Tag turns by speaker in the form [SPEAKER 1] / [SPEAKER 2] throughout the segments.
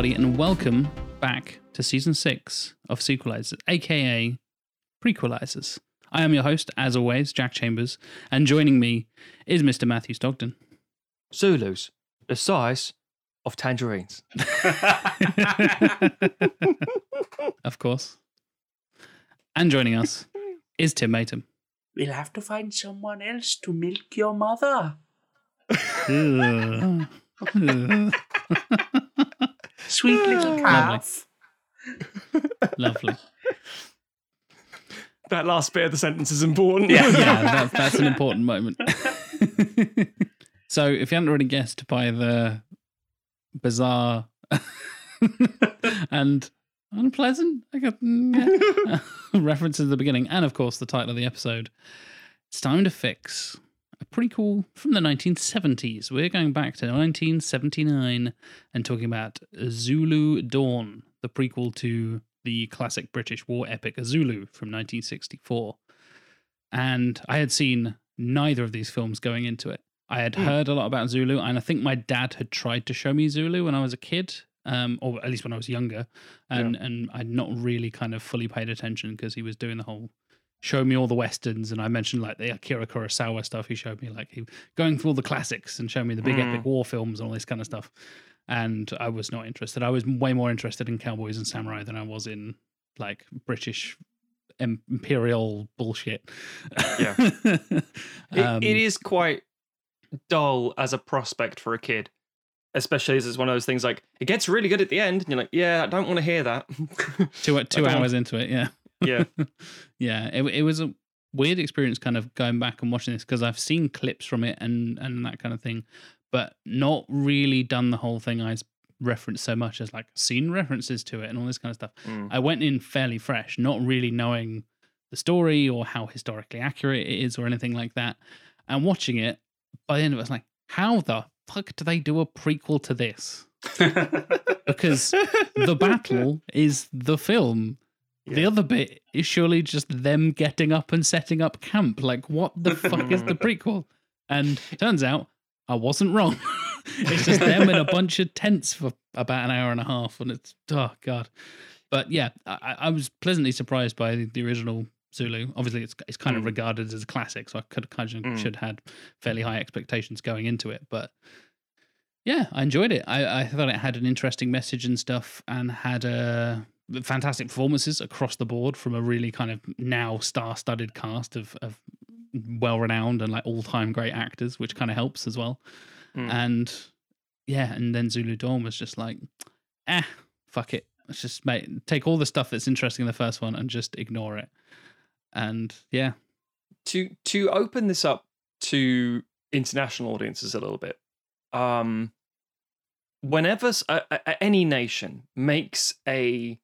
[SPEAKER 1] Hello, everybody, and welcome back to season six of Sequelizers, aka Prequelizers. I am your host, as always, Jack Chambers, and joining me is Mr. Matthew Stockton.
[SPEAKER 2] Zulus, the size of tangerines.
[SPEAKER 1] of course. And joining us is Tim Matum.
[SPEAKER 3] We'll have to find someone else to milk your mother.
[SPEAKER 1] Ugh. Ugh.
[SPEAKER 3] Sweet little calf.
[SPEAKER 1] Lovely.
[SPEAKER 2] That last bit of the sentence is important.
[SPEAKER 3] Yeah.
[SPEAKER 1] yeah, that, that's an important moment. so, if you haven't already guessed by the bizarre and unpleasant I got, yeah, references at the beginning, and of course the title of the episode, it's time to fix a prequel from the 1970s. We're going back to 1979 and talking about Zulu Dawn, the prequel to the classic British war epic Zulu from 1964. And I had seen neither of these films going into it. I had heard a lot about Zulu, and I think my dad had tried to show me Zulu when I was a kid, um, or at least when I was younger, and and I'd not really kind of fully paid attention because he was doing the whole show me all the westerns, and I mentioned like the Akira Kurosawa stuff. He showed me like he going through all the classics and showed me the big
[SPEAKER 2] Mm.
[SPEAKER 1] epic war films and all this kind of stuff. And I was not interested. I was way more interested in cowboys and samurai than I was in like British imperial bullshit.
[SPEAKER 2] Yeah. It-
[SPEAKER 1] Um,
[SPEAKER 2] it is quite dull as a prospect for a kid, especially as it's one of those things like it gets really good at the end, and you're like, yeah, I don't want to hear that.
[SPEAKER 1] two two hours into it. Yeah,
[SPEAKER 2] yeah,
[SPEAKER 1] yeah. It it was a weird experience, kind of going back and watching this because I've seen clips from it and and that kind of thing, but not really done the whole thing I referenced so much as like seen references to it and all this kind of stuff.
[SPEAKER 2] Mm.
[SPEAKER 1] I went in fairly fresh, not really knowing the story or how historically accurate it is or anything like that. And watching it, by the end of it, I was like, how the fuck do they do a prequel to this? Because the battle is the film. The other bit is surely just them getting up and setting up camp. Like, what the fuck is the prequel? And turns out I wasn't wrong. it's just them in a bunch of tents for about an hour and a half, and it's oh god. But yeah, I, I was pleasantly surprised by the, original Zulu. Obviously, it's it's kind of
[SPEAKER 2] Mm.
[SPEAKER 1] regarded as a classic, so I could kind of
[SPEAKER 2] Mm.
[SPEAKER 1] should had fairly high expectations going into it. But yeah, I enjoyed it. I, I thought it had an interesting message and stuff, and had uh, fantastic performances across the board from a really kind of now star-studded cast of, of well-renowned and like all-time great actors, which kind of helps as well.
[SPEAKER 2] Mm.
[SPEAKER 1] And yeah, and then Zulu Dawn was just like, eh, fuck it. Let's just make, take all the stuff that's interesting in the first one and just ignore it. And yeah,
[SPEAKER 2] to to open this up to international audiences a little bit um whenever s- a- a- any nation makes a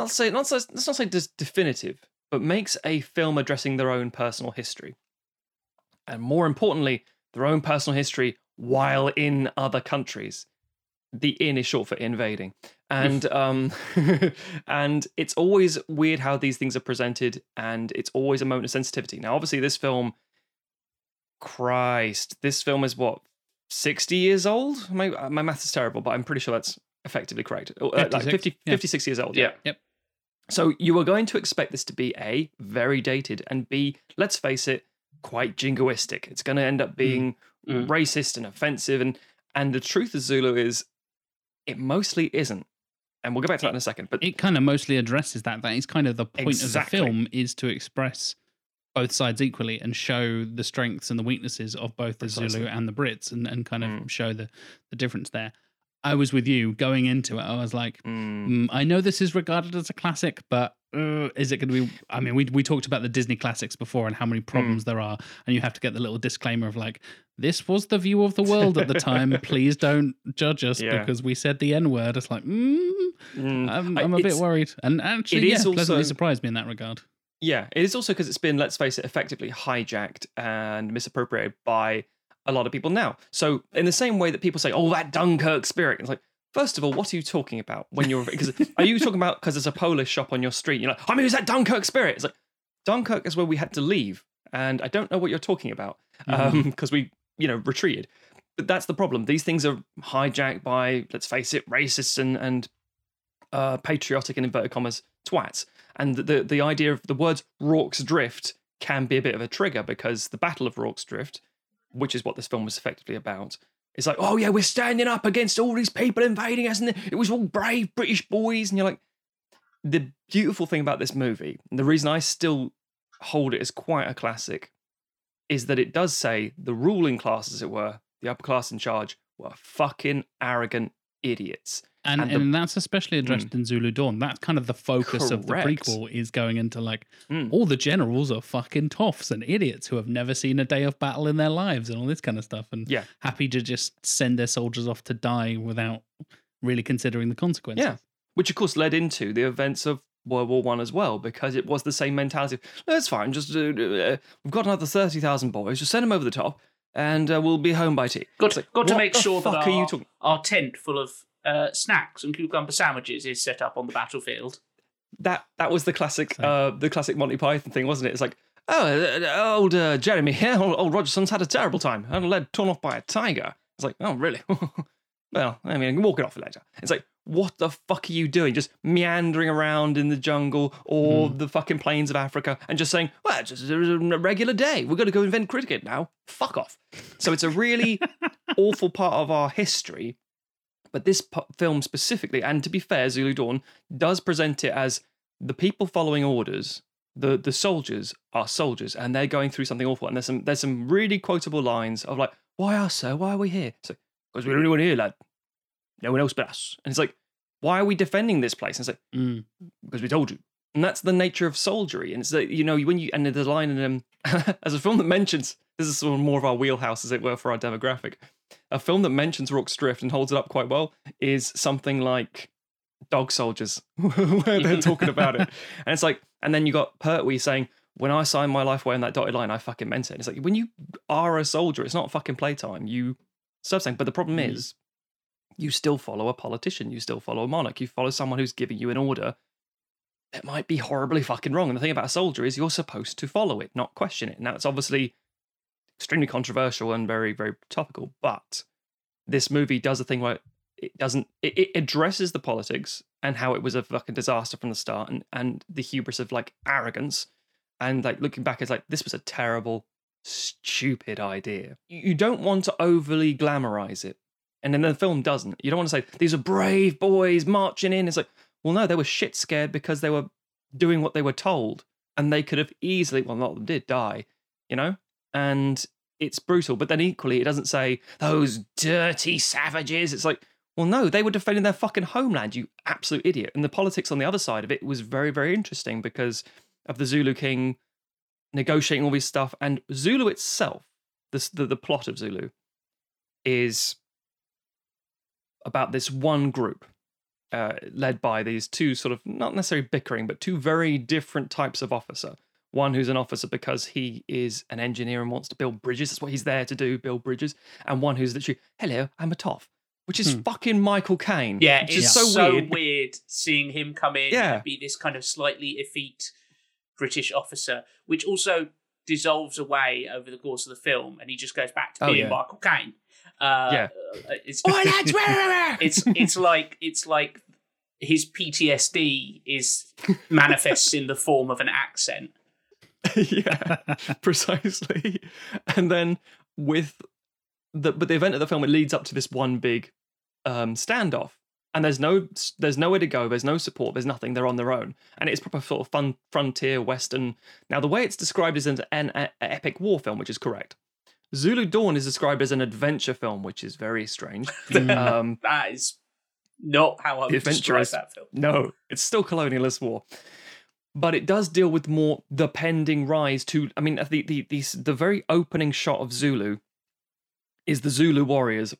[SPEAKER 2] not say not let's not say des- definitive but makes a film addressing their own personal history and more importantly their own personal history while in other countries the in is short for invading and um and it's always weird how these things are presented and it's always a moment of sensitivity now obviously this film christ this film is what 60 years old my my math is terrible but i'm pretty sure that's effectively correct Uh, like
[SPEAKER 1] 56,
[SPEAKER 2] 50
[SPEAKER 1] yeah.
[SPEAKER 2] 56 years old
[SPEAKER 3] Yeah.
[SPEAKER 1] Yep.
[SPEAKER 2] So you are going to expect this to be a very dated and b let's face it quite jingoistic it's going to end up being
[SPEAKER 3] Mm.
[SPEAKER 2] racist and offensive and and the truth of zulu is it mostly isn't and we'll get back to that in a second but
[SPEAKER 1] it kind of mostly addresses that. That is kind of the point
[SPEAKER 2] Exactly.
[SPEAKER 1] of the film is to express both sides equally and show the strengths and the weaknesses of both the Zulu and the Brits and, and kind of
[SPEAKER 2] Mm.
[SPEAKER 1] show the, the difference there. I was with you going into it. I was like,
[SPEAKER 2] mm,
[SPEAKER 1] Mm, I know this is regarded as a classic, but uh, is it going to be? I mean, we we talked about the Disney classics before and how many problems there are, and you have to get the little disclaimer of like, this was the view of the world at the time. Please don't judge us
[SPEAKER 2] Yeah.
[SPEAKER 1] because we said the N word. It's like, mm,
[SPEAKER 2] mm.
[SPEAKER 1] I'm, I'm a bit worried, and actually,
[SPEAKER 2] it
[SPEAKER 1] yeah,
[SPEAKER 2] is
[SPEAKER 1] pleasantly
[SPEAKER 2] also-
[SPEAKER 1] surprised me in that regard.
[SPEAKER 2] Yeah, it is also because it's been, let's face it, effectively hijacked and misappropriated by a lot of people now. So, in the same way that people say, "Oh, that Dunkirk spirit," it's like, first of all, what are you talking about when you're? Because are you talking about because there's a Polish shop on your street? You're like, I mean, is that Dunkirk spirit? It's like Dunkirk is where we had to leave, and I don't know what you're talking about because
[SPEAKER 1] Mhm.
[SPEAKER 2] we, you know, retreated. but that's the problem. These things are hijacked by, let's face it, racists and and uh, patriotic in inverted commas twats. And the, the the idea of the words Rorke's Drift can be a bit of a trigger because the Battle of Rorke's Drift, which is what this film was effectively about, it's like, oh yeah, we're standing up against all these people invading us, and it was all brave British boys, and you're like, the beautiful thing about this movie, and the reason I still hold it as quite a classic, is that it does say the ruling class, as it were, the upper class in charge, were fucking arrogant idiots.
[SPEAKER 1] And,
[SPEAKER 2] And
[SPEAKER 1] and, that's especially addressed in Zulu Dawn. That's kind of the focus of the prequel is going into like
[SPEAKER 2] Mm.
[SPEAKER 1] all the generals are fucking toffs and idiots who have never seen a day of battle in their lives and all this kind of stuff and
[SPEAKER 2] Yeah.
[SPEAKER 1] happy to just send their soldiers off to die without really considering the consequences.
[SPEAKER 2] Yeah. Which of course led into the events of World War One as well, because it was the same mentality. of, That's fine. Just uh, uh, we've got another thirty thousand boys. Just send them over the top, and uh, we'll be home by tea.
[SPEAKER 3] Got,
[SPEAKER 2] It's like,
[SPEAKER 3] got to make sure that our,
[SPEAKER 2] are you talking?
[SPEAKER 3] our tent full of uh, snacks and cucumber sandwiches is set up on the battlefield.
[SPEAKER 2] That that was the classic, uh, the classic Monty Python thing, wasn't it? It's like, oh, uh, old uh, Jeremy here, old, old Rogerson's had a terrible time. Had a leg torn off by a tiger. It's like, oh, really? well, I mean, I can walk it off later. It's like, what the fuck are you doing? Just meandering around in the jungle or the fucking plains of Africa and just saying, well, it's just a regular day. We're going to go invent cricket now. Fuck off. So it's a really awful part of our history. But this p- film specifically, and to be fair, Zulu Dawn does present it as the people following orders, the the soldiers are soldiers, and they're going through something awful. And there's some there's some really quotable lines of like, "Why us, sir? Why are we here?" So, because we're the only one here, lad. No one else but us. And it's like, why are we defending this place? And it's like,
[SPEAKER 1] Mm.
[SPEAKER 2] because we told you. And that's the nature of soldiery. And it's that, you know, when you, and there's a line in um, as a film that mentions, this is sort of more of our wheelhouse, as it were, for our demographic. A film that mentions Rorke's Drift and holds it up quite well is something like Dog Soldiers, where they're talking about it. And it's like, and then you got Pertwee saying, when I signed my life away on that dotted line, I fucking meant it. It's like, when you are a soldier, it's not fucking playtime. You serve saying, But the problem
[SPEAKER 1] Mm.
[SPEAKER 2] is, you still follow a politician, you still follow a monarch, you follow someone who's giving you an order that might be horribly fucking wrong. And the thing about a soldier is you're supposed to follow it, not question it. Now, it's obviously extremely controversial and very, very topical, but this movie does a thing where it doesn't, it, it addresses the politics and how it was a fucking disaster from the start and, and the hubris of like arrogance. And like looking back, it's like, this was a terrible, stupid idea. You don't want to overly glamorize it. And then the film doesn't. You don't want to say, these are brave boys marching in. It's like, well, no, they were shit scared because they were doing what they were told. And they could have easily, well, not of them did die, you know? And it's brutal. But then equally, it doesn't say, those dirty savages. It's like, well, no, they were defending their fucking homeland, you absolute idiot. And the politics on the other side of it was very, very interesting because of the Zulu king negotiating all this stuff. And Zulu itself, the, the plot of Zulu, is about this one group uh, led by these two sort of not necessarily bickering, but two very different types of officer. One who's an officer because he is an engineer and wants to build bridges. That's what he's there to do, build bridges. And one who's literally, hello, I'm a toff, which is
[SPEAKER 1] Hmm.
[SPEAKER 2] fucking Michael Caine.
[SPEAKER 3] Yeah,
[SPEAKER 2] which
[SPEAKER 3] it's
[SPEAKER 2] is
[SPEAKER 3] so,
[SPEAKER 2] so, weird.
[SPEAKER 3] weird. seeing him come in
[SPEAKER 2] Yeah.
[SPEAKER 3] and be this kind of slightly effete British officer, which also dissolves away over the course of the film, and he just goes back to
[SPEAKER 2] Oh,
[SPEAKER 3] being
[SPEAKER 2] yeah.
[SPEAKER 3] Michael Caine. Uh,
[SPEAKER 2] Yeah.
[SPEAKER 3] uh, it's
[SPEAKER 2] Oi, lads, where, where, where?
[SPEAKER 3] it's it's like it's like his PTSD is manifests in the form of an accent.
[SPEAKER 2] yeah, precisely. And then with the but the event of the film, it leads up to this one big um, standoff, and there's no there's nowhere to go. There's no support. There's nothing. They're on their own, and it's proper sort of fun frontier western. Now the way it's described is an, an, an epic war film, which is correct. Zulu Dawn is described as an adventure film, which is very strange. Um,
[SPEAKER 3] That is not how I would describe that film.
[SPEAKER 2] no, it's still colonialist war. But it does deal with more the pending rise to. I mean, the the the, the very opening shot of Zulu is the Zulu warriors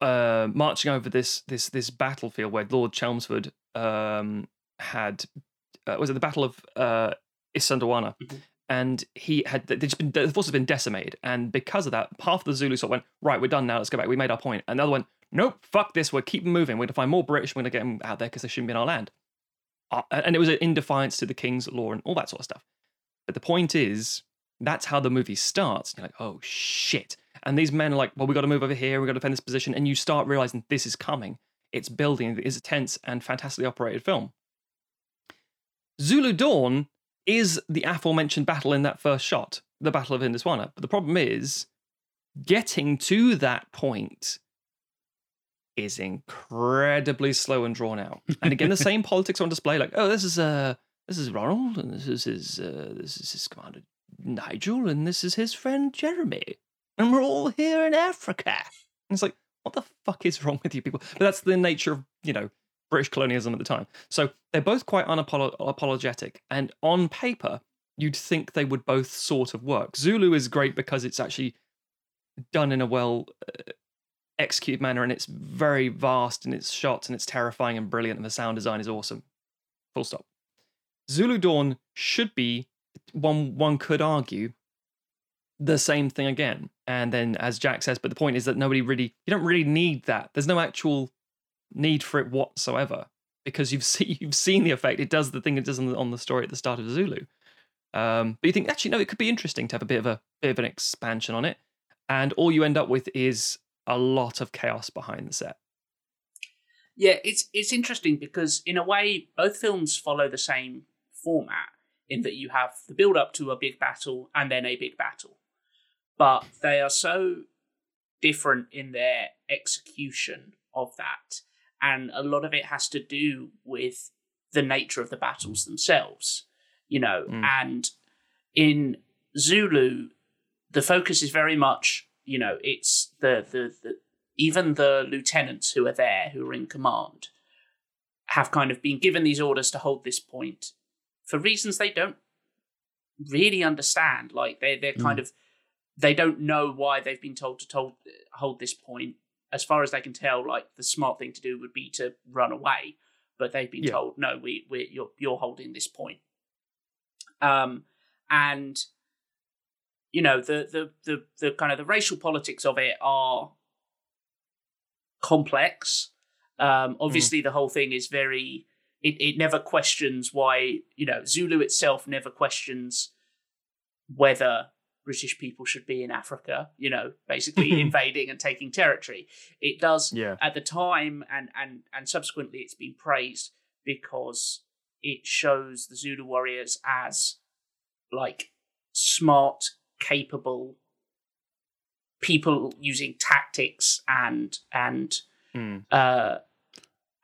[SPEAKER 2] uh, marching over this this this battlefield where Lord Chelmsford um, had uh, was it the Battle of uh, Isandlwana,
[SPEAKER 3] Mhm.
[SPEAKER 2] and he had they just been the force has been decimated, and because of that, half of the Zulu sort of went right, we're done now, let's go back, we made our point, and the other one, nope, fuck this, we're keeping moving, we're gonna find more British, we're gonna get them out there because they shouldn't be in our land, Uh, and it was in defiance to the king's law and all that sort of stuff. But the point is, that's how the movie starts. You're like, oh shit. And these men are like, well, we got to move over here, we got to defend this position. And you start realizing this is coming. It's building, it's a tense and fantastically operated film. Zulu Dawn is the aforementioned battle in that first shot, the Battle of Indiswana. But the problem is, getting to that point is incredibly slow and drawn out. And again, the same politics on display. Like, oh, this is uh, this is Ronald, and this is his uh, this is his commander Nigel, and this is his friend Jeremy, and we're all here in Africa. And it's like, what the fuck is wrong with you people? But that's the nature of you know British colonialism at the time. So they're both quite unapologetic, and on paper, you'd think they would both sort of work. Zulu is great because it's actually done in a well uh, executed manner and it's very vast in its shots and it's terrifying and brilliant and the sound design is awesome. Full stop. Zulu Dawn should be one one could argue the same thing again. And then as Jack says, but the point is that nobody really you don't really need that. There's no actual need for it whatsoever because you've seen you've seen the effect. It does the thing it does on the, on the story at the start of Zulu. Um, but you think actually no, it could be interesting to have a bit of a bit of an expansion on it and all you end up with is a lot of chaos behind the set.
[SPEAKER 3] Yeah, it's it's interesting because in a way both films follow the same format in that you have the build up to a big battle and then a big battle. But they are so different in their execution of that and a lot of it has to do with the nature of the battles themselves, you know, mm. and in Zulu the focus is very much, you know, it's the, the, the even the lieutenants who are there, who are in command, have kind of been given these orders to hold this point for reasons they don't really understand. Like they they're kind mm. of they don't know why they've been told to told, hold this point. As far as they can tell, like the smart thing to do would be to run away, but they've been yeah. told no, we we you're you're holding this point. Um, and you know the the the the kind of the racial politics of it are complex. Um, obviously, mm. the whole thing is very. It, it never questions why you know Zulu itself never questions whether British people should be in Africa. You know, basically invading and taking territory. It does
[SPEAKER 2] yeah.
[SPEAKER 3] at the time, and and and subsequently, it's been praised because it shows the Zulu warriors as like smart capable people using tactics and and mm. uh,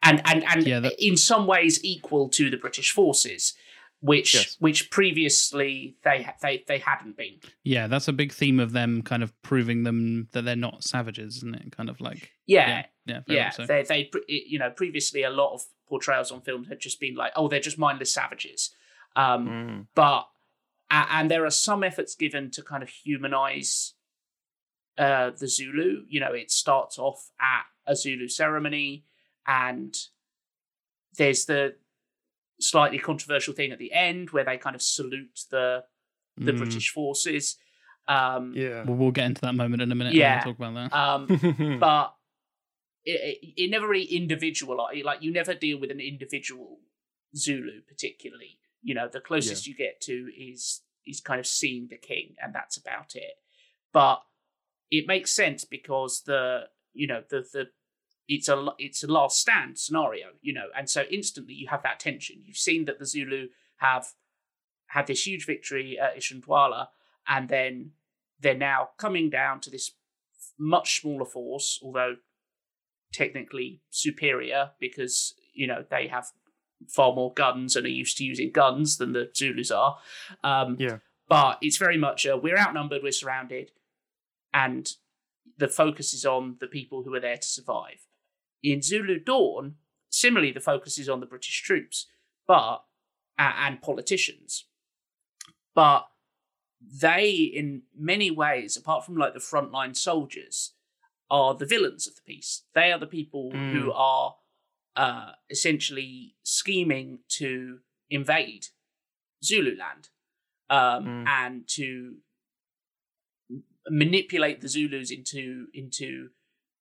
[SPEAKER 3] and and and yeah, that... in some ways equal to the British forces, which yes. which previously they they they hadn't been.
[SPEAKER 1] Yeah, that's a big theme of them, kind of proving them that they're not savages, isn't it? Kind of like
[SPEAKER 3] yeah, yeah, yeah. yeah. So. They they you know previously a lot of portrayals on films had just been like, oh, they're just mindless savages, um, mm. but and there are some efforts given to kind of humanize uh, the Zulu. You know, it starts off at a Zulu ceremony, and there's the slightly controversial thing at the end where they kind of salute the the mm. British forces. Um,
[SPEAKER 2] yeah,
[SPEAKER 1] well, we'll get into that moment in a minute.
[SPEAKER 3] Yeah,
[SPEAKER 1] we'll talk about
[SPEAKER 3] that. Um, but it, it, it never really individual like you never deal with an individual Zulu particularly you know the closest yeah. you get to is is kind of seeing the king and that's about it but it makes sense because the you know the the it's a it's a last stand scenario you know and so instantly you have that tension you've seen that the zulu have had this huge victory at Isandlwana and then they're now coming down to this much smaller force although technically superior because you know they have far more guns and are used to using guns than the Zulus are. Um,
[SPEAKER 2] yeah.
[SPEAKER 3] But it's very much a, we're outnumbered, we're surrounded, and the focus is on the people who are there to survive. In Zulu Dawn, similarly, the focus is on the British troops, but uh, and politicians, but they, in many ways, apart from like the frontline soldiers, are the villains of the piece. They are the people mm. who are uh, essentially scheming to invade Zululand um, mm. and to manipulate the Zulus into into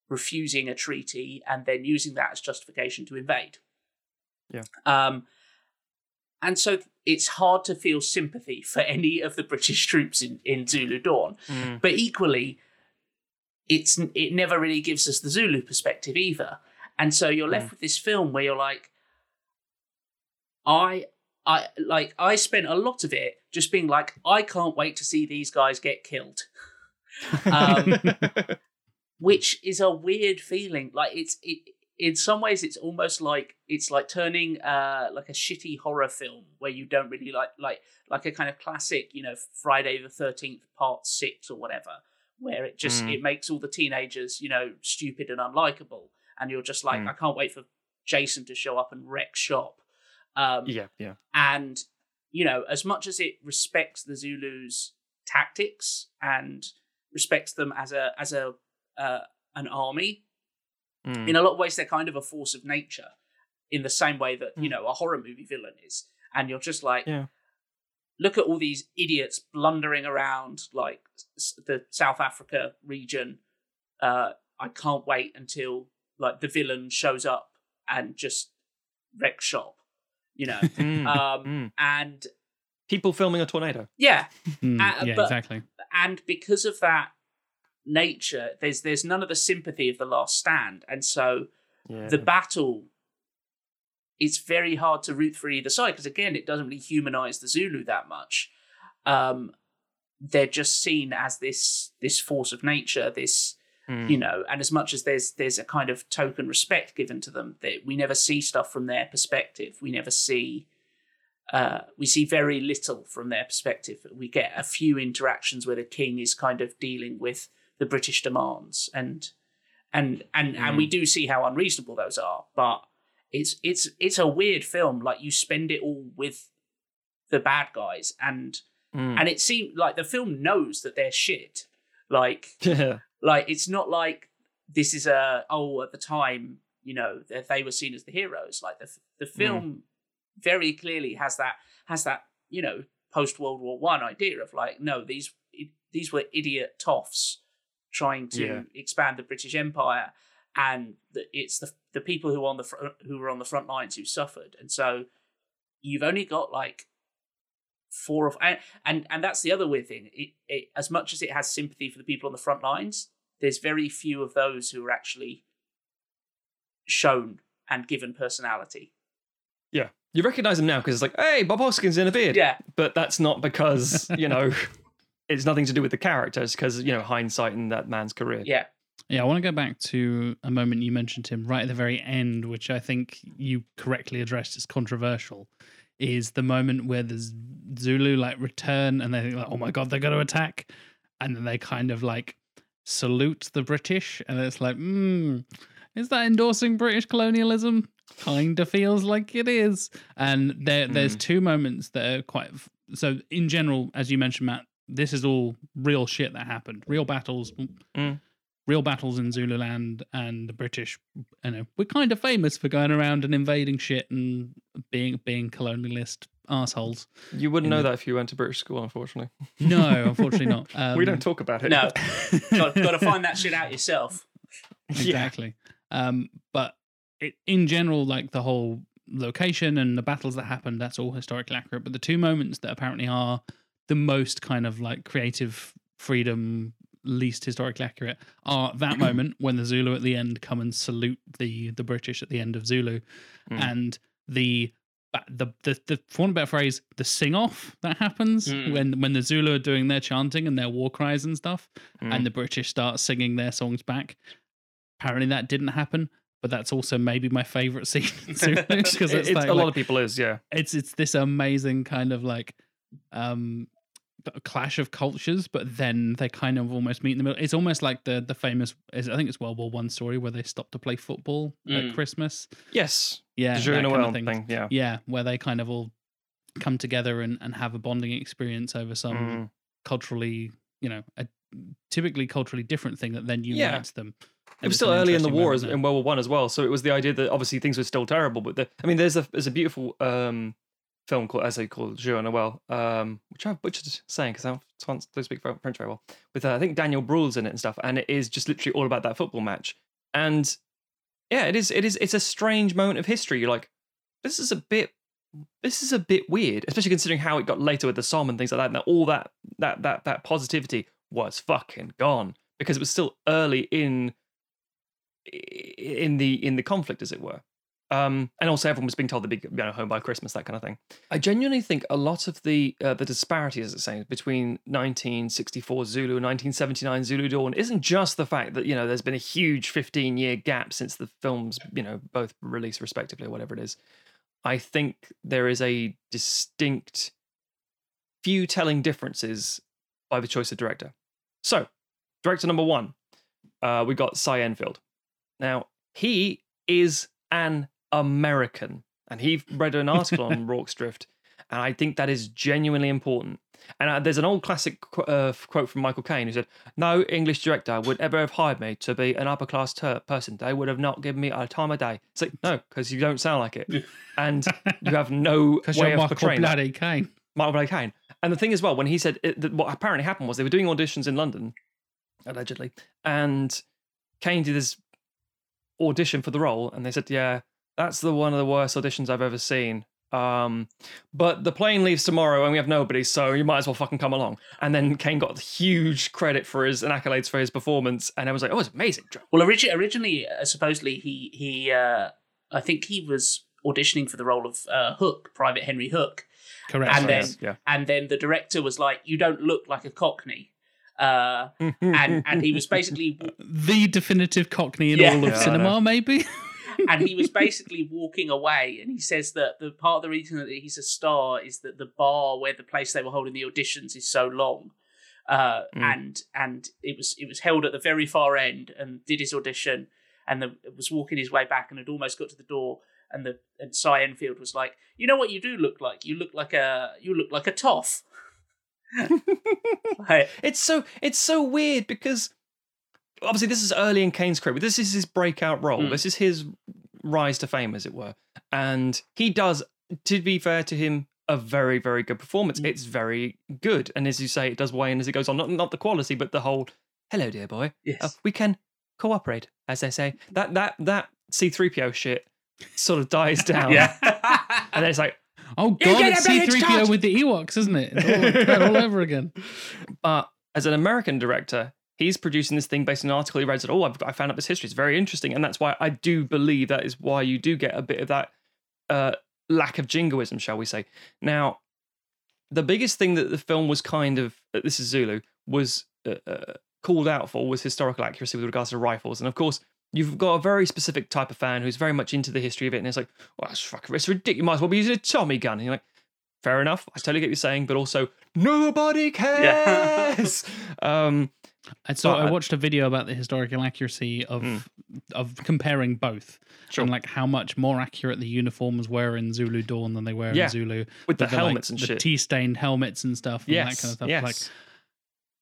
[SPEAKER 3] refusing a treaty and then using that as justification to invade.
[SPEAKER 2] Yeah.
[SPEAKER 3] Um, and so it's hard to feel sympathy for any of the British troops in, in Zulu Dawn. Mm. But equally, it's it never really gives us the Zulu perspective either. And so you're left
[SPEAKER 2] Mm.
[SPEAKER 3] with this film where you're like, I I like I spent a lot of it just being like, I can't wait to see these guys get killed. Um, which is a weird feeling. Like it's it in some ways it's almost like it's like turning uh like a shitty horror film where you don't really like like like a kind of classic, you know, Friday the thirteenth part six or whatever, where it just
[SPEAKER 2] Mm.
[SPEAKER 3] it makes all the teenagers, you know, stupid and unlikable. And you're just like,
[SPEAKER 2] Mm.
[SPEAKER 3] I can't wait for Jason to show up and wreck shop. Um
[SPEAKER 2] yeah, yeah.
[SPEAKER 3] and you know as much as it respects the zulus tactics and respects them as a as a uh, an army
[SPEAKER 2] Mm.
[SPEAKER 3] in a lot of ways they're kind of a force of nature in the same way that you
[SPEAKER 2] Mm.
[SPEAKER 3] know a horror movie villain is and you're just like
[SPEAKER 2] Yeah.
[SPEAKER 3] look at all these idiots blundering around like the south africa region uh i can't wait until like the villain shows up and just wrecks shop you know
[SPEAKER 2] Mm.
[SPEAKER 3] um
[SPEAKER 2] Mm.
[SPEAKER 3] and
[SPEAKER 2] People filming a tornado.
[SPEAKER 3] yeah
[SPEAKER 1] Mm,
[SPEAKER 3] Uh,
[SPEAKER 1] yeah,
[SPEAKER 3] but-
[SPEAKER 1] exactly.
[SPEAKER 3] and because of that nature there's there's none of the sympathy of the last stand and so
[SPEAKER 2] Yeah.
[SPEAKER 3] the battle it's very hard to root for either side because again it doesn't really humanize the zulu that much um they're just seen as this this force of nature this
[SPEAKER 2] Mm.
[SPEAKER 3] you know and as much as there's there's a kind of token respect given to them that we never see stuff from their perspective we never see uh, we see very little from their perspective we get a few interactions where the king is kind of dealing with the british demands and and and and we do see how unreasonable those are but it's it's it's a weird film like you spend it all with the bad guys and
[SPEAKER 2] Mm.
[SPEAKER 3] and it seemed like the film knows that they're shit like
[SPEAKER 2] yeah.
[SPEAKER 3] Like it's not like this is a oh at the time you know that they were seen as the heroes. Like the the mm. film very clearly has that has that you know post world war one idea of like no these these were idiot toffs trying to
[SPEAKER 2] Yeah.
[SPEAKER 3] expand the british empire and the, it's the the people who are on the fr- who were on the front lines who suffered. And so you've only got like four of and and, and that's the other weird thing it, it as much as it has sympathy for the people on the front lines there's very few of those who are actually shown and given personality
[SPEAKER 2] Yeah. You recognize him now because it's like, hey, Bob Hoskins in a beard.
[SPEAKER 3] yeah
[SPEAKER 2] But that's not because, you know, it's nothing to do with the characters because, you know, hindsight in that man's career.
[SPEAKER 3] yeah
[SPEAKER 1] Yeah, I want to go back to a moment you mentioned him right at the very end, which I think you correctly addressed as controversial. Is the moment where the Zulu like return and they think like, oh my god, they're going to attack, and then they kind of like salute the British, and it's like, hmm, is that endorsing British colonialism? Kind of feels like it is. And there, there's two moments that are quite. So in general, as you mentioned, Matt, this is all real shit that happened, real battles real battles in Zululand and the British, you know, we're kind of famous for going around and invading shit and being being colonialist assholes.
[SPEAKER 2] You wouldn't know
[SPEAKER 1] the-
[SPEAKER 2] that if you went to British school, unfortunately.
[SPEAKER 1] No, unfortunately not. Um,
[SPEAKER 2] we don't talk about it.
[SPEAKER 3] no got, got to find that shit out yourself
[SPEAKER 2] Yeah.
[SPEAKER 1] exactly. Um, but it, in general, like the whole location and the battles that happened, that's all historically accurate. But the two moments that apparently are the most kind of like creative freedom, least historically accurate, are that moment when the Zulu at the end come and salute the the British at the end of Zulu,
[SPEAKER 2] Mm.
[SPEAKER 1] and the. The, the the for a better phrase, the sing off that happens
[SPEAKER 3] Mm.
[SPEAKER 1] when when the Zulu are doing their chanting and their war cries and stuff,
[SPEAKER 2] Mm.
[SPEAKER 1] and the British start singing their songs back. Apparently, that didn't happen, but that's also maybe my favorite scene because it's,
[SPEAKER 2] it's-
[SPEAKER 1] like,
[SPEAKER 2] a lot
[SPEAKER 1] like-
[SPEAKER 2] of people is, yeah.
[SPEAKER 1] it's it's this amazing kind of like um clash of cultures, but then they kind of almost meet in the middle. It's almost like the the famous is I think it's World War One story where they stop to play football
[SPEAKER 3] Mm.
[SPEAKER 1] at Christmas.
[SPEAKER 2] Yes.
[SPEAKER 1] Yeah,
[SPEAKER 2] the
[SPEAKER 1] kind of thing.
[SPEAKER 2] thing. Yeah.
[SPEAKER 1] Yeah, where they kind of all come together and, and have a bonding experience over some
[SPEAKER 2] Mm.
[SPEAKER 1] culturally, you know, a typically culturally different thing that then
[SPEAKER 2] Yeah.
[SPEAKER 1] unites them.
[SPEAKER 2] It was still early in the war
[SPEAKER 1] moment
[SPEAKER 2] in World War One as well, so it was the idea that obviously things were still terrible. But the, I mean, there's a there's a beautiful um, film called as they call Jour Noel, um, which I've butchered saying because I don't don't speak French very well. With uh, I think Daniel Bruhl's in it and stuff, and it is just literally all about that football match. And yeah, it is it is it's a strange moment of history. You're like, this is a bit this is a bit weird, especially considering how it got later with the Somme and things like that. And that all that that that that positivity was fucking gone because it was still early in in the in the conflict, as it were. Um, and also, everyone was being told they'd be you know, home by Christmas, that kind of thing. I genuinely think a lot of the uh, the disparity, as it's saying, between 1964 Zulu and 1979 Zulu Dawn isn't just the fact that you know there's been a huge 15 year gap since the films you know both released respectively, or whatever it is. I think there is a distinct few telling differences by the choice of director. So, director number one, uh, we got Cy Enfield. Now, he is an American. And he read an article on Rorke's Drift, and I think that is genuinely important. And uh, there's an old classic qu- uh, quote from Michael Caine who said, "No English director would ever have hired me to be an upper class ter- person. They would have not given me a time of day." It's like no, because you don't sound like it, and you have no way
[SPEAKER 1] you're
[SPEAKER 2] of
[SPEAKER 1] Michael
[SPEAKER 2] portraying.
[SPEAKER 1] Bloody Caine.
[SPEAKER 2] Michael Blake Caine. And the thing as well, when he said it, that what apparently happened was they were doing auditions in London, allegedly, and Caine did this audition for the role, and they said, "Yeah, that's the one of the worst auditions I've ever seen." Um, but the plane leaves tomorrow, and we have nobody, so you might as well fucking come along. And then Caine got huge credit for his and accolades for his performance, and I was like, "Oh, it's amazing."
[SPEAKER 3] Well, origi- originally, uh, supposedly he he uh, I think he was auditioning for the role of uh, Hook, Private Henry Hook,
[SPEAKER 1] Correct.
[SPEAKER 3] And then-
[SPEAKER 2] Yes, yeah.
[SPEAKER 3] and then the director was like, "You don't look like a Cockney," uh, and and he was basically
[SPEAKER 1] the definitive Cockney in
[SPEAKER 3] Yeah.
[SPEAKER 1] all of
[SPEAKER 2] Yeah,
[SPEAKER 1] cinema, maybe.
[SPEAKER 3] and he was basically walking away and he says that the part of the reason that he's a star is that the bar where the place they were holding the auditions is so long. Uh,
[SPEAKER 2] Mm.
[SPEAKER 3] and and it was it was held at the very far end and did his audition and the, was walking his way back and had almost got to the door and the and Cy Enfield was like you know what you do look like? You look like a you look like a toff. Like,
[SPEAKER 2] It's so it's so weird because obviously this is early in Caine's career, but this is his breakout role.
[SPEAKER 3] Mm.
[SPEAKER 2] This is his rise to fame, as it were. And he does, to be fair to him, a very, very good performance.
[SPEAKER 3] Mm.
[SPEAKER 2] It's very good. And as you say, it does wane as it goes on. Not not the quality, but the whole hello, dear boy.
[SPEAKER 3] yes
[SPEAKER 2] Uh, we can cooperate, as they say. That that that C3PO shit sort of dies down.
[SPEAKER 3] yeah
[SPEAKER 2] And then it's like,
[SPEAKER 1] Oh god, it's C3PO
[SPEAKER 2] touch.
[SPEAKER 1] with the Ewoks, isn't it? It's all, all over again.
[SPEAKER 2] But as an American director, he's producing this thing based on an article he read. Said, "Oh, I've, I found out this history. It's very interesting," and that's why I do believe that is why you do get a bit of that uh, lack of jingoism, shall we say? Now, the biggest thing that the film was kind of uh, this is Zulu was uh, uh, called out for was historical accuracy with regards to rifles, and of course. You've got a very specific type of fan who's very much into the history of it, and it's like, well, that's fucking, it's ridiculous. You might as well be using a Tommy gun. And you're like, fair enough. I totally get what you're saying, but also nobody
[SPEAKER 3] Yeah.
[SPEAKER 2] cares. um,
[SPEAKER 1] And so
[SPEAKER 2] But-
[SPEAKER 1] I watched a video about the historical accuracy of
[SPEAKER 2] Mm.
[SPEAKER 1] of comparing both
[SPEAKER 2] Sure.
[SPEAKER 1] and like how much more accurate the uniforms were in Zulu Dawn than they were
[SPEAKER 2] Yeah,
[SPEAKER 1] in Zulu
[SPEAKER 2] with the
[SPEAKER 1] like,
[SPEAKER 2] helmets and
[SPEAKER 1] the
[SPEAKER 2] shit.
[SPEAKER 1] tea stained helmets and stuff and that kind of stuff.
[SPEAKER 2] yes.
[SPEAKER 1] Like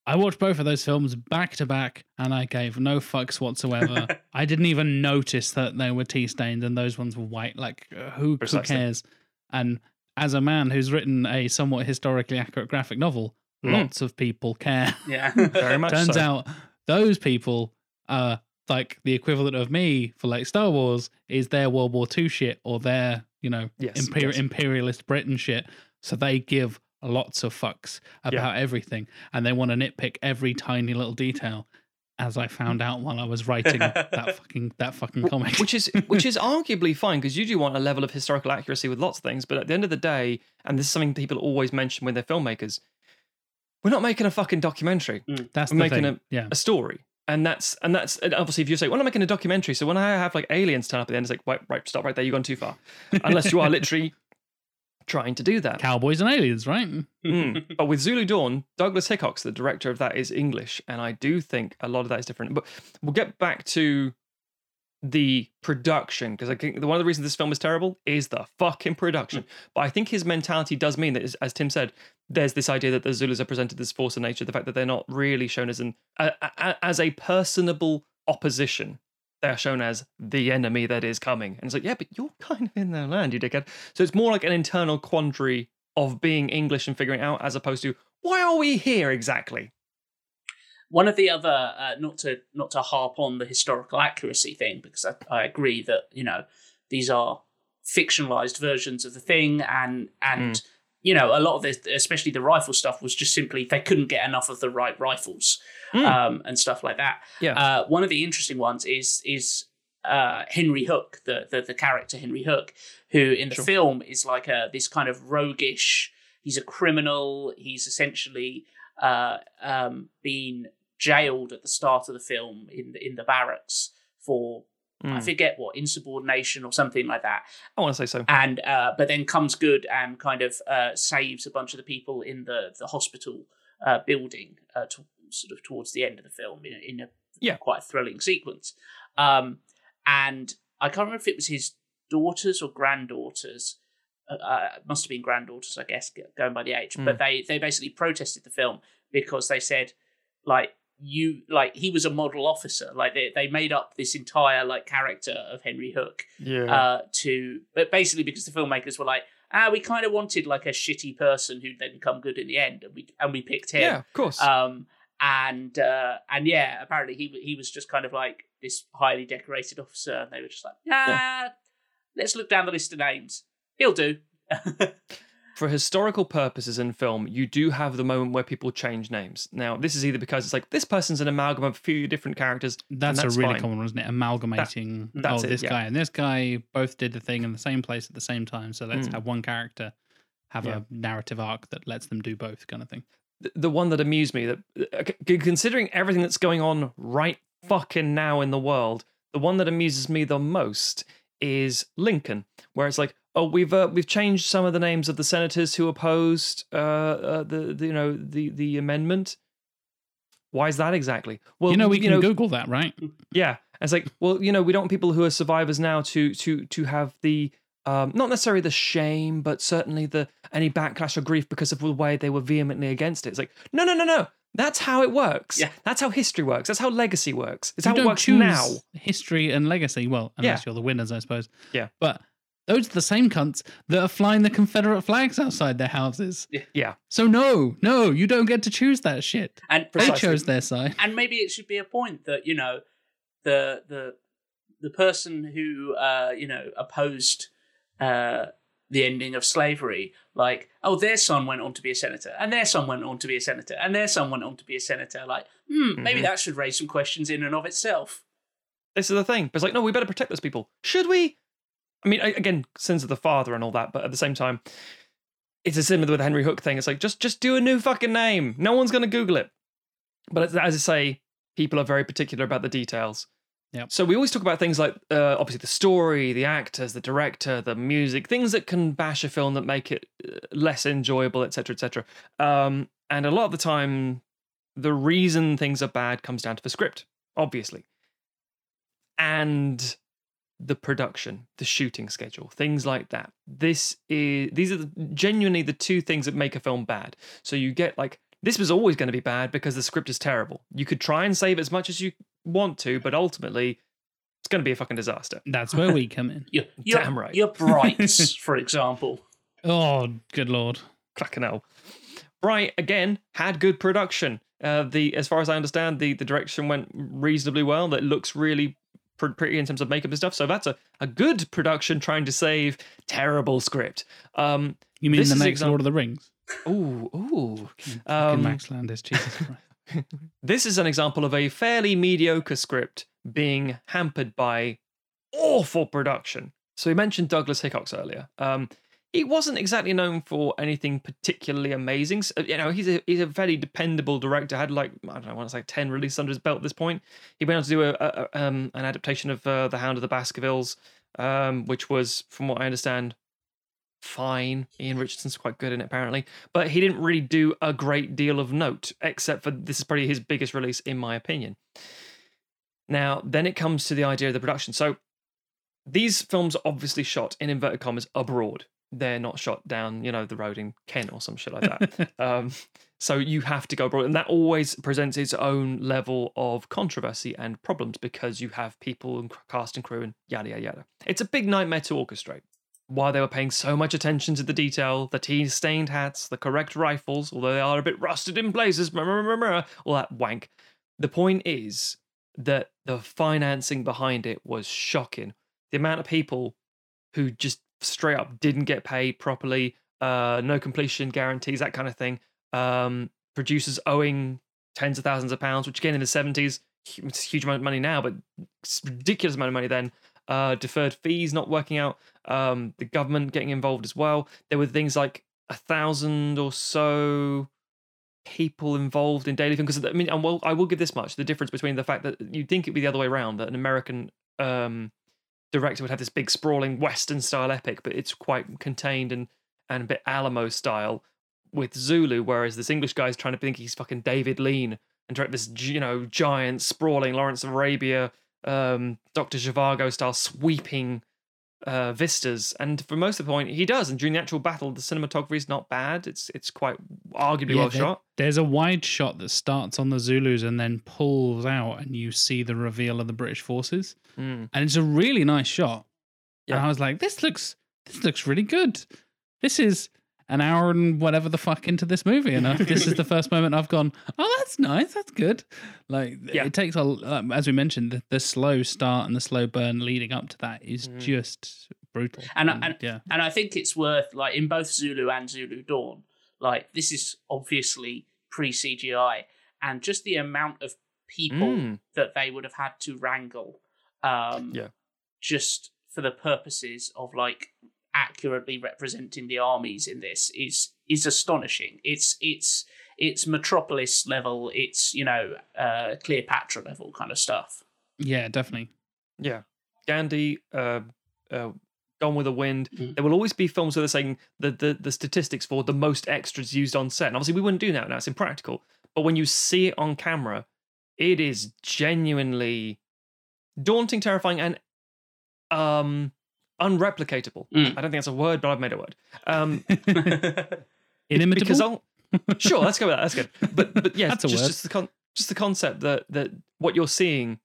[SPEAKER 1] I watched both of those films back to back and I gave no fucks whatsoever. I didn't even notice that they were tea stained and those ones were white. Like who, who cares? And as a man who's written a somewhat historically accurate graphic novel,
[SPEAKER 2] Mm.
[SPEAKER 1] lots of people care.
[SPEAKER 3] yeah
[SPEAKER 2] very much
[SPEAKER 1] Turns
[SPEAKER 2] so.
[SPEAKER 1] out those people are like the equivalent of me for like Star Wars is their World War II shit or their, you know,
[SPEAKER 2] Yes,
[SPEAKER 1] imper-
[SPEAKER 2] yes.
[SPEAKER 1] imperialist Britain shit. So they give lots of fucks about everything and they want to nitpick every tiny little detail. As I found out while I was writing that fucking that fucking comic.
[SPEAKER 2] which is which is arguably fine because you do want a level of historical accuracy with lots of things, but at the end of the day, and this is something people always mention when they're filmmakers, we're not making a fucking documentary,
[SPEAKER 1] That's
[SPEAKER 2] we're
[SPEAKER 1] the
[SPEAKER 2] making
[SPEAKER 1] thing.
[SPEAKER 2] a-
[SPEAKER 1] yeah.
[SPEAKER 2] a story. And that's and that's and obviously if you say, well, I'm making a documentary, so when I have like aliens turn up at the end, it's like, wait, right, stop right there, you've gone too far. Unless you are literally trying to do that.
[SPEAKER 1] Cowboys and aliens, right?
[SPEAKER 2] Mm. But with Zulu Dawn, Douglas Hickox, the director of that, is English, and I do think a lot of that is different. But we'll get back to the production because I think one of the reasons this film is terrible is the fucking production. Mm. But I think his mentality does mean that, as- as Tim said, there's this idea that the Zulus are presented as force of nature, the fact that they're not really shown as an a, a, as a personable opposition. They are shown as the enemy that is coming, and it's like, yeah, but you're kind of in their land, you dickhead. So it's more like an internal quandary of being English and figuring out, as opposed to why are we here exactly?
[SPEAKER 3] One of the other, uh, not to not to harp on the historical accuracy thing, because I, I agree that you know these are fictionalized versions of the thing, and and you know, a lot of this, especially the rifle stuff, was just simply they couldn't get enough of the right rifles
[SPEAKER 2] Mm.
[SPEAKER 3] um, and stuff like that.
[SPEAKER 2] Yeah.
[SPEAKER 3] Uh, one of the interesting ones is is uh, Henry Hook, the, the the character Henry Hook, who in the
[SPEAKER 2] Sure.
[SPEAKER 3] film is like a this kind of roguish. He's a criminal. He's essentially uh, um, been jailed at the start of the film in the, in the barracks for I
[SPEAKER 2] Mm.
[SPEAKER 3] forget what insubordination or something like that
[SPEAKER 2] I want to say so.
[SPEAKER 3] and uh, but then comes good and kind of uh, saves a bunch of the people in the the hospital uh, building uh, to, sort of towards the end of the film in, a- in a
[SPEAKER 2] Yeah.
[SPEAKER 3] quite a thrilling sequence. Um, and I can't remember if it was his daughters or granddaughters. Uh, uh, it must have been granddaughters, I guess, going by the age. But they they basically protested the film because they said like you like he was a model officer. Like they, they made up this entire like character of henry hook
[SPEAKER 2] Yeah.
[SPEAKER 3] uh, to but basically because the filmmakers were like ah we kind of wanted like a shitty person who'd then come good in the end and we and we picked him.
[SPEAKER 2] Yeah, of course.
[SPEAKER 3] um and uh and yeah apparently he he was just kind of like this highly decorated officer and they were just like ah let's look down the list of names. He'll do
[SPEAKER 2] for historical purposes in film, you do have the moment where people change names. Now, this is either because it's like this person's an amalgam of a few different characters.
[SPEAKER 1] That's,
[SPEAKER 2] that's
[SPEAKER 1] a really
[SPEAKER 2] fine.
[SPEAKER 1] common one, isn't it? Amalgamating.
[SPEAKER 2] that's
[SPEAKER 1] oh,
[SPEAKER 2] it,
[SPEAKER 1] this
[SPEAKER 2] yeah.
[SPEAKER 1] guy and this guy both did the thing in the same place at the same time. So let's
[SPEAKER 2] Mm.
[SPEAKER 1] have one character have
[SPEAKER 2] Yeah.
[SPEAKER 1] a narrative arc that lets them do both, kind of thing.
[SPEAKER 2] The, the one that amused me that uh, considering everything that's going on right fucking now in the world, the one that amuses me the most is Lincoln, where it's like, oh, we've uh, we've changed some of the names of the senators who opposed uh, uh the, the you know the the amendment. Why is that exactly? Well,
[SPEAKER 1] you know, we can Google that, right?
[SPEAKER 2] Yeah, it's like, well, you know, we don't want people who are survivors now to to to have the um, not necessarily the shame, but certainly the any backlash or grief because of the way they were vehemently against it. It's like, no, no, no, no. That's how it works.
[SPEAKER 3] Yeah.
[SPEAKER 2] That's how history works. That's how legacy works. It's
[SPEAKER 1] You
[SPEAKER 2] how it
[SPEAKER 1] don't
[SPEAKER 2] works
[SPEAKER 1] choose
[SPEAKER 2] now.
[SPEAKER 1] history and legacy. Well, unless
[SPEAKER 2] Yeah.
[SPEAKER 1] you're the winners, I suppose.
[SPEAKER 2] Yeah.
[SPEAKER 1] But those are the same cunts that are flying the Confederate flags outside their houses.
[SPEAKER 2] Yeah.
[SPEAKER 1] So no, no, you don't get to choose that shit.
[SPEAKER 3] and
[SPEAKER 1] They chose their side.
[SPEAKER 3] and maybe it should be a point that you know the the the person who uh you know opposed uh the ending of slavery like oh their son went on to be a senator and their son went on to be a senator and their son went on to be a senator like hmm maybe
[SPEAKER 2] Mhm.
[SPEAKER 3] that should raise some questions in and of itself
[SPEAKER 2] This is the thing. But it's like, no, we better protect those people. Should we? I mean, again, sins of the father and all that, but at the same time, it's a similar with the Henry Hook thing. It's like just just do a new fucking name. No one's gonna Google it. But as, I say, people are very particular about the details.
[SPEAKER 1] Yep.
[SPEAKER 2] So we always talk about things like uh, obviously the story, the actors, the director, the music, things that can bash a film that make it uh, less enjoyable, etc., etc. Um, and a lot of the time, the reason things are bad comes down to the script, obviously, and the production, the shooting schedule, things like that. This is these are the, genuinely the two things that make a film bad. So you get like this was always going to be bad because the script is terrible. You could try and save as much as you want to, but ultimately it's going to be a fucking disaster.
[SPEAKER 1] That's where we come in.
[SPEAKER 3] your, your,
[SPEAKER 2] Damn right.
[SPEAKER 3] your brights for example
[SPEAKER 1] Oh, good lord.
[SPEAKER 2] Cracking hell. Bright again had good production. Uh, the as far as I understand, the the direction went reasonably well. That looks really pr- pretty in terms of makeup and stuff. So that's a, a good production trying to save terrible script. Um,
[SPEAKER 1] You mean the next Lord of the Rings?
[SPEAKER 2] ooh, ooh. Um,
[SPEAKER 1] Max Landis, Jesus Christ.
[SPEAKER 2] This is an example of a fairly mediocre script being hampered by awful production. So we mentioned Douglas Hickox earlier. Um, he wasn't exactly known for anything particularly amazing. So, you know, he's a he's a very dependable director. Had like I don't know, I want to say ten releases under his belt at this point. He went on to do a, a, a- um, an adaptation of uh, The Hound of the Baskervilles, um, which was, from what I understand, fine. Ian Richardson's quite good in it apparently, but he didn't really do a great deal of note, except for this is probably his biggest release in my opinion. Now, then it comes to the idea of the production. So these films are obviously shot in inverted commas abroad. They're not shot down, you know, the road in Kent or some shit like that. um, so you have to go abroad, and that always presents its own level of controversy and problems because you have people and cast and crew and yada yada yada. It's a big nightmare to orchestrate. While they were paying so much attention to the detail, the tea stained hats, the correct rifles, although they are a bit rusted in places, meh, meh, meh, all that wank. The point is that the financing behind it was shocking. The amount of people who just straight up didn't get paid properly, uh, no completion guarantees, that kind of thing. Um, producers owing tens of thousands of pounds, which again in the seventies, it's a huge amount of money now, but ridiculous amount of money then. Uh, deferred fees not working out. Um, the government getting involved as well. There were things like a thousand or so people involved in daily film because I mean, and well, I will give this much: the difference between the fact that you'd think it'd be the other way around that an American um, director would have this big sprawling Western style epic, but it's quite contained and and a bit Alamo style with Zulu, whereas this English guy's trying to think he's fucking David Lean and direct this you know giant sprawling Lawrence of Arabia, um, Doctor Zhivago style sweeping uh, vistas, and for most of the point, he does. And during the actual battle, the cinematography is not bad. It's it's quite arguably
[SPEAKER 1] Yeah,
[SPEAKER 2] well
[SPEAKER 1] there-
[SPEAKER 2] shot.
[SPEAKER 1] There's a wide shot that starts on the Zulus and then pulls out, and you see the reveal of the British forces.
[SPEAKER 2] Mm.
[SPEAKER 1] And it's a really nice shot. And I was like, this looks this looks really good. This is an hour and whatever the fuck into this movie, and I- this is the first moment I've gone, oh, that's nice, that's good. Like
[SPEAKER 2] Yeah.
[SPEAKER 1] it takes a, um, as we mentioned, the, the slow start and the slow burn leading up to that is
[SPEAKER 2] Mhm.
[SPEAKER 1] just brutal.
[SPEAKER 3] And I- and-
[SPEAKER 1] yeah,
[SPEAKER 3] and I think it's worth like in both Zulu and Zulu Dawn, like this is obviously pre CGI, and just the amount of people
[SPEAKER 2] Mm.
[SPEAKER 3] that they would have had to wrangle, um,
[SPEAKER 2] Yeah.
[SPEAKER 3] just for the purposes of like accurately representing the armies in this is is astonishing. It's it's it's Metropolis level. It's you know uh, Cleopatra level kind of stuff.
[SPEAKER 1] yeah, definitely.
[SPEAKER 2] Yeah, Gandhi, uh, uh, Gone with the Wind.
[SPEAKER 3] Mm.
[SPEAKER 2] There will always be films where they're saying the, the the statistics for the most extras used on set. And obviously, we wouldn't do that now; it's impractical. But when you see it on camera, it is genuinely daunting, terrifying, and um unreplicatable.
[SPEAKER 3] Mm.
[SPEAKER 2] I don't think that's a word, but I've made a word. Um,
[SPEAKER 1] Inimitable.
[SPEAKER 2] because I'll sure let's go with that. That's good. But but yes,
[SPEAKER 1] That's a
[SPEAKER 2] just
[SPEAKER 1] word.
[SPEAKER 2] just the con- just the concept that that what you're seeing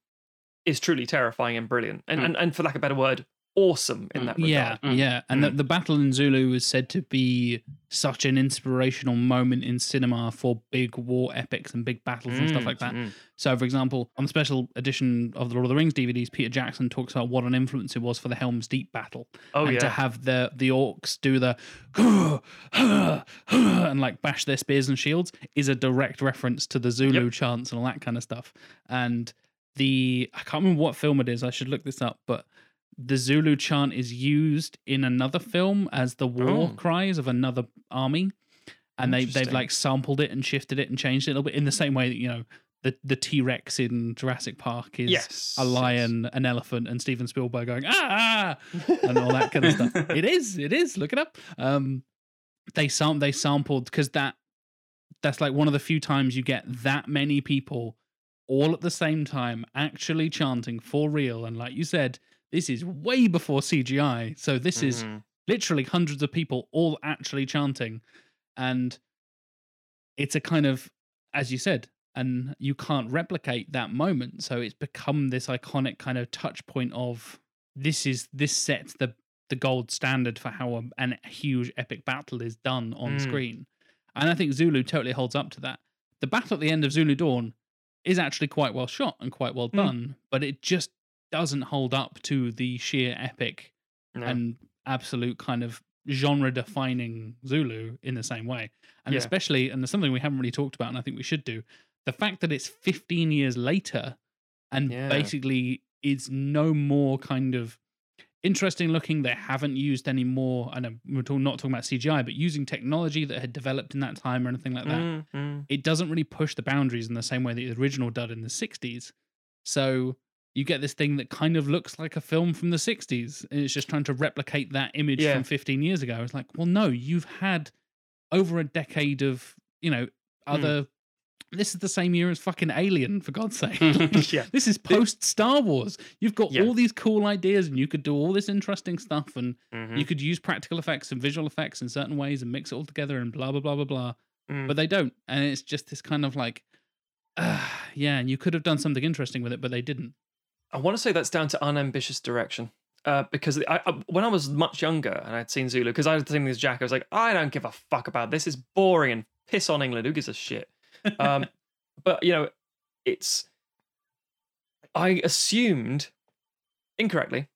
[SPEAKER 2] is truly terrifying and brilliant, and
[SPEAKER 3] Mm.
[SPEAKER 2] and, and for lack of a better word, awesome in
[SPEAKER 3] Mm.
[SPEAKER 2] that
[SPEAKER 1] Yeah,
[SPEAKER 2] regard.
[SPEAKER 3] Mm.
[SPEAKER 1] yeah. And the,
[SPEAKER 2] Mm.
[SPEAKER 1] the battle in Zulu was said to be such an inspirational moment in cinema for big war epics and big battles and stuff
[SPEAKER 2] Mm,
[SPEAKER 1] like that.
[SPEAKER 2] mm.
[SPEAKER 1] So, for example, on the special edition of the Lord of the Rings DVDs, Peter Jackson talks about what an influence it was for the Helm's Deep battle.
[SPEAKER 2] Oh
[SPEAKER 1] and to have the the orcs do the and like bash their spears and shields is a direct reference to the Zulu chants and all that kind of stuff. And the I can't remember what film it is. I should look this up, but the Zulu chant is used in another film as the war
[SPEAKER 2] Oh.
[SPEAKER 1] cries of another army. And they, they've like sampled it and shifted it and changed it a little bit in the same way that, you know, the, the T Rex in Jurassic Park is
[SPEAKER 2] yes,
[SPEAKER 1] a lion, an elephant, and Steven Spielberg going ah, ah," and all that kind of stuff. It is, it is. Look it up. Um, they sam they sampled because that that's like one of the few times you get that many people all at the same time actually chanting for real. And like you said, this is way before CGI, so this is
[SPEAKER 2] Mhm.
[SPEAKER 1] literally hundreds of people all actually chanting and it's a kind of as you said and you can't replicate that moment so it's become this iconic kind of touch point of this is this sets the the gold standard for how a, an, a huge epic battle is done on
[SPEAKER 2] Mm.
[SPEAKER 1] screen and i think zulu totally holds up to that the battle at the end of zulu dawn is actually quite well shot and quite well
[SPEAKER 2] Mm.
[SPEAKER 1] done but it just doesn't hold up to the sheer epic
[SPEAKER 2] No.
[SPEAKER 1] and absolute kind of genre defining Zulu in the same way. And
[SPEAKER 2] Yeah.
[SPEAKER 1] especially, and there's something we haven't really talked about, and I think we should do the fact that it's 15 years later and
[SPEAKER 2] Yeah.
[SPEAKER 1] basically is no more kind of interesting looking. They haven't used any more, and we're talking, not talking about CGI, but using technology that had developed in that time or anything like that
[SPEAKER 2] Mm, mm.
[SPEAKER 1] it doesn't really push the boundaries in the same way that the original did in the 60s. So you get this thing that kind of looks like a film from the 60s. And it's just trying to replicate that image
[SPEAKER 2] Yeah.
[SPEAKER 1] from 15 years ago. It's like, well, no, you've had over a decade of, you know,
[SPEAKER 2] Hmm.
[SPEAKER 1] other. This is the same year as fucking Alien, for God's sake.
[SPEAKER 2] yeah.
[SPEAKER 1] this is post Star Wars. You've got
[SPEAKER 2] Yeah.
[SPEAKER 1] all these cool ideas and you could do all this interesting stuff and
[SPEAKER 2] Mhm.
[SPEAKER 1] you could use practical effects and visual effects in certain ways and mix it all together and blah, blah, blah, blah, blah
[SPEAKER 2] Mm.
[SPEAKER 1] but they don't and it's just this kind of like uh, yeah and you could have done something interesting with it but they didn't
[SPEAKER 2] I want to say that's down to unambitious direction. Uh, because I, I, when I was much younger and I'd seen Zulu, because I was the same as Jack, I was like, I don't give a fuck about this. It's boring and piss on England. Who gives a shit? Um, but you know, it's. I assumed incorrectly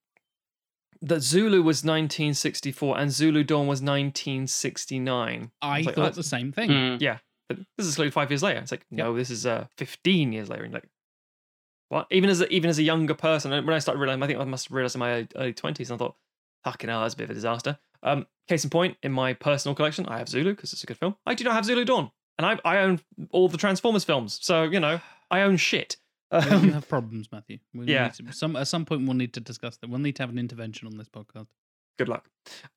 [SPEAKER 2] that Zulu was 1964 and Zulu Dawn was 1969.
[SPEAKER 1] I
[SPEAKER 2] was like,
[SPEAKER 1] thought
[SPEAKER 2] that's-
[SPEAKER 1] the same thing.
[SPEAKER 3] Mm.
[SPEAKER 2] But this is literally five years later. It's like, no, this is uh, 15 years later. And you're like, what? Even as a, even as a younger person, when I started realizing, I think I must have realized in my early- 20s, and I thought, fucking hell, that's a bit of a disaster. Um, case in point, in my personal collection, I have Zulu because it's a good film. I do not have Zulu Dawn, and I I own all the Transformers films, so you know I own shit. Um,
[SPEAKER 1] have problems, Matthew. We
[SPEAKER 2] yeah.
[SPEAKER 1] need to- some at some point we'll need to discuss that. We'll need to have an intervention on this podcast.
[SPEAKER 2] good luck.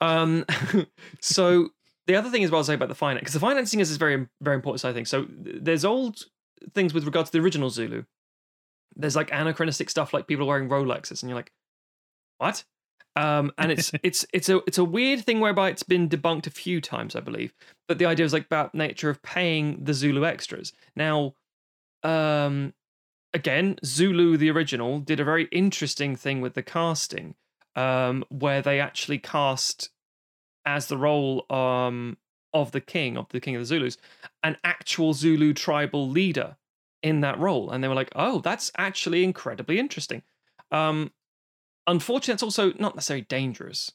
[SPEAKER 2] Um, so the other thing as well to say about the finance, because the financing is a very very important side thing. So there's old things with regard to the original Zulu. There's like anachronistic stuff like people wearing Rolexes, and you're like, what? Um, and it's it's it's a it's a weird thing whereby it's been debunked a few times, I believe. But the idea is like about nature of paying the Zulu extras. Now, um, again, Zulu the original did a very interesting thing with the casting, um, where they actually cast as the role um of the king of the king of the Zulus, an actual Zulu tribal leader in that role, and they were like, "Oh, that's actually incredibly interesting." Um, unfortunately, it's also not necessarily dangerous,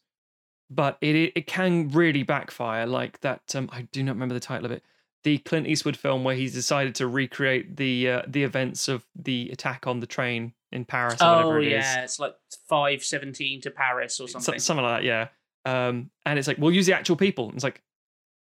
[SPEAKER 2] but it it, can really backfire. Like that, um, I do not remember the title of it. The Clint Eastwood film where he's decided to recreate the uh, the events of the attack on the train in Paris or
[SPEAKER 3] Oh
[SPEAKER 2] whatever it is.
[SPEAKER 3] yeah, it's like five seventeen to Paris or
[SPEAKER 2] So-
[SPEAKER 3] something.
[SPEAKER 2] something like that, yeah. Um, and it's like we'll use the actual people. And it's like,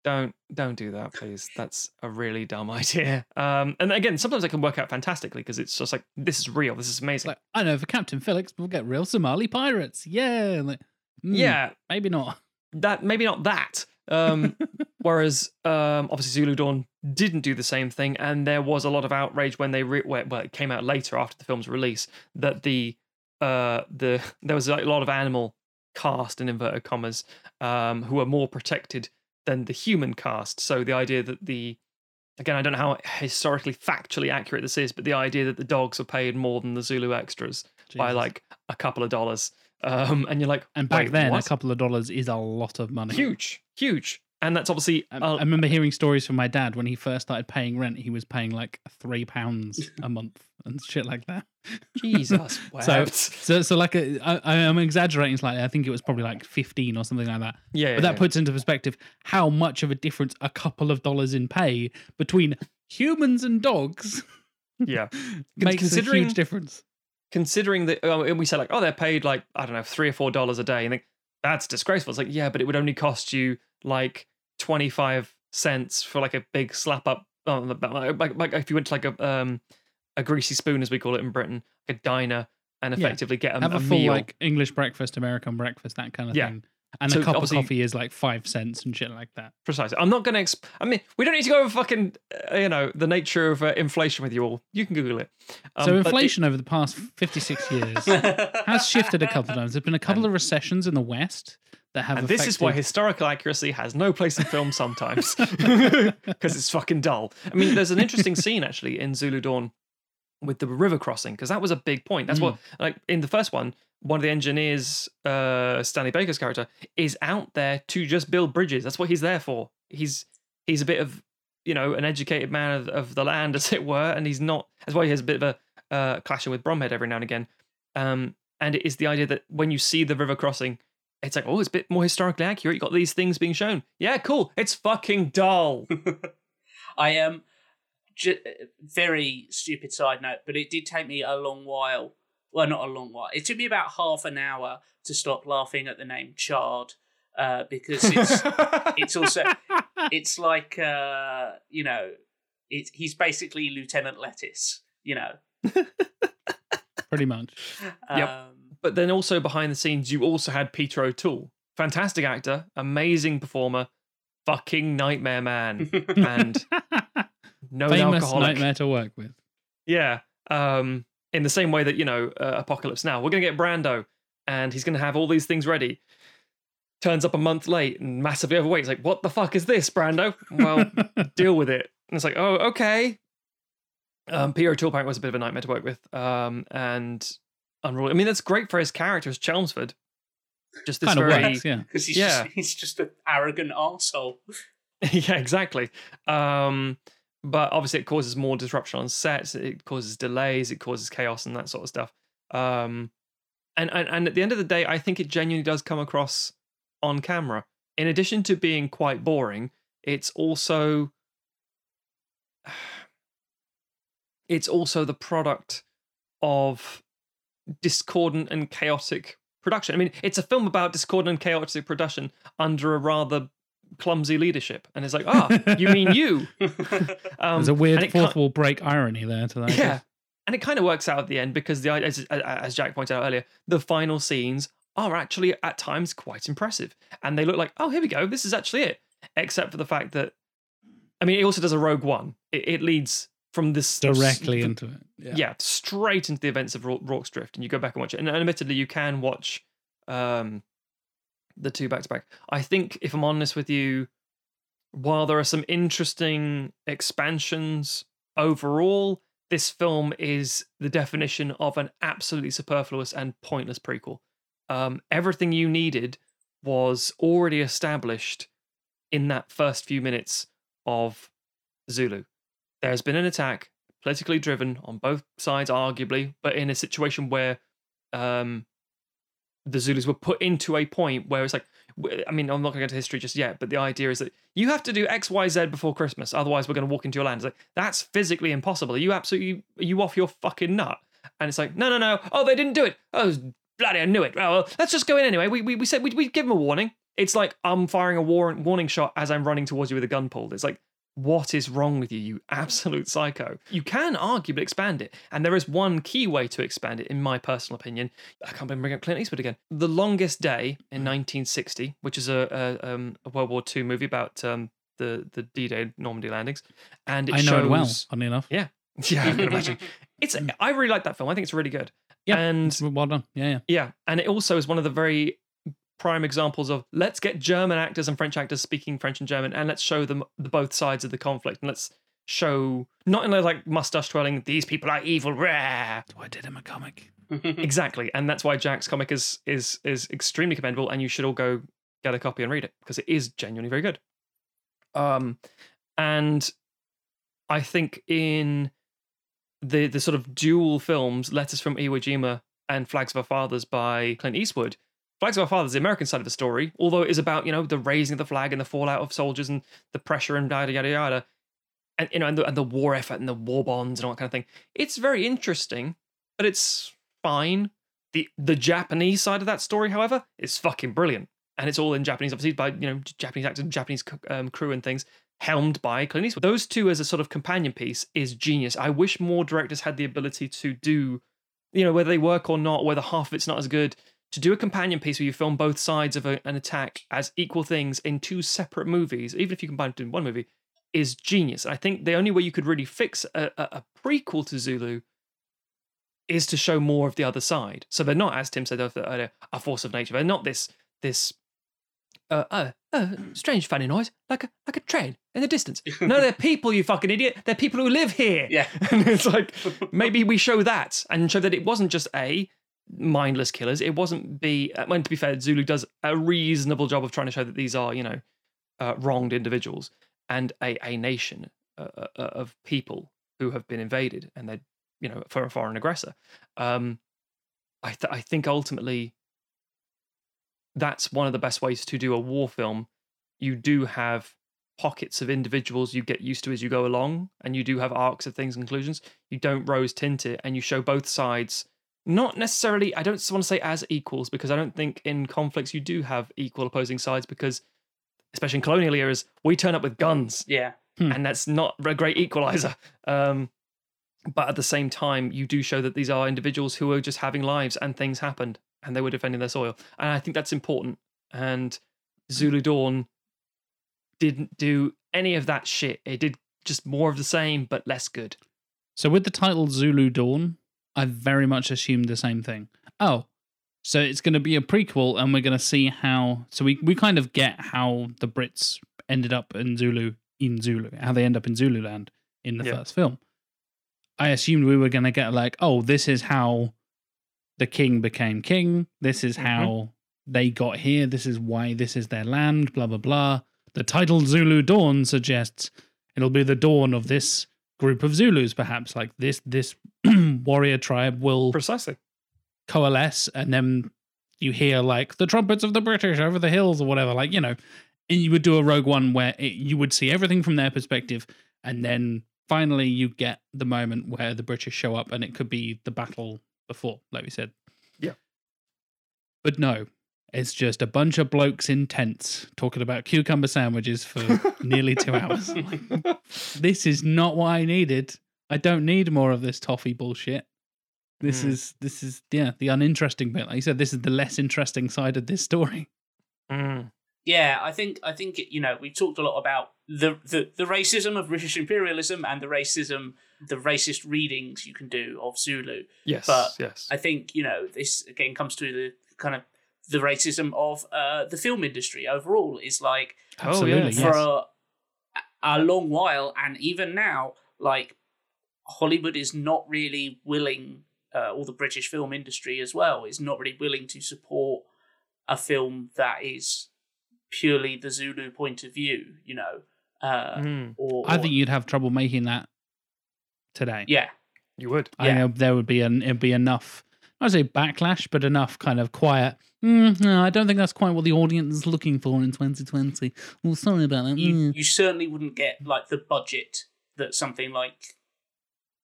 [SPEAKER 2] don't don't do that, please. That's a really dumb idea. Um, and again, sometimes it can work out fantastically because it's just like this is real. This is amazing.
[SPEAKER 1] like I know for Captain Phillips, we'll get real Somali pirates. Yeah, like, hmm,
[SPEAKER 2] yeah,
[SPEAKER 1] maybe not.
[SPEAKER 2] that maybe not that. Um, whereas um, obviously Zulu Dawn didn't do the same thing, and there was a lot of outrage when they re- well, it came out later after the film's release that the uh the there was like a lot of animal cast in inverted commas um who were more protected than the human cast. So the idea that the again I don't know how historically factually accurate this is, but the idea that the dogs are paid more than the Zulu extras by like a couple of dollars. Um, and you're like,
[SPEAKER 1] and back then,
[SPEAKER 2] what?
[SPEAKER 1] a couple of dollars is a lot of money.
[SPEAKER 2] huge, huge, and that's obviously
[SPEAKER 1] I,
[SPEAKER 2] uh,
[SPEAKER 1] I remember hearing stories from my dad when he first started paying rent. He was paying like three pounds a month and shit like that.
[SPEAKER 2] Jesus.
[SPEAKER 1] So, so, so like, a, I, I- I'm exaggerating slightly. I think it was probably like 15 or something like that.
[SPEAKER 2] yeah,
[SPEAKER 1] But that
[SPEAKER 2] yeah.
[SPEAKER 1] puts into perspective how much of a difference a couple of dollars in pay between humans and dogs
[SPEAKER 2] yeah.
[SPEAKER 1] makes a
[SPEAKER 2] considering-
[SPEAKER 1] huge difference.
[SPEAKER 2] Considering that, and we say like, oh, they're paid like I don't know, three or four dollars a day, and think that's disgraceful. It's like, yeah, but it would only cost you like twenty five cents for like a big slap up. Like, like, like if you went to like a um a greasy spoon, as we call it in Britain, like a diner, and
[SPEAKER 1] Yeah.
[SPEAKER 2] effectively get a,
[SPEAKER 1] Have a,
[SPEAKER 2] a
[SPEAKER 1] full
[SPEAKER 2] meal.
[SPEAKER 1] like English breakfast, American breakfast, that kind of
[SPEAKER 2] Yeah.
[SPEAKER 1] thing. And
[SPEAKER 2] So
[SPEAKER 1] a cup of coffee is like five cents and shit like that.
[SPEAKER 2] Precisely. I'm not going to. Exp- I mean, we don't need to go over fucking, uh, you know, the nature of uh, inflation with you all. You can Google it. Um,
[SPEAKER 1] so
[SPEAKER 2] it-
[SPEAKER 1] inflation over the past 56 years has shifted a couple of times. There's been a couple of recessions in the West that have
[SPEAKER 2] and this is why historical accuracy has no place in film sometimes because it's fucking dull. I mean, there's an interesting scene actually in Zulu Dawn with the river crossing because that was a big point. That's what, like, in the first one, one of the engineers, uh, Stanley Baker's character, is out there to just build bridges. That's what he's there for. He's he's a bit of you know an educated man of, of the land, as it were, and he's not. That's why he has a bit of a uh, clashing with Bromhead every now and again. Um, and it is the idea that when you see the river crossing, it's like, oh, it's a bit more historically accurate. You got these things being shown. Yeah, cool. It's fucking dull.
[SPEAKER 3] I am um, j- very stupid side note, but it did take me a long while. Well, not a long while. It took me about half an hour to stop laughing at the name Chard, uh, because it's it's also it's like uh, you know, it, he's basically Lieutenant Lettuce. You know.
[SPEAKER 1] pretty much.
[SPEAKER 2] Yep.
[SPEAKER 3] Um,
[SPEAKER 2] but then also behind the scenes, you also had Peter O'Toole, fantastic actor, amazing performer, fucking nightmare man, and no
[SPEAKER 1] Famous
[SPEAKER 2] alcoholic.
[SPEAKER 1] nightmare to work with.
[SPEAKER 2] Yeah. Um, in the same way that you know, uh, Apocalypse Now, we're gonna get Brando, and he's gonna have all these things ready. Turns up a month late and massively overweight. It's like, what the fuck is this, Brando? Well, deal with it. And it's like, oh, okay. Um, Peter O'Toole apparently was a bit of a nightmare to work with. Um, and unruly. I mean, that's great for his character as Chelmsford. Just this
[SPEAKER 1] kind of
[SPEAKER 2] very,
[SPEAKER 1] works, yeah.
[SPEAKER 3] because he's
[SPEAKER 2] Yeah.
[SPEAKER 3] just, he's just an arrogant asshole.
[SPEAKER 2] yeah, exactly. Um, but obviously, it causes more disruption on sets. It causes delays. It causes chaos and that sort of stuff. Um, and, and and at the end of the day, I think it genuinely does come across on camera. In addition to being quite boring, it's also it's also the product of discordant and chaotic production. I mean, it's a film about discordant and chaotic production under a rather clumsy leadership, and it's like, ah, you mean you? Um,
[SPEAKER 1] There's a
[SPEAKER 2] and
[SPEAKER 1] weird
[SPEAKER 2] it
[SPEAKER 1] fourth wall break irony there to that.
[SPEAKER 2] yeah, and it kind of works out at the end because the as, as Jack pointed out earlier, the final scenes are actually at times quite impressive, and they look like, oh, here we go, this is actually it. Except for the fact that, I mean, it also does a Rogue One. It, it leads from this
[SPEAKER 1] Directly
[SPEAKER 2] the-
[SPEAKER 1] into it.
[SPEAKER 2] yeah. straight into the events of Ra- Rorke's Drift, and you go back and watch it. And admittedly, you can watch um, the two back to back. I think, if I'm honest with you, while there are some interesting expansions overall, this film is the definition of an absolutely superfluous and pointless prequel. Um, everything you needed was already established in that first few minutes of Zulu. There has been an attack, politically driven on both sides, arguably, but in a situation where um, the Zulus were put into a point where it's like, I mean, I'm not going to go into history just yet, but the idea is that you have to do X, Y, Z before Christmas, otherwise we're going to walk into your land. It's like that's physically impossible. Are you absolutely, are you off your fucking nut? And it's like, no, no, no. Oh, they didn't do it. Oh, bloody, I knew it. Oh, well, let's just go in anyway. We we, we said we'd, we'd give them a warning. It's like I'm firing a warrant, warning shot as I'm running towards you with a gun pulled. It's like, what is wrong with you, you absolute psycho? You can arguably expand it, and there is one key way to expand it, in my personal opinion. I can't bring up Clint Eastwood again. The Longest Day in 1960, which is a, a, um, a World War II movie about um, the the D-Day Normandy landings, and it
[SPEAKER 1] I know
[SPEAKER 2] shows,
[SPEAKER 1] it well, funny enough.
[SPEAKER 2] Yeah, yeah, I can imagine. It's I really like that film. I think it's really good.
[SPEAKER 1] Yeah.
[SPEAKER 2] and
[SPEAKER 1] Well done. Yeah, yeah.
[SPEAKER 2] yeah, and it also is one of the very prime examples of let's get German actors and French actors speaking French and German, and let's show them the both sides of the conflict, and let's show not in a like mustache twirling these people are evil, rare.
[SPEAKER 1] That's why I did him a comic.
[SPEAKER 2] exactly, and that's why Jack's comic is is is extremely commendable, and you should all go get a copy and read it because it is genuinely very good. Um, and I think in the the sort of dual films, Letters from Iwo Jima and Flags of Our Fathers by Clint Eastwood. Flags of Our Fathers, the American side of the story, although it is about you know the raising of the flag and the fallout of soldiers and the pressure and yada yada yada, and you know and the, and the war effort and the war bonds and all that kind of thing. It's very interesting, but it's fine. The the Japanese side of that story, however, is fucking brilliant, and it's all in Japanese, obviously by you know Japanese actors, Japanese um, crew and things, helmed by Clint Eastwood. Those two as a sort of companion piece is genius. I wish more directors had the ability to do, you know, whether they work or not, whether half of it's not as good, to do a companion piece where you film both sides of a, an attack as equal things in two separate movies, even if you combine it in one movie, is genius. I think the only way you could really fix a, a, a prequel to Zulu is to show more of the other side. So they're not, as Tim said earlier, a force of nature. They're not this this uh, uh, uh, strange funny noise, like a like a train in the distance. No, they're people, you fucking idiot. They're people who live here.
[SPEAKER 3] Yeah.
[SPEAKER 2] and it's like maybe we show that and show that it wasn't just a mindless killers. It wasn't be. uh, When to be fair, Zulu does a reasonable job of trying to show that these are you know uh, wronged individuals and a a nation uh, uh, of people who have been invaded and they're you know for a foreign aggressor. Um, I th- I think ultimately that's one of the best ways to do a war film. You do have pockets of individuals you get used to as you go along, and you do have arcs of things and conclusions. You don't rose tint it, and you show both sides. Not necessarily, I don't want to say as equals, because I don't think in conflicts you do have equal opposing sides, because especially in colonial eras, we turn up with guns
[SPEAKER 3] Yeah.
[SPEAKER 1] Hmm.
[SPEAKER 2] and that's not a great equalizer. Um, but at the same time, you do show that these are individuals who are just having lives and things happened and they were defending their soil. And I think that's important. And Zulu Dawn didn't do any of that shit. It did just more of the same, but less good.
[SPEAKER 1] So with the title Zulu Dawn, I very much assumed the same thing. Oh, so it's going to be a prequel, and we're going to see how. So we we kind of get how the Brits ended up in Zulu in Zulu, how they end up in Zululand in the
[SPEAKER 2] Yeah.
[SPEAKER 1] first film. I assumed we were going to get like, oh, this is how the king became king. This is
[SPEAKER 2] Mhm.
[SPEAKER 1] how they got here. This is why this is their land. Blah blah blah. The title Zulu Dawn suggests it'll be the dawn of this group of Zulus, perhaps like this this warrior tribe will
[SPEAKER 2] Precisely.
[SPEAKER 1] coalesce and then you hear like the trumpets of the British over the hills or whatever, like, you know, and you would do a Rogue One where it, you would see everything from their perspective and then finally you get the moment where the British show up and it could be the battle before, like we said.
[SPEAKER 2] Yeah.
[SPEAKER 1] But no, it's just a bunch of blokes in tents talking about cucumber sandwiches for nearly two hours. this is not what I needed. I don't need more of this toffee bullshit. This
[SPEAKER 2] Mm.
[SPEAKER 1] is this is yeah the uninteresting bit. Like you said, this is the less interesting side of this story.
[SPEAKER 2] Mm.
[SPEAKER 3] Yeah, I think I think you know we talked a lot about the, the the racism of British imperialism and the racism the racist readings you can do of Zulu.
[SPEAKER 2] Yes.
[SPEAKER 3] But
[SPEAKER 2] yes.
[SPEAKER 3] I think you know this again comes to the kind of the racism of uh, the film industry overall is like
[SPEAKER 2] oh yeah.
[SPEAKER 1] Absolutely,
[SPEAKER 3] for
[SPEAKER 1] yes.
[SPEAKER 3] a, a long while and even now like Hollywood is not really willing uh, or the British film industry as well is not really willing to support a film that is purely the Zulu point of view, you know. Uh,
[SPEAKER 2] Mm.
[SPEAKER 3] or,
[SPEAKER 1] I think you'd have trouble making that today.
[SPEAKER 3] yeah,
[SPEAKER 2] You would.
[SPEAKER 1] I
[SPEAKER 3] Yeah.
[SPEAKER 1] know there would be an it'd be enough. I would say backlash, but enough kind of quiet. "Mm, no, I don't think that's quite what the audience is looking for in 2020. Well, sorry about that.
[SPEAKER 3] you,
[SPEAKER 1] Mm.
[SPEAKER 3] you certainly wouldn't get like the budget that something like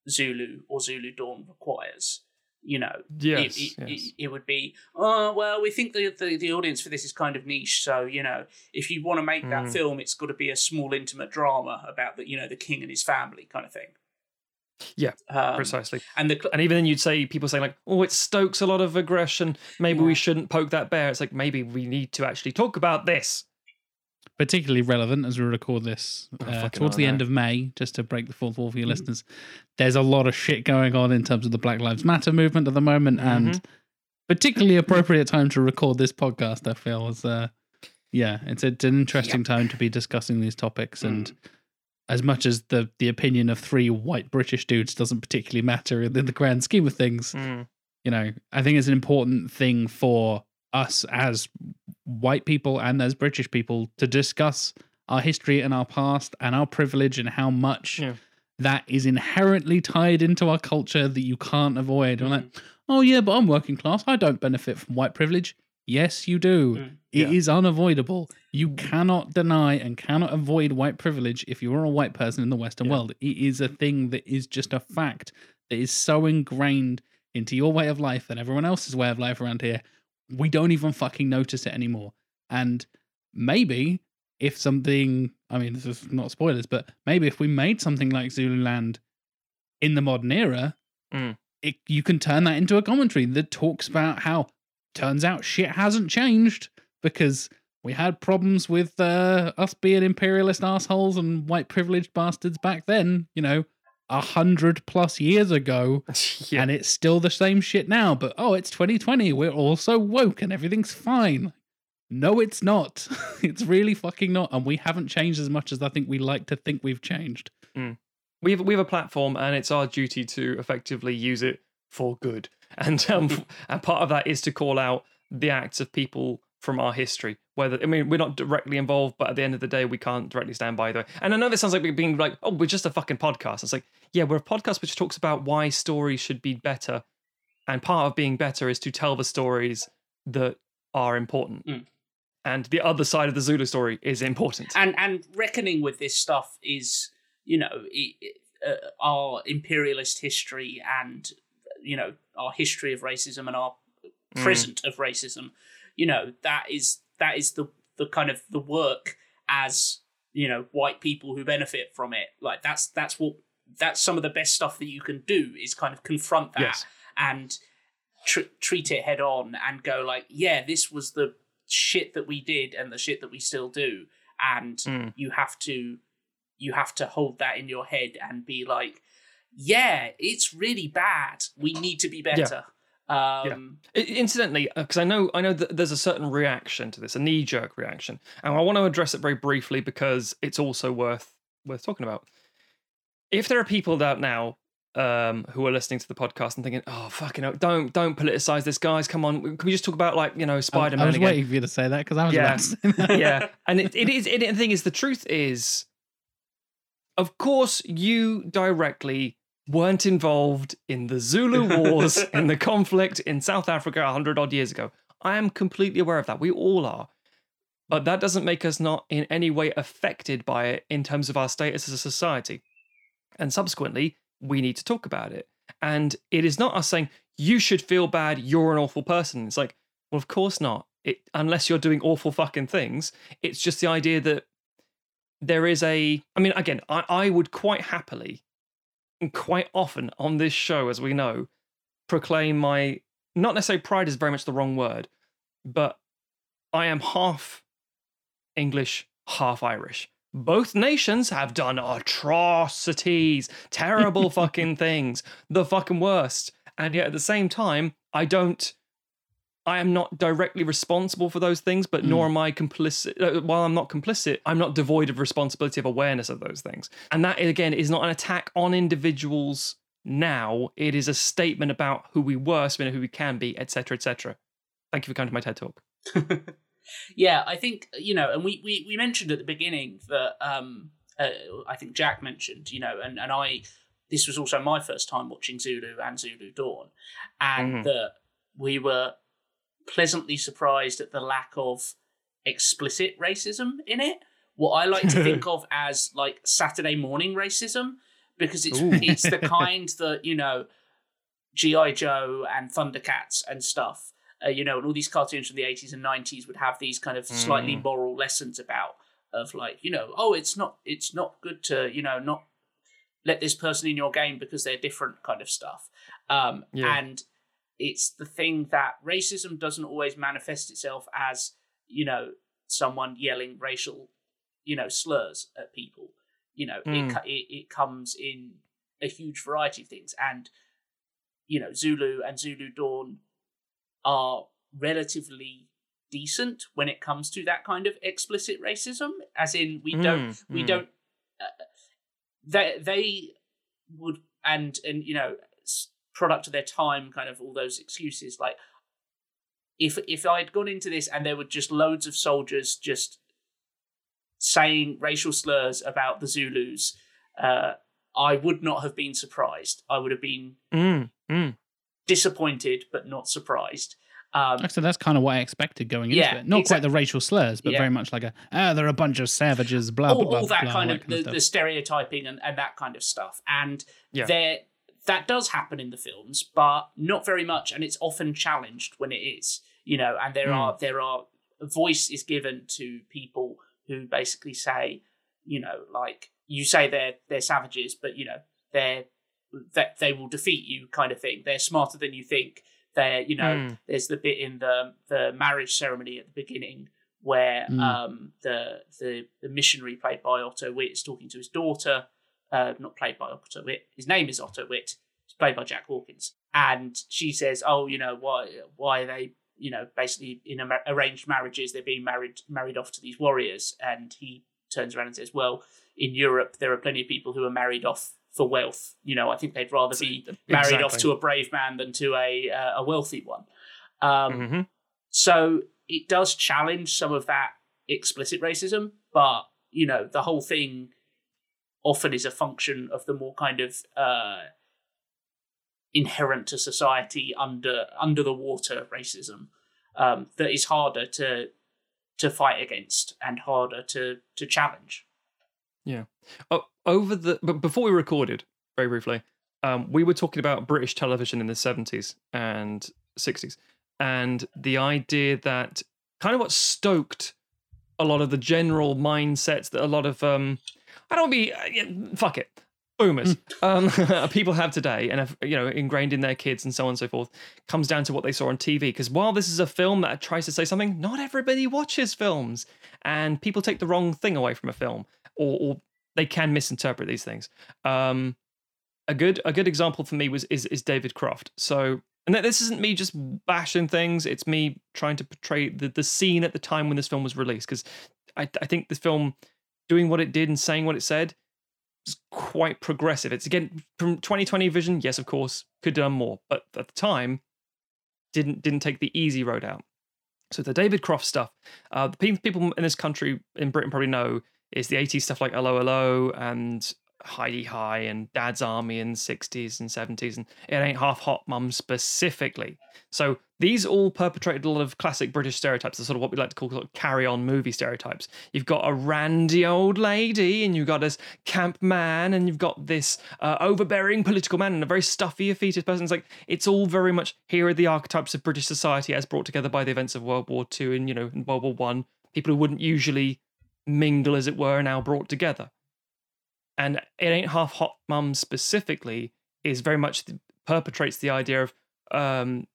[SPEAKER 3] Zulu or Zulu Dawn requires. You know,
[SPEAKER 2] Yes.
[SPEAKER 3] it, it,
[SPEAKER 2] yes.
[SPEAKER 3] it, it would be, oh, well, we think the, the, the audience for this is kind of niche. So, you know, if you want to make that
[SPEAKER 2] Mm.
[SPEAKER 3] film, it's got to be a small, intimate drama about the, you know, the king and his family kind of thing.
[SPEAKER 2] Yeah,
[SPEAKER 3] Um,
[SPEAKER 2] Precisely.
[SPEAKER 3] And the, cl-
[SPEAKER 2] And even then, you'd say people saying like, "Oh, it stokes a lot of aggression. Maybe
[SPEAKER 3] Yeah.
[SPEAKER 2] we shouldn't poke that bear." It's like maybe we need to actually talk about this.
[SPEAKER 1] particularly relevant as we record this
[SPEAKER 2] Oh,
[SPEAKER 1] uh, towards the
[SPEAKER 2] I
[SPEAKER 1] end of May, just to break the fourth wall for your
[SPEAKER 3] Mm.
[SPEAKER 1] listeners. There's a lot of shit going on in terms of the Black Lives Matter movement at the moment,
[SPEAKER 2] Mm-hmm.
[SPEAKER 1] and particularly appropriate time to record this podcast. I feel is, uh, yeah, it's, it's an interesting time to be discussing these topics,
[SPEAKER 2] Mm.
[SPEAKER 1] As much as the the opinion of three white British dudes doesn't particularly matter in the grand scheme of things,
[SPEAKER 2] Mm.
[SPEAKER 1] you know, I think it's an important thing for us as white people and as British people to discuss our history and our past and our privilege and how much
[SPEAKER 2] Yeah.
[SPEAKER 1] that is inherently tied into our culture that you can't avoid. I'm like,
[SPEAKER 3] Mm.
[SPEAKER 1] oh yeah, but I'm working class. I don't benefit from white privilege. Yes, you do.
[SPEAKER 3] Mm.
[SPEAKER 1] It is
[SPEAKER 2] Yeah.
[SPEAKER 1] unavoidable. You cannot deny and cannot avoid white privilege if you are a white person in the Western
[SPEAKER 2] Yeah.
[SPEAKER 1] world. It is a thing that is just a fact that is so ingrained into your way of life and everyone else's way of life around here. We don't even fucking notice it anymore. And maybe if something, I mean, this is not spoilers, but maybe if we made something like Zululand in the modern era,
[SPEAKER 2] Mm.
[SPEAKER 1] it, you can turn that into a commentary that talks about how turns out shit hasn't changed because we had problems with uh, us being imperialist assholes and white privileged bastards back then, you know, a hundred plus years ago,
[SPEAKER 2] yeah.
[SPEAKER 1] and it's still the same shit now. But oh, it's 2020. We're all so woke and everything's fine. No, it's not. it's really fucking not. And we haven't changed as much as I think we like to think we've changed.
[SPEAKER 2] we have we have a platform, and it's our duty to effectively use it for good. And um, and part of that is to call out the acts of people from our history. Whether I mean we're not directly involved, but at the end of the day, we can't directly stand by them. And I know this sounds like we're being like, oh, we're just a fucking podcast. It's like, yeah, we're a podcast which talks about why stories should be better, and part of being better is to tell the stories that are important.
[SPEAKER 3] Mm.
[SPEAKER 2] And the other side of the Zulu story is important.
[SPEAKER 3] and and reckoning with this stuff is you know i i- uh, our imperialist history and you know our history of racism and our
[SPEAKER 2] Mm.
[SPEAKER 3] present of racism you know that is that is the the kind of the work as you know white people who benefit from it. Like that's that's what that's some of the best stuff that you can do is kind of confront that
[SPEAKER 2] Yes.
[SPEAKER 3] and tr- treat it head on and go like yeah this was the shit that we did and the shit that we still do. And
[SPEAKER 2] Mm.
[SPEAKER 3] you have to you have to hold that in your head and be like yeah it's really bad. We need to be better um
[SPEAKER 2] I- Incidentally, because I know I know that there's a certain reaction to this, a knee jerk reaction, and I want to address it very briefly because it's also worth worth talking about. If there are people out now um, who are listening to the podcast and thinking, "Oh, fucking, hell, don't don't politicize this, guys. Come on, can we just talk about like you know Spider
[SPEAKER 1] I, I
[SPEAKER 2] Man
[SPEAKER 1] was
[SPEAKER 2] again?"
[SPEAKER 1] waiting for you to say that because I was
[SPEAKER 2] Yeah.
[SPEAKER 1] about to say that.
[SPEAKER 2] yeah, and it, it is. It, the thing is, the truth is, of course, you directly weren't involved in the Zulu Wars, in the conflict in South Africa 100 odd years ago. I am completely aware of that. We all are. But that doesn't make us not in any way affected by it in terms of our status as a society. And subsequently, we need to talk about it. And it is not us saying, you should feel bad, you're an awful person. It's like, well, of course not. It, unless you're doing awful fucking things. It's just the idea that there is a. I mean, again, I, I would quite happily, and quite often on this show, as we know, proclaim my. Not necessarily pride is very much the wrong word, but I am half English, half Irish. Both nations have done atrocities, terrible fucking things, the fucking worst. And yet at the same time, I don't I am not directly responsible for those things, but nor am I complicit. uh, While I'm not complicit, I'm not devoid of responsibility of awareness of those things. And that, again, is not an attack on individuals now. It is a statement about who we were, so we know who we can be, etc., etc. Thank you for coming to my TED talk.
[SPEAKER 3] yeah, I think you know, and we we, we mentioned at the beginning that um, uh, I think Jack mentioned, you know, and and I this was also my first time watching Zulu and Zulu Dawn, and
[SPEAKER 2] Mhm.
[SPEAKER 3] that we were pleasantly surprised at the lack of explicit racism in it. What I like to think of as like Saturday morning racism, because it's
[SPEAKER 2] Ooh.
[SPEAKER 3] it's the kind that you know, GI Joe and Thundercats and stuff uh, you know, and all these cartoons from the 80s and 90s would have these kind of slightly
[SPEAKER 2] Mm.
[SPEAKER 3] moral lessons about of like, you know, oh, it's not it's not good to, you know, not let this person in your game because they're different kind of stuff. Um
[SPEAKER 2] Yeah.
[SPEAKER 3] and it's the thing that racism doesn't always manifest itself as, you know, someone yelling racial, you know, slurs at people. You know, it,
[SPEAKER 2] Mm.
[SPEAKER 3] co- it it comes in a huge variety of things and you know, Zulu and Zulu Dawn are relatively decent when it comes to that kind of explicit racism as in we don't
[SPEAKER 2] Mm,
[SPEAKER 3] we
[SPEAKER 2] mm.
[SPEAKER 3] don't uh, they they would and and you know product of their time kind of all those excuses like if if i'd gone into this and there were just loads of soldiers just saying racial slurs about the zulus uh i would not have been surprised i would have been
[SPEAKER 2] Mm, mm.
[SPEAKER 3] disappointed but not surprised. Um,
[SPEAKER 1] Actually, that's kind of what I expected going into
[SPEAKER 3] Yeah,
[SPEAKER 1] it. Not quite the racial slurs, but
[SPEAKER 3] Yeah.
[SPEAKER 1] very much like a, ah, they're a bunch of savages, blah,
[SPEAKER 3] all,
[SPEAKER 1] blah, blah.
[SPEAKER 3] all that
[SPEAKER 1] blah,
[SPEAKER 3] kind
[SPEAKER 1] all
[SPEAKER 3] of the, the stereotyping and, and that kind of stuff. And
[SPEAKER 2] Yeah.
[SPEAKER 3] there that does happen in the films, but not very much, and it's often challenged when it is. You know, and there
[SPEAKER 2] Mm.
[SPEAKER 3] are there are a voice is given to people who basically say, you know, like you say they're they're savages, but you know they're that they will defeat you, kind of thing. They're smarter than you think. They're you know
[SPEAKER 2] Mm.
[SPEAKER 3] there's the bit in the the marriage ceremony at the beginning where
[SPEAKER 1] Mm.
[SPEAKER 3] um, the, the the missionary played by Otto Witt is talking to his daughter, uh, not played by Otto Witt. His name is Otto Witt. It's played by Jack Hawkins, and she says, "Oh, you know why? Why are they?" You know, basically in arranged marriages, they're being married married off to these warriors, and he turns around and says, "Well, in Europe, there are plenty of people who are married off for wealth. You know, I think they'd rather be married off to a brave man than to a uh, a wealthy one." Um,
[SPEAKER 2] Mhm.
[SPEAKER 3] so it does challenge some of that explicit racism, but you know, the whole thing often is a function of the more kind of uh, inherent to society under under the water racism um, that is harder to to fight against and harder to to challenge.
[SPEAKER 2] Oh, over the but before we recorded, very briefly, um, we were talking about British television in the seventies and sixties, and the idea that kind of what stoked a lot of the general mindsets that a lot of um, I don't be uh, yeah, fuck it. Boomers, um, people have today, and have you know ingrained in their kids and so on and so forth, comes down to what they saw on TV. Because while this is a film that tries to say something, not everybody watches films, and people take the wrong thing away from a film, or, or they can misinterpret these things. Um, a good a good example for me was is is David Croft. So, and th- this isn't me just bashing things. It's me trying to portray the the scene at the time when this film was released. Because I I think the film doing what it did and saying what it said was quite progressive. It's again from 2020 vision. Yes, of course, could have done more, but at the time didn't didn't take the easy road out. So the David Croft stuff, uh, the people in this country in Britain probably know is the 80s stuff like Hello Hello and Hi-de-Hi and Dad's Army in the 60s and 70s, and It Ain't Half Hot Mum specifically. So these all perpetrated a lot of classic British stereotypes, the sort of what we like to call sort of carry on movie stereotypes. You've got a randy old lady, and you've got this camp man, and you've got this uh, overbearing political man, and a very stuffy, effetus person. It's like it's all very much here are the archetypes of British society as brought together by the events of World War Two and you know World War One. People who wouldn't usually mingle, as it were, are now brought together. And it ain't half hot mum specifically is very much the, perpetrates the idea of um,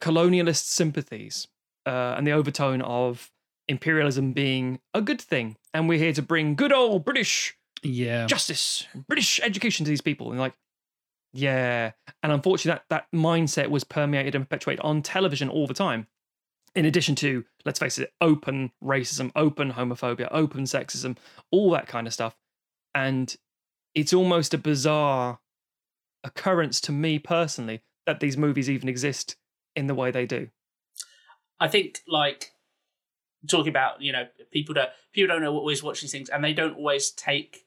[SPEAKER 2] colonialist sympathies uh, and the overtone of imperialism being a good thing, and we're here to bring good old British
[SPEAKER 1] Yeah.
[SPEAKER 2] justice, British education to these people. And like, yeah. And unfortunately, that, that mindset was permeated and perpetuated on television all the time. In addition to, let's face it, open racism, open homophobia, open sexism, all that kind of stuff. And it's almost a bizarre occurrence to me personally that these movies even exist in the way they do.
[SPEAKER 3] I think like talking about you know people don't people don't always watch these things and they don't always take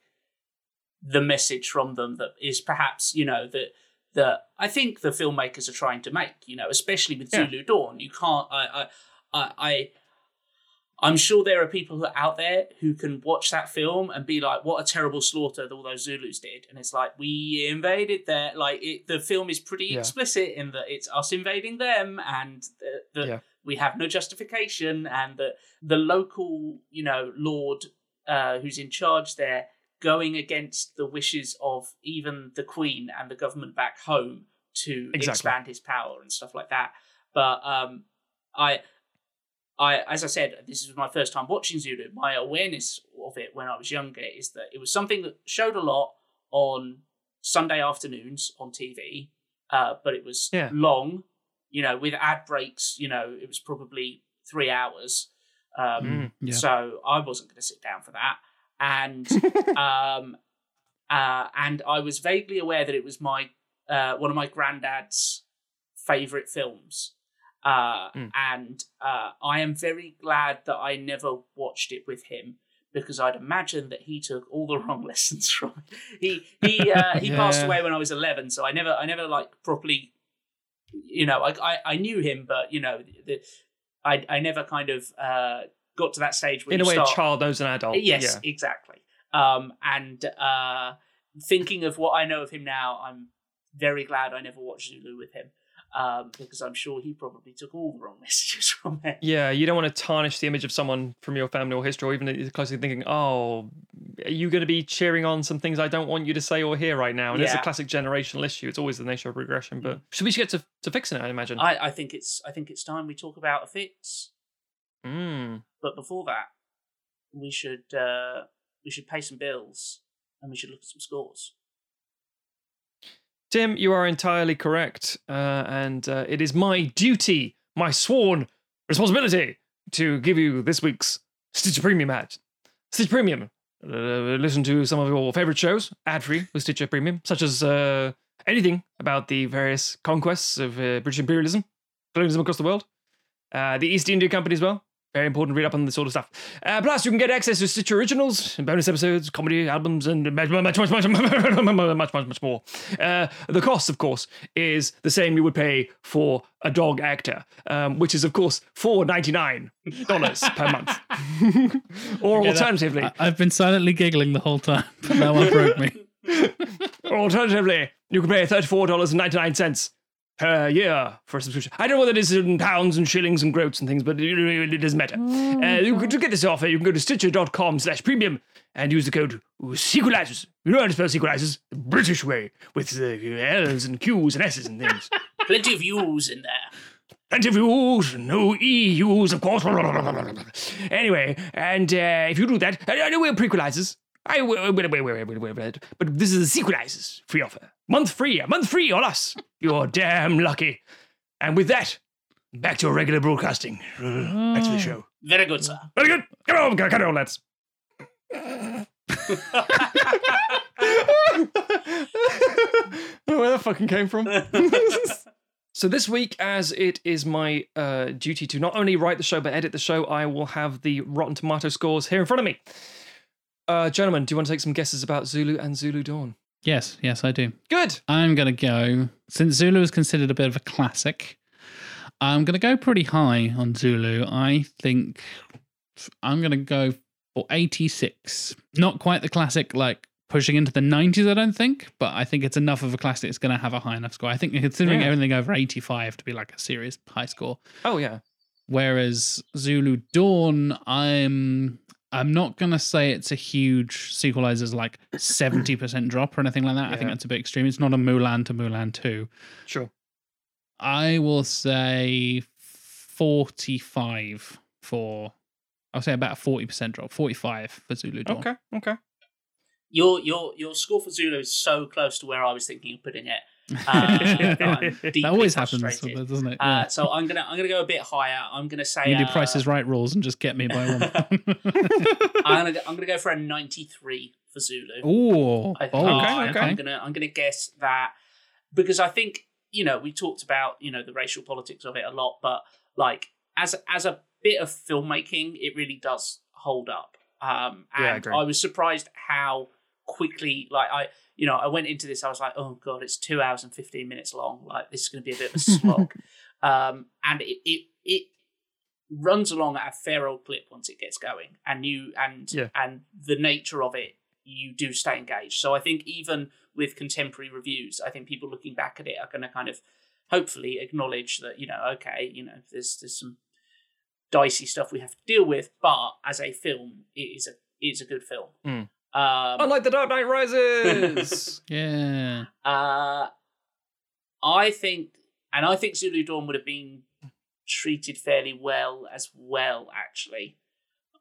[SPEAKER 3] the message from them that is perhaps you know that that I think the filmmakers are trying to make you know especially with
[SPEAKER 2] Yeah.
[SPEAKER 3] Zulu Dawn you can't I I I, I I'm sure there are people who are out there who can watch that film and be like, "What a terrible slaughter that all those Zulus did," and it's like we invaded there. Like it, the film is pretty
[SPEAKER 2] Yeah.
[SPEAKER 3] explicit in that it's us invading them, and the, the,
[SPEAKER 2] Yeah.
[SPEAKER 3] we have no justification, and that the local, you know, lord uh, who's in charge there going against the wishes of even the queen and the government back home to
[SPEAKER 2] Exactly.
[SPEAKER 3] expand his power and stuff like that. But um, I I, as I said, this is my first time watching Zulu. My awareness of it when I was younger is that it was something that showed a lot on Sunday afternoons on TV, uh, but it was
[SPEAKER 2] Yeah.
[SPEAKER 3] long, you know, with ad breaks. You know, it was probably three hours. Um,
[SPEAKER 2] Mm,
[SPEAKER 1] yeah.
[SPEAKER 3] So I wasn't going to sit down for that, and um, uh, and I was vaguely aware that it was my uh, one of my granddad's favorite films. Uh,
[SPEAKER 2] Mm.
[SPEAKER 3] And uh, I am very glad that I never watched it with him because I'd imagine that he took all the wrong lessons from it. He he uh, he passed away when I was eleven, so I never I never like properly, you know, I I, I knew him, but you know, the, I I never kind of uh, got to that stage where
[SPEAKER 2] In a way,
[SPEAKER 3] start,
[SPEAKER 2] a child knows an adult.
[SPEAKER 3] Yes,
[SPEAKER 2] Yeah.
[SPEAKER 3] exactly. Um, and uh, thinking of what I know of him now, I'm very glad I never watched Zulu with him um, because I'm sure he probably took all the wrong messages from it.
[SPEAKER 2] Yeah, you don't want to tarnish the image of someone from your family or history, or even closely thinking, "Oh, are you going to be cheering on some things I don't want you to say or hear right now?" And it's a classic generational issue. It's always the nature of regression. But should we get to, to fixing it? I imagine.
[SPEAKER 3] I, I think it's I think it's time we talk about a fix.
[SPEAKER 2] Mm.
[SPEAKER 3] But before that, we should uh, we should pay some bills and we should look at some scores.
[SPEAKER 2] Tim, you are entirely correct, uh, and uh, it is my duty, my sworn responsibility, to give you this week's Stitcher Premium ad. Stitcher Premium. Uh, listen to some of your favorite shows ad free with Stitcher Premium, such as uh, anything about the various conquests of uh, British imperialism, colonialism across the world, uh, the East India Company as well. Very important read up on this sort of stuff. Uh, plus, you can get access to Stitcher originals, bonus episodes, comedy albums, and much, much, much, much, much, much, much, much more. Uh, the cost, of course, is the same you would pay for a dog actor, um, which is, of course, four ninety nine dollars per month. or
[SPEAKER 1] that-
[SPEAKER 2] alternatively,
[SPEAKER 1] I, I've been silently giggling the whole time, but that one broke me.
[SPEAKER 2] or alternatively, you can pay thirty four dollars and ninety nine cents per year for a subscription. I don't know what it is in pounds and shillings and groats and things, but it, it doesn't matter. Uh, you to get this offer, you can go to stitcher.com slash premium and use the code sequelizers. You know how to spell sequelizers? The British way, with uh, L's and Q's and S's and things.
[SPEAKER 3] Plenty of U's in there.
[SPEAKER 2] Plenty of U's, no EU's, of course. Anyway, and uh, if you do that, I I know we're prequelizers. I wait, wait, wait, wait, wait, wait, wait, but this is a sequelizers free offer. Month free, a month free on us. You're damn lucky. And with that, back to your regular broadcasting. Back to the show.
[SPEAKER 3] Very good, sir.
[SPEAKER 2] Very good. Come on, come on, lads. Where that fucking came from? so this week, as it is my uh, duty to not only write the show but edit the show, I will have the Rotten Tomato scores here in front of me. Uh, gentlemen, do you want to take some guesses about Zulu and Zulu Dawn?
[SPEAKER 1] Yes, yes, I do.
[SPEAKER 2] Good.
[SPEAKER 1] I'm going to go, since Zulu is considered a bit of a classic, I'm going to go pretty high on Zulu. I think I'm going to go for 86. Not quite the classic, like pushing into the 90s, I don't think, but I think it's enough of a classic. It's going to have a high enough score. I think considering
[SPEAKER 2] Yeah.
[SPEAKER 1] everything over 85 to be like a serious high score.
[SPEAKER 2] Oh yeah.
[SPEAKER 1] Whereas Zulu Dawn, I'm I'm not gonna say it's a huge sequelizer's like 70% drop or anything like that. I think that's a bit extreme. It's not a Mulan to Mulan 2.
[SPEAKER 2] Sure.
[SPEAKER 1] I will say 45 for I'll say about a 40% drop. 45 for Zulu Dawn.
[SPEAKER 2] Okay. Okay.
[SPEAKER 3] Your your your score for Zulu is so close to where I was thinking of putting it. Uh, that I'm deeply
[SPEAKER 1] that always happens, doesn't it?
[SPEAKER 3] Uh, so I'm gonna I'm gonna go a bit higher. I'm gonna say
[SPEAKER 1] you do
[SPEAKER 3] uh,
[SPEAKER 1] prices right rules and just get me by one.
[SPEAKER 3] I'm gonna go, I'm gonna go for a 93 for Zulu.
[SPEAKER 1] Ooh.
[SPEAKER 3] I
[SPEAKER 1] oh,
[SPEAKER 2] okay,
[SPEAKER 3] I'm,
[SPEAKER 2] okay.
[SPEAKER 3] I'm gonna I'm gonna guess that because I think you know we talked about you know the racial politics of it a lot, but like as as a bit of filmmaking, it really does hold up. Um,
[SPEAKER 2] Yeah, I
[SPEAKER 3] and
[SPEAKER 2] agree.
[SPEAKER 3] I was surprised how quickly like I you know I went into this I was like oh god it's two hours and fifteen minutes long like this is going to be a bit of a slog, um, and it it it runs along at a fair old clip once it gets going, and you and
[SPEAKER 2] Yeah.
[SPEAKER 3] and the nature of it, you do stay engaged. So I think even with contemporary reviews, I think people looking back at it are going to kind of hopefully acknowledge that you know okay, you know there's there's some dicey stuff we have to deal with, but as a film, it is a it is a good film.
[SPEAKER 2] Mm.
[SPEAKER 3] Um,
[SPEAKER 2] Unlike the Dark Knight Rises.
[SPEAKER 1] Yeah.
[SPEAKER 3] uh, I think, and I think Zulu Dawn would have been treated fairly well as well. Actually,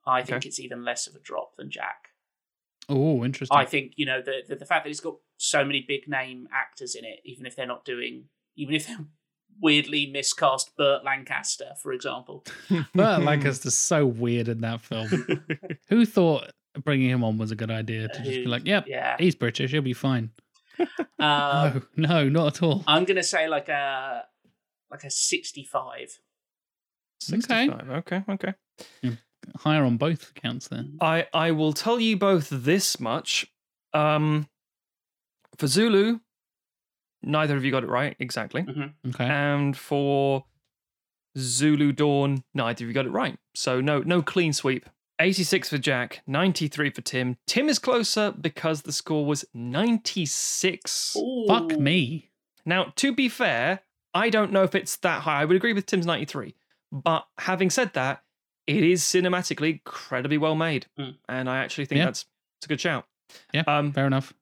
[SPEAKER 3] I think
[SPEAKER 2] Okay.
[SPEAKER 3] it's even less of a drop than Jack.
[SPEAKER 1] Oh, interesting.
[SPEAKER 3] I think you know the, the the fact that it's got so many big name actors in it, even if they're not doing, even if they're weirdly miscast Burt Lancaster, for example.
[SPEAKER 1] Burt Lancaster's so weird in that film. Who thought bringing him on was a good idea to just be like, yep,
[SPEAKER 3] Yeah.
[SPEAKER 1] he's British, he'll be fine.
[SPEAKER 3] Um,
[SPEAKER 1] no, no, not at all.
[SPEAKER 3] I'm gonna say like a like a 65.
[SPEAKER 2] 65. Okay. Okay.
[SPEAKER 1] Higher on both accounts there.
[SPEAKER 2] I I will tell you both this much. Um, for Zulu, neither of you got it right exactly,
[SPEAKER 1] Okay.
[SPEAKER 2] and for Zulu Dawn, neither of you got it right. So no no clean sweep. 86 for Jack, 93 for Tim. Tim is closer because the score was 96.
[SPEAKER 1] Fuck me.
[SPEAKER 2] Now, to be fair, I don't know if it's that high. I would agree with Tim's 93. But having said that, it is cinematically incredibly well made.
[SPEAKER 3] Mm.
[SPEAKER 2] And I actually think
[SPEAKER 1] Yeah.
[SPEAKER 2] that's it's a good shout.
[SPEAKER 1] Yeah,
[SPEAKER 2] Um,
[SPEAKER 1] fair enough.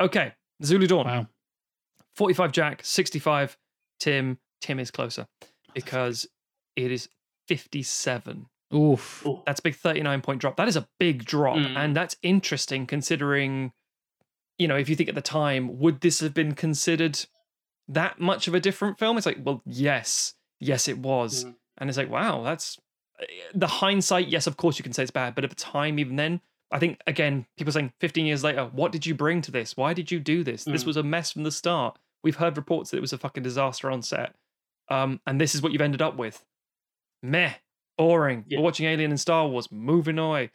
[SPEAKER 2] okay. Zulu Dawn.
[SPEAKER 1] Wow.
[SPEAKER 2] 45 Jack, 65 Tim. Tim is closer because it is 57.
[SPEAKER 1] Oof.
[SPEAKER 3] Ooh.
[SPEAKER 2] That's a big 39 point drop. That is a big drop.
[SPEAKER 3] Mm.
[SPEAKER 2] And that's interesting considering, you know, if you think at the time, would this have been considered that much of a different film? It's like, well, yes. Yes, it was.
[SPEAKER 3] Mm.
[SPEAKER 2] And it's like, wow, that's the hindsight. Yes, of course you can say it's bad. But at the time, even then, I think, again, people saying 15 years later, what did you bring to this? Why did you do this? This
[SPEAKER 3] Mm.
[SPEAKER 2] was a mess from the start. We've heard reports that it was a fucking disaster on set. Um, and this is what you've ended up with. Meh. Boring.
[SPEAKER 3] Yeah.
[SPEAKER 2] We're watching Alien and Star Wars. Moving away.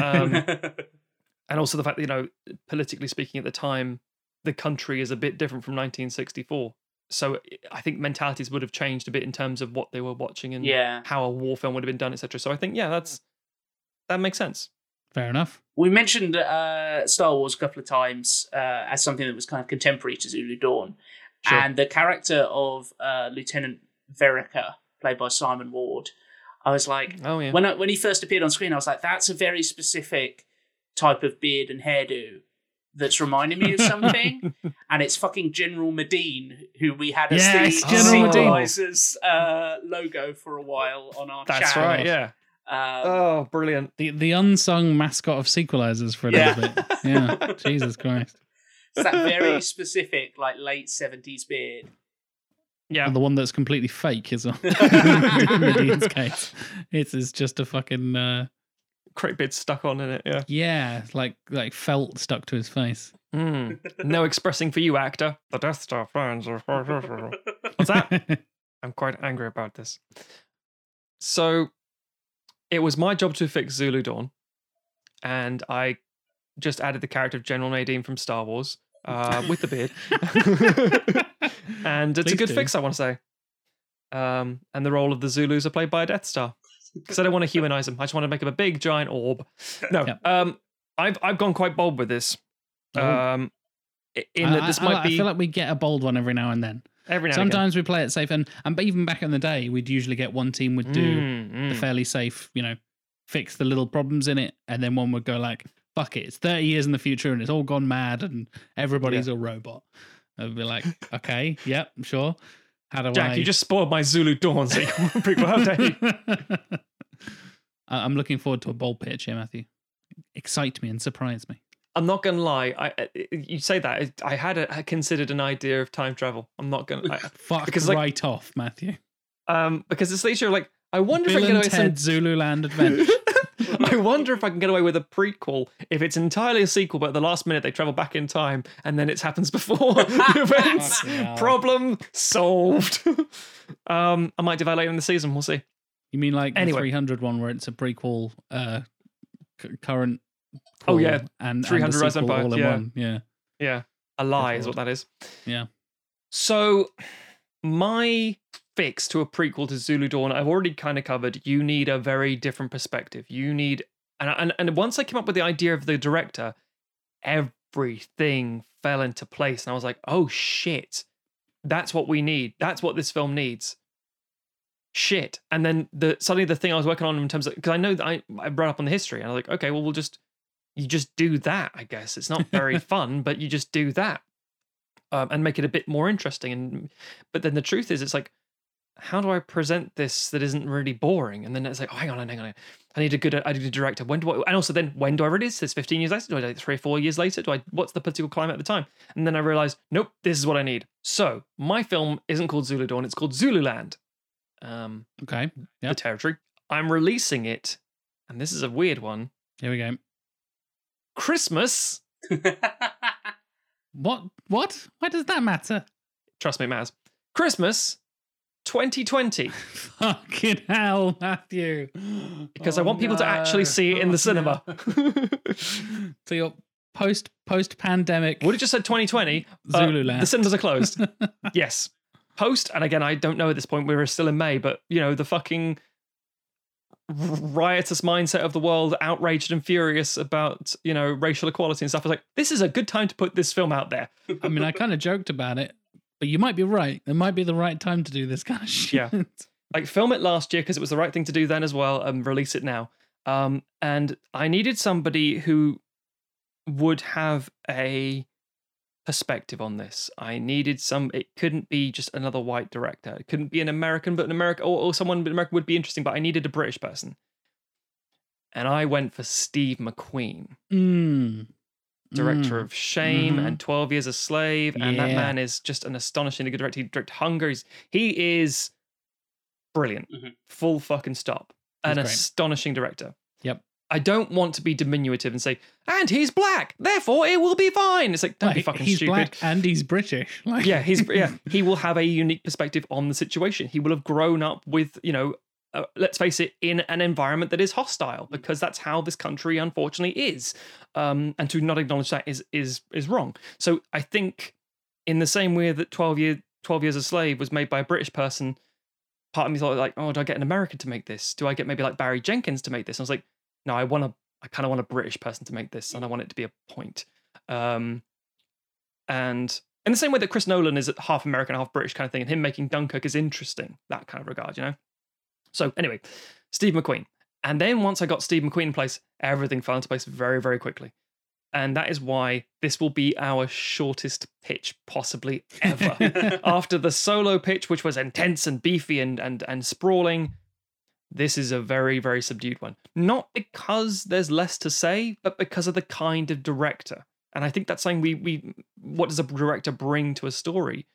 [SPEAKER 2] Um, and also the fact that, you know, politically speaking at the time, the country is a bit different from 1964. So I think mentalities would have changed a bit in terms of what they were watching and
[SPEAKER 3] yeah.
[SPEAKER 2] how a war film would have been done, etc. So I think, yeah, that's that makes sense.
[SPEAKER 1] Fair enough.
[SPEAKER 3] We mentioned uh, Star Wars a couple of times uh, as something that was kind of contemporary to Zulu Dawn.
[SPEAKER 2] Sure.
[SPEAKER 3] And the character of uh, Lieutenant Vereker, played by Simon Ward, I was like,
[SPEAKER 2] Oh yeah.
[SPEAKER 3] when I, when he first appeared on screen, I was like, that's a very specific type of beard and hairdo that's reminding me of something. and it's fucking General Madine, who we had as
[SPEAKER 1] Yes,
[SPEAKER 3] the
[SPEAKER 2] General
[SPEAKER 1] Madine.
[SPEAKER 3] Sequelizers, uh, logo for a while on our
[SPEAKER 2] That's
[SPEAKER 3] channel.
[SPEAKER 2] right. Yeah.
[SPEAKER 3] Um,
[SPEAKER 2] Oh, brilliant.
[SPEAKER 1] The the unsung mascot of sequelizers for a
[SPEAKER 3] Yeah.
[SPEAKER 1] little bit. Yeah. Jesus Christ.
[SPEAKER 3] it's that very specific, like late seventies beard.
[SPEAKER 2] Yeah.
[SPEAKER 1] And the one that's completely fake is on Madine's case. It's, it's just a fucking uh,
[SPEAKER 2] Great bit stuck on in it. Yeah.
[SPEAKER 1] yeah, like like felt stuck to his face.
[SPEAKER 2] Mm. No expressing for you, actor. The Death Star fans are. What's that? I'm quite angry about this. So, it was my job to fix Zulu Dawn, and I just added the character of General Madine from Star Wars uh, with the beard, and it's a good
[SPEAKER 1] do.
[SPEAKER 2] fix, I want to say. Um, and the role of the Zulus are played by a Death Star because I don't want to humanize them. I just want to make them a big giant orb. No,
[SPEAKER 1] Yep.
[SPEAKER 2] um, I've I've gone quite bold with this.
[SPEAKER 1] Oh.
[SPEAKER 2] Um, in that this
[SPEAKER 1] I-
[SPEAKER 2] might
[SPEAKER 1] I
[SPEAKER 2] be
[SPEAKER 1] feel like we get a bold one every now and then.
[SPEAKER 2] every now.
[SPEAKER 1] Sometimes we play it safe, and and but even back in the day, we'd usually get one team would do
[SPEAKER 2] Mm, mm.
[SPEAKER 1] the fairly safe, you know, fix the little problems in it, and then one would go like, "Fuck it, it's thirty years in the future, and it's all gone mad, and everybody's a robot." I'd be like, "Okay, yep, sure." How do
[SPEAKER 2] Jack,
[SPEAKER 1] I?
[SPEAKER 2] you just spoiled my Zulu Dawn prequel. How dare you?
[SPEAKER 1] I'm looking forward to a bold pitch here, Matthew. Excite me and surprise me.
[SPEAKER 2] I'm not gonna lie. I, you say that I had a, I considered an idea of time travel. I'm not gonna I,
[SPEAKER 1] Fuck
[SPEAKER 2] Because, like-
[SPEAKER 1] right off, Matthew.
[SPEAKER 2] um because it's later like I wonder
[SPEAKER 1] Bill
[SPEAKER 2] if I can get away
[SPEAKER 1] Ted Zululand Adventure.
[SPEAKER 2] I wonder if I can get away with a prequel if it's entirely a sequel, but at the last minute they travel back in time and then it happens before the events. Problem solved. um, I might do that later in the season. We'll see.
[SPEAKER 1] You mean like
[SPEAKER 2] Anyway.
[SPEAKER 1] the 300 one where it's a prequel, uh, c- current.
[SPEAKER 2] Oh, yeah.
[SPEAKER 1] and
[SPEAKER 2] 300
[SPEAKER 1] and a
[SPEAKER 2] Rise
[SPEAKER 1] sequel
[SPEAKER 2] Empire,
[SPEAKER 1] all in
[SPEAKER 2] yeah.
[SPEAKER 1] one. Yeah.
[SPEAKER 2] Yeah, a lie is what that is.
[SPEAKER 1] Yeah.
[SPEAKER 2] So, my fix to a prequel to Zulu Dawn, I've already kind of covered. You need a very different perspective. You need, and and and once I came up with the idea of the director, everything fell into place, and I was like, oh shit, that's what we need. That's what this film needs. Shit, and then the suddenly the thing I was working on in terms of because I know that I I brought up on the history, and I was like, okay, well we'll just you just do that. I guess it's not very fun, but you just do that um, and make it a bit more interesting. And but then the truth is, it's like, how do I present this that isn't really boring? And then it's like, oh, hang on, hang on, I need a good, I need a director. When do I? And also, then when do I release this? Fifteen years later? Do I do it three or four years later? Do I? What's the political climate at the time? And then I realized, nope, this is what I need. So my film isn't called Zulu Dawn; it's called Zululand, um,
[SPEAKER 1] Okay.
[SPEAKER 2] the territory. I'm releasing it, and this is a weird one.
[SPEAKER 1] Here we go.
[SPEAKER 2] Christmas.
[SPEAKER 1] What? What? Why does that matter?
[SPEAKER 2] Trust me, it matters. Christmas, 2020.
[SPEAKER 1] Fucking hell, Matthew.
[SPEAKER 2] because I
[SPEAKER 1] Oh,
[SPEAKER 2] want people to actually see it in
[SPEAKER 1] Oh,
[SPEAKER 2] the cinema.
[SPEAKER 1] So you're post post pandemic
[SPEAKER 2] Would have just said 2020. uh,
[SPEAKER 1] Zululand.
[SPEAKER 2] the cinemas are closed. yes. Post, and again, I don't know at this point, we were still in May, but you know, the fucking riotous mindset of the world, outraged and furious about, you know, racial equality and stuff. I was like, this is a good time to put this film out there.
[SPEAKER 1] I mean, I kind of joked about it, but you might be right. It might be the right time to do this kind of shit.
[SPEAKER 2] Yeah. Like, film it last year because it was the right thing to do then as well, and release it now. Um, and I needed somebody who would have a perspective on this. I needed some. It couldn't be just another white director. It couldn't be an American, but an American or, or someone in America would be interesting. But I needed a British person, and I went for Steve McQueen,
[SPEAKER 1] Mm.
[SPEAKER 2] Director
[SPEAKER 1] Mm.
[SPEAKER 2] of Shame
[SPEAKER 1] Mhm.
[SPEAKER 2] and Twelve Years a Slave, and that man is just an astonishingly good director. He directed Hunger. He's, he is brilliant.
[SPEAKER 3] Mhm.
[SPEAKER 2] Full fucking stop.
[SPEAKER 1] He's
[SPEAKER 2] An
[SPEAKER 1] great.
[SPEAKER 2] astonishing director.
[SPEAKER 1] Yep.
[SPEAKER 2] I don't want to be diminutive and say, and he's black, therefore it will be fine. It's like, don't
[SPEAKER 1] Well,
[SPEAKER 2] be fucking
[SPEAKER 1] he's
[SPEAKER 2] stupid.
[SPEAKER 1] black and he's British. Like,
[SPEAKER 2] Yeah, he's yeah. He will have a unique perspective on the situation. He will have grown up with, you know, uh, let's face it, in an environment that is hostile because that's how this country unfortunately is. Um, and to not acknowledge that is is is wrong. So I think, in the same way that twelve year twelve years a slave was made by a British person, part of me thought like, oh, do I get an American to make this? Do I get maybe like Barry Jenkins to make this? I was like, no, I want to. I kind of want a British person to make this, and I want it to be a point. Um, and in the same way that Chris Nolan is half American, half British kind of thing, and him making Dunkirk is interesting, that kind of regard, you know? So, anyway, Steve McQueen. And then once I got Steve McQueen in place, everything fell into place very, very quickly. And that is why this will be our shortest pitch possibly ever. After the solo pitch, which was intense and beefy and, and, and sprawling, this is a very, very subdued one. Not because there's less to say, but because of the kind of director. And I think that's saying we we what does a director bring to a story?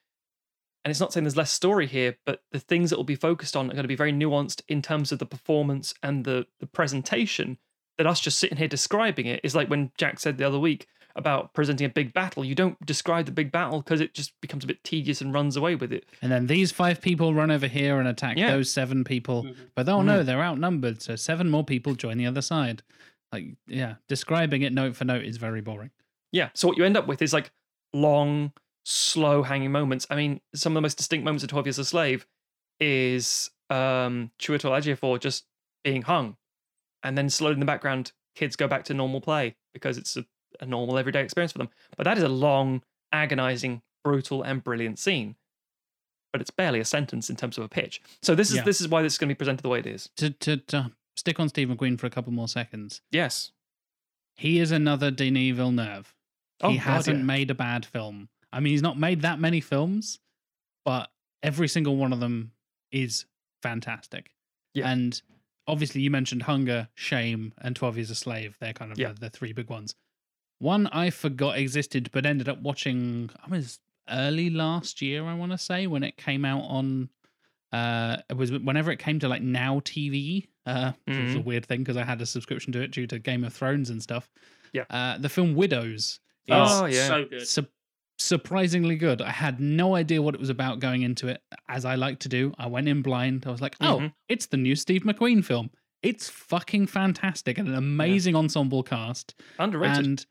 [SPEAKER 2] And it's not saying there's less story here, but the things that will be focused on are going to be very nuanced in terms of the performance and the the presentation. That us just sitting here describing it is like when Jack said the other week about presenting a big battle. You don't describe the big battle because it just becomes a bit tedious and runs away with it.
[SPEAKER 1] And then these five people run over here and attack
[SPEAKER 2] Yeah.
[SPEAKER 1] those seven people.
[SPEAKER 3] Mhm.
[SPEAKER 1] But oh no, they're outnumbered. So seven more people join the other side. Like, yeah, describing it note for note is very boring.
[SPEAKER 2] Yeah. So what you end up with is like long, slow hanging moments. I mean, some of the most distinct moments of 12 Years a Slave is um Chiwetel Ejiofor just being hung. And then slowly in the background, kids go back to normal play because it's a, a normal everyday experience for them. But that is a long, agonizing, brutal, and brilliant scene. But it's barely a sentence in terms of a pitch. So this is
[SPEAKER 1] Yeah.
[SPEAKER 2] this is why this is going to be presented the way it is.
[SPEAKER 1] To, to, to stick on Steve McQueen for a couple more seconds,
[SPEAKER 2] Yes.
[SPEAKER 1] he is another Denis Villeneuve.
[SPEAKER 2] Oh,
[SPEAKER 1] he
[SPEAKER 2] God,
[SPEAKER 1] hasn't
[SPEAKER 2] yeah.
[SPEAKER 1] made a bad film. I mean, he's not made that many films, but every single one of them is fantastic.
[SPEAKER 2] Yeah.
[SPEAKER 1] And obviously, you mentioned Hunger, Shame, and 12 Years a Slave. They're kind of
[SPEAKER 2] Yeah.
[SPEAKER 1] the, the three big ones. One I forgot existed, but ended up watching, I was early last year, I want to say, when it came out on. Uh, it was whenever it came to like Now TV, uh, which was a weird thing because I had a subscription to it due to Game of Thrones and stuff.
[SPEAKER 2] Yeah.
[SPEAKER 1] Uh, the film Widows is
[SPEAKER 2] Oh, yeah.
[SPEAKER 3] so good.
[SPEAKER 1] su- surprisingly good. I had no idea what it was about going into it, as I like to do. I went in blind. I was like, oh,
[SPEAKER 2] Mhm.
[SPEAKER 1] it's the new Steve McQueen film. It's fucking fantastic and an amazing ensemble cast.
[SPEAKER 2] Underrated.
[SPEAKER 1] And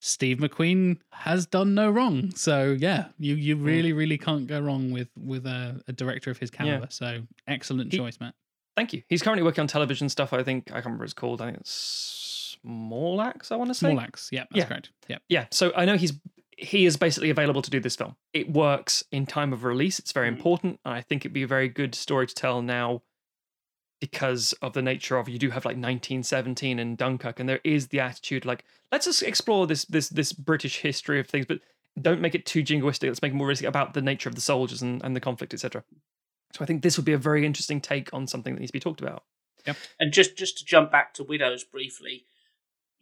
[SPEAKER 1] Steve McQueen has done no wrong. So yeah, you you
[SPEAKER 2] Mm.
[SPEAKER 1] really really can't go wrong with with a, a director of his caliber. So excellent
[SPEAKER 2] He-
[SPEAKER 1] choice, Matt.
[SPEAKER 2] Thank you. He's currently working on television stuff. I think I can't remember what it's called. I think it's Small Axe. I want to say.
[SPEAKER 1] Small axe. Yeah, that's
[SPEAKER 2] Yeah.
[SPEAKER 1] correct. Yeah.
[SPEAKER 2] Yeah. So I know he's he is basically available to do this film. It works in time of release. It's very
[SPEAKER 3] Mm.
[SPEAKER 2] important. and I think it'd be a very good story to tell now because of the nature of you do have like 1917 and Dunkirk, and there is the attitude like let's just explore this this this British history of things, but don't make it too jingoistic. Let's make it more realistic about the nature of the soldiers and, and the conflict, etc. So I think this would be a very interesting take on something that needs to be talked about.
[SPEAKER 3] And just just to jump back to Widows briefly,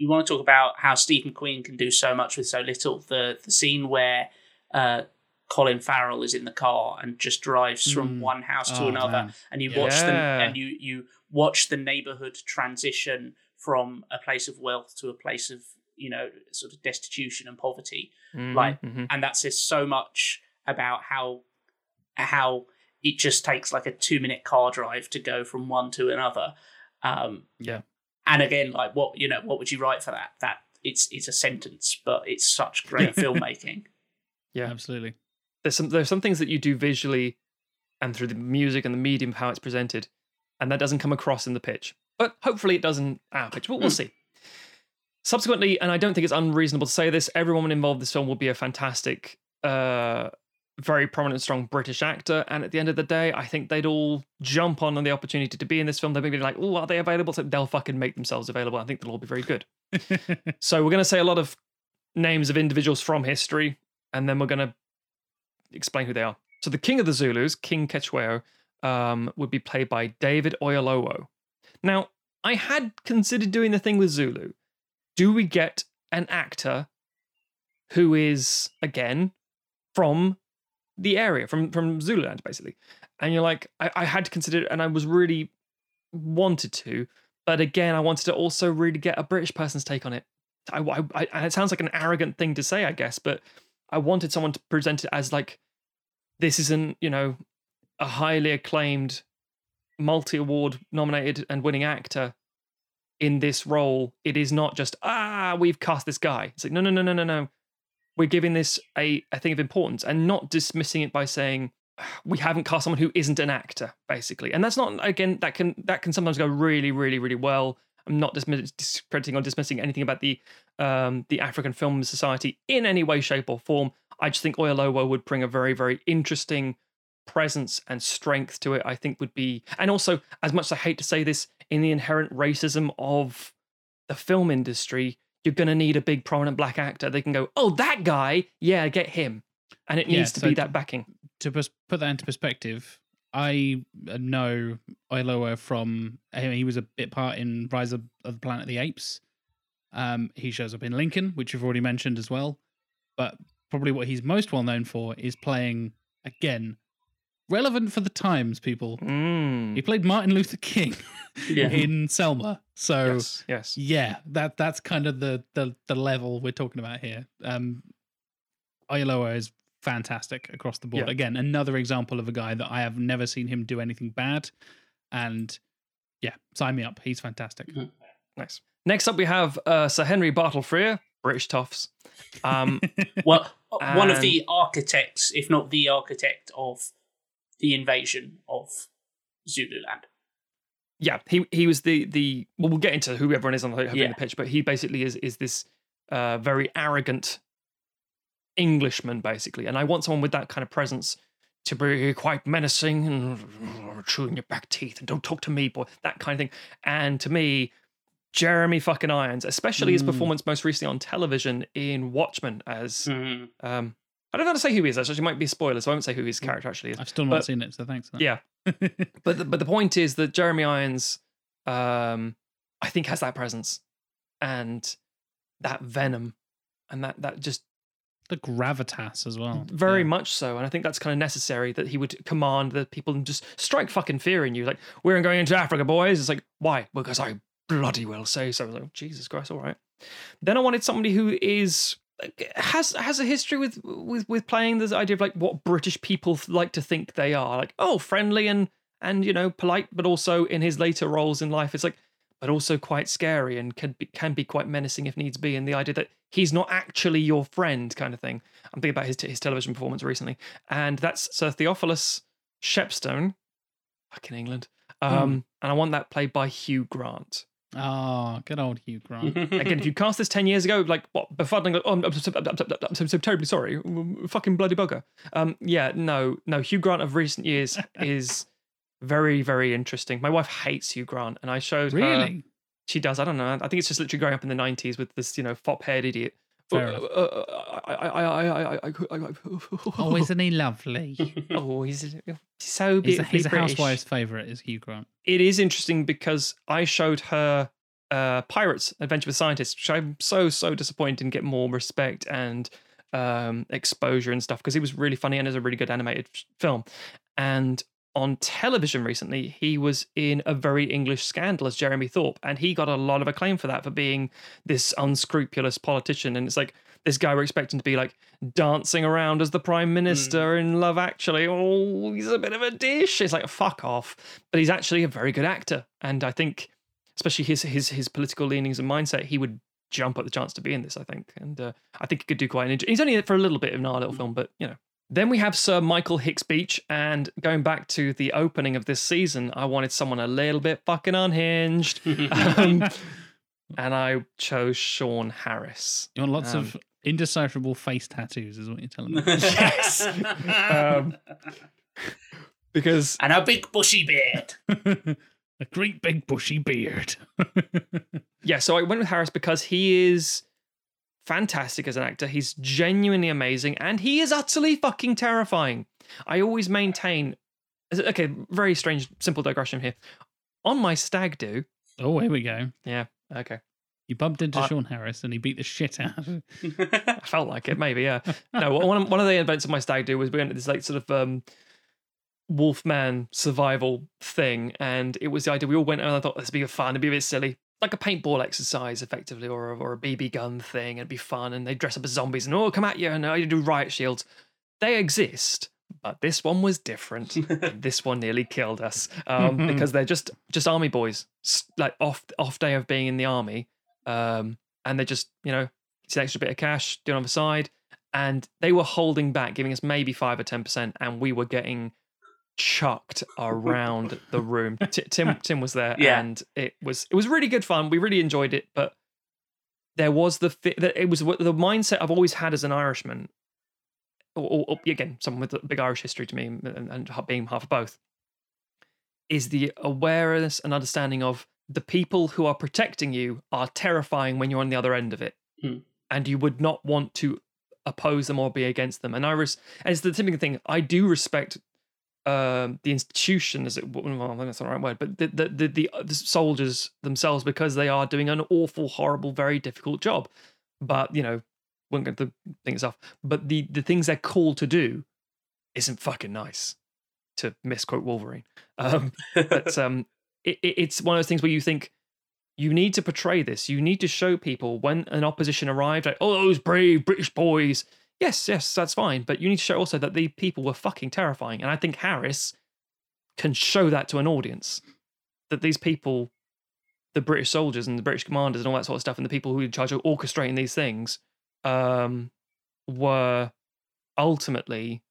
[SPEAKER 3] you want to talk about how Steve McQueen can do so much with so little. The the scene where uh, Colin Farrell is in the car and just drives from
[SPEAKER 1] Mm.
[SPEAKER 3] one house to
[SPEAKER 1] Oh,
[SPEAKER 3] another,
[SPEAKER 1] man.
[SPEAKER 3] and you
[SPEAKER 1] Yeah.
[SPEAKER 3] watch them and you you watch the neighborhood transition from a place of wealth to a place of you know sort of destitution and poverty Like,
[SPEAKER 2] Mhm.
[SPEAKER 3] and that says so much about how how it just takes like a two minute car drive to go from one to another. Um,
[SPEAKER 1] Yeah.
[SPEAKER 3] And again, like what you know, what would you write for that? That it's it's a sentence, but it's such great filmmaking.
[SPEAKER 2] Yeah.
[SPEAKER 1] Absolutely.
[SPEAKER 2] there's some there's some things that you do visually and through the music and the medium of how it's presented, and that doesn't come across in the pitch. But hopefully it doesn't our pitch. But we'll
[SPEAKER 3] Hmm.
[SPEAKER 2] see. Subsequently, and I don't think it's unreasonable to say this, everyone involved in this film will be a fantastic, uh, very prominent, strong British actor. And at the end of the day, I think they'd all jump on the opportunity to be in this film. They'd be like, "Oh, are they available?" So they'll fucking make themselves available. I think they'll all be very good. So we're going to say a lot of names of individuals from history, and then we're going to explain who they are. So the king of the Zulus, King Cetshwayo, um, would be played by David Oyelowo. Now, I had considered doing the thing with Zulu. Do we get an actor who is again from the area, from from Zululand, basically? And you're like, I, I had to consider it, and I was really wanted to, but again, I wanted to also really get a British person's take on it. I, I, I, and it sounds like an arrogant thing to say, I guess, but I wanted someone to present it as like this isn't, you know, a highly acclaimed, multi award nominated and winning actor in this role. It is not just, ah, we've cast this guy. It's like, no, no, no, no, no, no. We're giving this a, a thing of importance and not dismissing it by saying, "Ah, we haven't cast someone who isn't an actor, basically. And that's not again, that can that can sometimes go really, really, really well. I'm not dismiss- discrediting or dismissing anything about the um, the African Film Society in any way, shape, or form. I just think Oyelowo would bring a very, very interesting presence and strength to it. I think would be, and also as much as I hate to say this, in the inherent racism of the film industry, you're going to need a big, prominent black actor. They can go, oh, that guy, yeah, get him, and it
[SPEAKER 1] Yeah,
[SPEAKER 2] needs to
[SPEAKER 1] so
[SPEAKER 2] be that backing.
[SPEAKER 1] to put that into perspective, I uh, know Oyelowo from he was a bit part in Rise of, of the Planet of the Apes. Um, he shows up in Lincoln, which you've already mentioned as well. But probably what he's most well known for is playing again relevant for the times. People,
[SPEAKER 2] Mm.
[SPEAKER 1] he played Martin Luther King
[SPEAKER 3] Yeah.
[SPEAKER 1] in Selma. So
[SPEAKER 2] Yes, yes.
[SPEAKER 1] yeah, that that's kind of the the the level we're talking about here. Um Oyelowo is fantastic across the board.
[SPEAKER 2] Yeah.
[SPEAKER 1] Again, another example of a guy that I have never seen him do anything bad. And yeah, sign me up. He's fantastic.
[SPEAKER 3] Mhm.
[SPEAKER 2] Nice. Next up, we have uh, Sir Henry Bartle Frere, British toffs. Um,
[SPEAKER 3] Well, one of the architects, if not the architect of the invasion of Zululand.
[SPEAKER 2] yeah, he he was the the well, we'll get into who everyone is on the,
[SPEAKER 3] Yeah.
[SPEAKER 2] the pitch, but he basically is is this uh, very arrogant Englishman, basically. And I want someone with that kind of presence to be quite menacing and chewing your back teeth and don't talk to me, boy, that kind of thing. And to me, Jeremy fucking Irons, especially his
[SPEAKER 1] Mm.
[SPEAKER 2] performance most recently on television in Watchmen as
[SPEAKER 3] Mhm.
[SPEAKER 2] um I don't know how to say who he is. Actually, it might be a spoiler, so I won't say who his character actually is.
[SPEAKER 1] I've still not
[SPEAKER 2] But-
[SPEAKER 1] seen it, so thanks. For that.
[SPEAKER 2] Yeah, but the, but the point is that Jeremy Irons, um, I think has that presence and that venom, and that that just
[SPEAKER 1] the gravitas as well.
[SPEAKER 2] very
[SPEAKER 1] Yeah.
[SPEAKER 2] much so. And I think that's kind of necessary that he would command the people and just strike fucking fear in you. Like we're going into Africa, boys. It's like why? Because I bloody well say so. I was like, Jesus Christ, all right. Then I wanted somebody who is has has a history with with with playing this idea of like what British people like to think they are, like oh friendly and and you know polite, but also in his later roles in life, it's like but also quite scary and can be can be quite menacing if needs be. And the idea that he's not actually your friend, kind of thing. I'm thinking about his his television performance recently, and that's Sir Theophilus Shepstone, fucking England. Um, and I want that played by Hugh Grant.
[SPEAKER 1] Oh, good old Hugh Grant.
[SPEAKER 2] Again, if you cast this 10 years ago, like, what, befuddling, oh, I'm, so- I'm, so- I'm so- so terribly sorry, fucking bloody bugger. Um, yeah, no, no, Hugh Grant of recent years is very, very interesting. My wife hates Hugh Grant, and I showed her.
[SPEAKER 1] really?
[SPEAKER 2] She does, I don't know. I think it's just literally growing up in the 90s with this, you know, fop haired idiot.
[SPEAKER 1] Fair
[SPEAKER 2] Uh,
[SPEAKER 1] enough.
[SPEAKER 2] uh, I, I, I, I, I, I, I,
[SPEAKER 1] Oh, isn't he lovely?
[SPEAKER 2] oh, he's so
[SPEAKER 1] He's,
[SPEAKER 2] beautifully
[SPEAKER 1] he's a housewife's favourite, is Hugh Grant.
[SPEAKER 2] it is interesting because I showed her uh, Pirates Adventure with Scientists, which I'm so so disappointed didn't get more respect and um, exposure and stuff because it was really funny and is a really good animated f- film. And on television recently, he was in a very English scandal as Jeremy Thorpe, and he got a lot of acclaim for that for being this unscrupulous politician. And it's like this guy we're expecting to be like dancing around as the prime minister in Love Actually. Oh, he's a bit of a dish. It's like fuck off, but he's actually a very good actor, and I think, especially his his his political leanings and mindset, he would jump at the chance to be in this. I think, and uh, I think he could do quite an. Inter- he's only in it for a little bit in our little film, but you know. Then we have Sir Michael Hicks Beach, and going back to the opening of this season, I wanted someone a little bit fucking unhinged, um, and I chose Sean Harris.
[SPEAKER 1] You want lots
[SPEAKER 2] Um,
[SPEAKER 1] of indecipherable face tattoos, is what you're telling me.
[SPEAKER 2] Yes. Um, because
[SPEAKER 3] and a big bushy beard.
[SPEAKER 1] a great big bushy beard.
[SPEAKER 2] yeah, so I went with Harris because he is fantastic as an actor. He's genuinely amazing, and he is utterly fucking terrifying. I always maintain. Okay, very strange, simple digression here. On my stag do,
[SPEAKER 1] oh, here we go.
[SPEAKER 2] yeah, okay,
[SPEAKER 1] You bumped into
[SPEAKER 2] I-
[SPEAKER 1] Sean Harris and he beat the shit out of him.
[SPEAKER 2] I felt like it, maybe, yeah. No, one of, one of the events of my stag do was we went to this like sort of um, Wolfman survival thing, and it was the idea we all went and I thought this would be fun, it'd be a bit silly, like a paintball exercise, effectively, or a, or a BB gun thing. It'd be fun, and they dress up as zombies and oh, come at you, and oh, you do riot shields. They exist, but this one was different. this one nearly killed us um, because they're just just army boys, like off off day of being in the army, um, and they just you know it's an extra bit of cash doing on the side, and they were holding back, giving us maybe five or ten percent, and we were getting chucked around the room. T- Tim Tim was there,
[SPEAKER 3] Yeah.
[SPEAKER 2] and it was it was really good fun. We really enjoyed it, but there was the it was the mindset I've always had as an Irishman, or, or, or, again someone with a big Irish history to me, and, and being half of both, is the awareness and understanding of the people who are protecting you are terrifying when you're on the other end of it,
[SPEAKER 3] Hmm.
[SPEAKER 2] and you would not want to oppose them or be against them. And I res- and it's the typical thing. I do respect um, the institution, as it well, I think that's the right word, but the the, the the the soldiers themselves because they are doing an awful, horrible, very difficult job. But you know, won't get the things off. But the the things they're called to do isn't fucking nice. To misquote Wolverine, um, but um, it, it's one of those things where you think you need to portray this. You need to show people when an opposition arrived, like, oh, those brave British boys. Yes, yes, that's fine. But you need to show also that the people were fucking terrifying. And I think Harris can show that to an audience that these people the British soldiers and the British commanders and all that sort of stuff, and the people who were in charge of orchestrating these things, um, were ultimately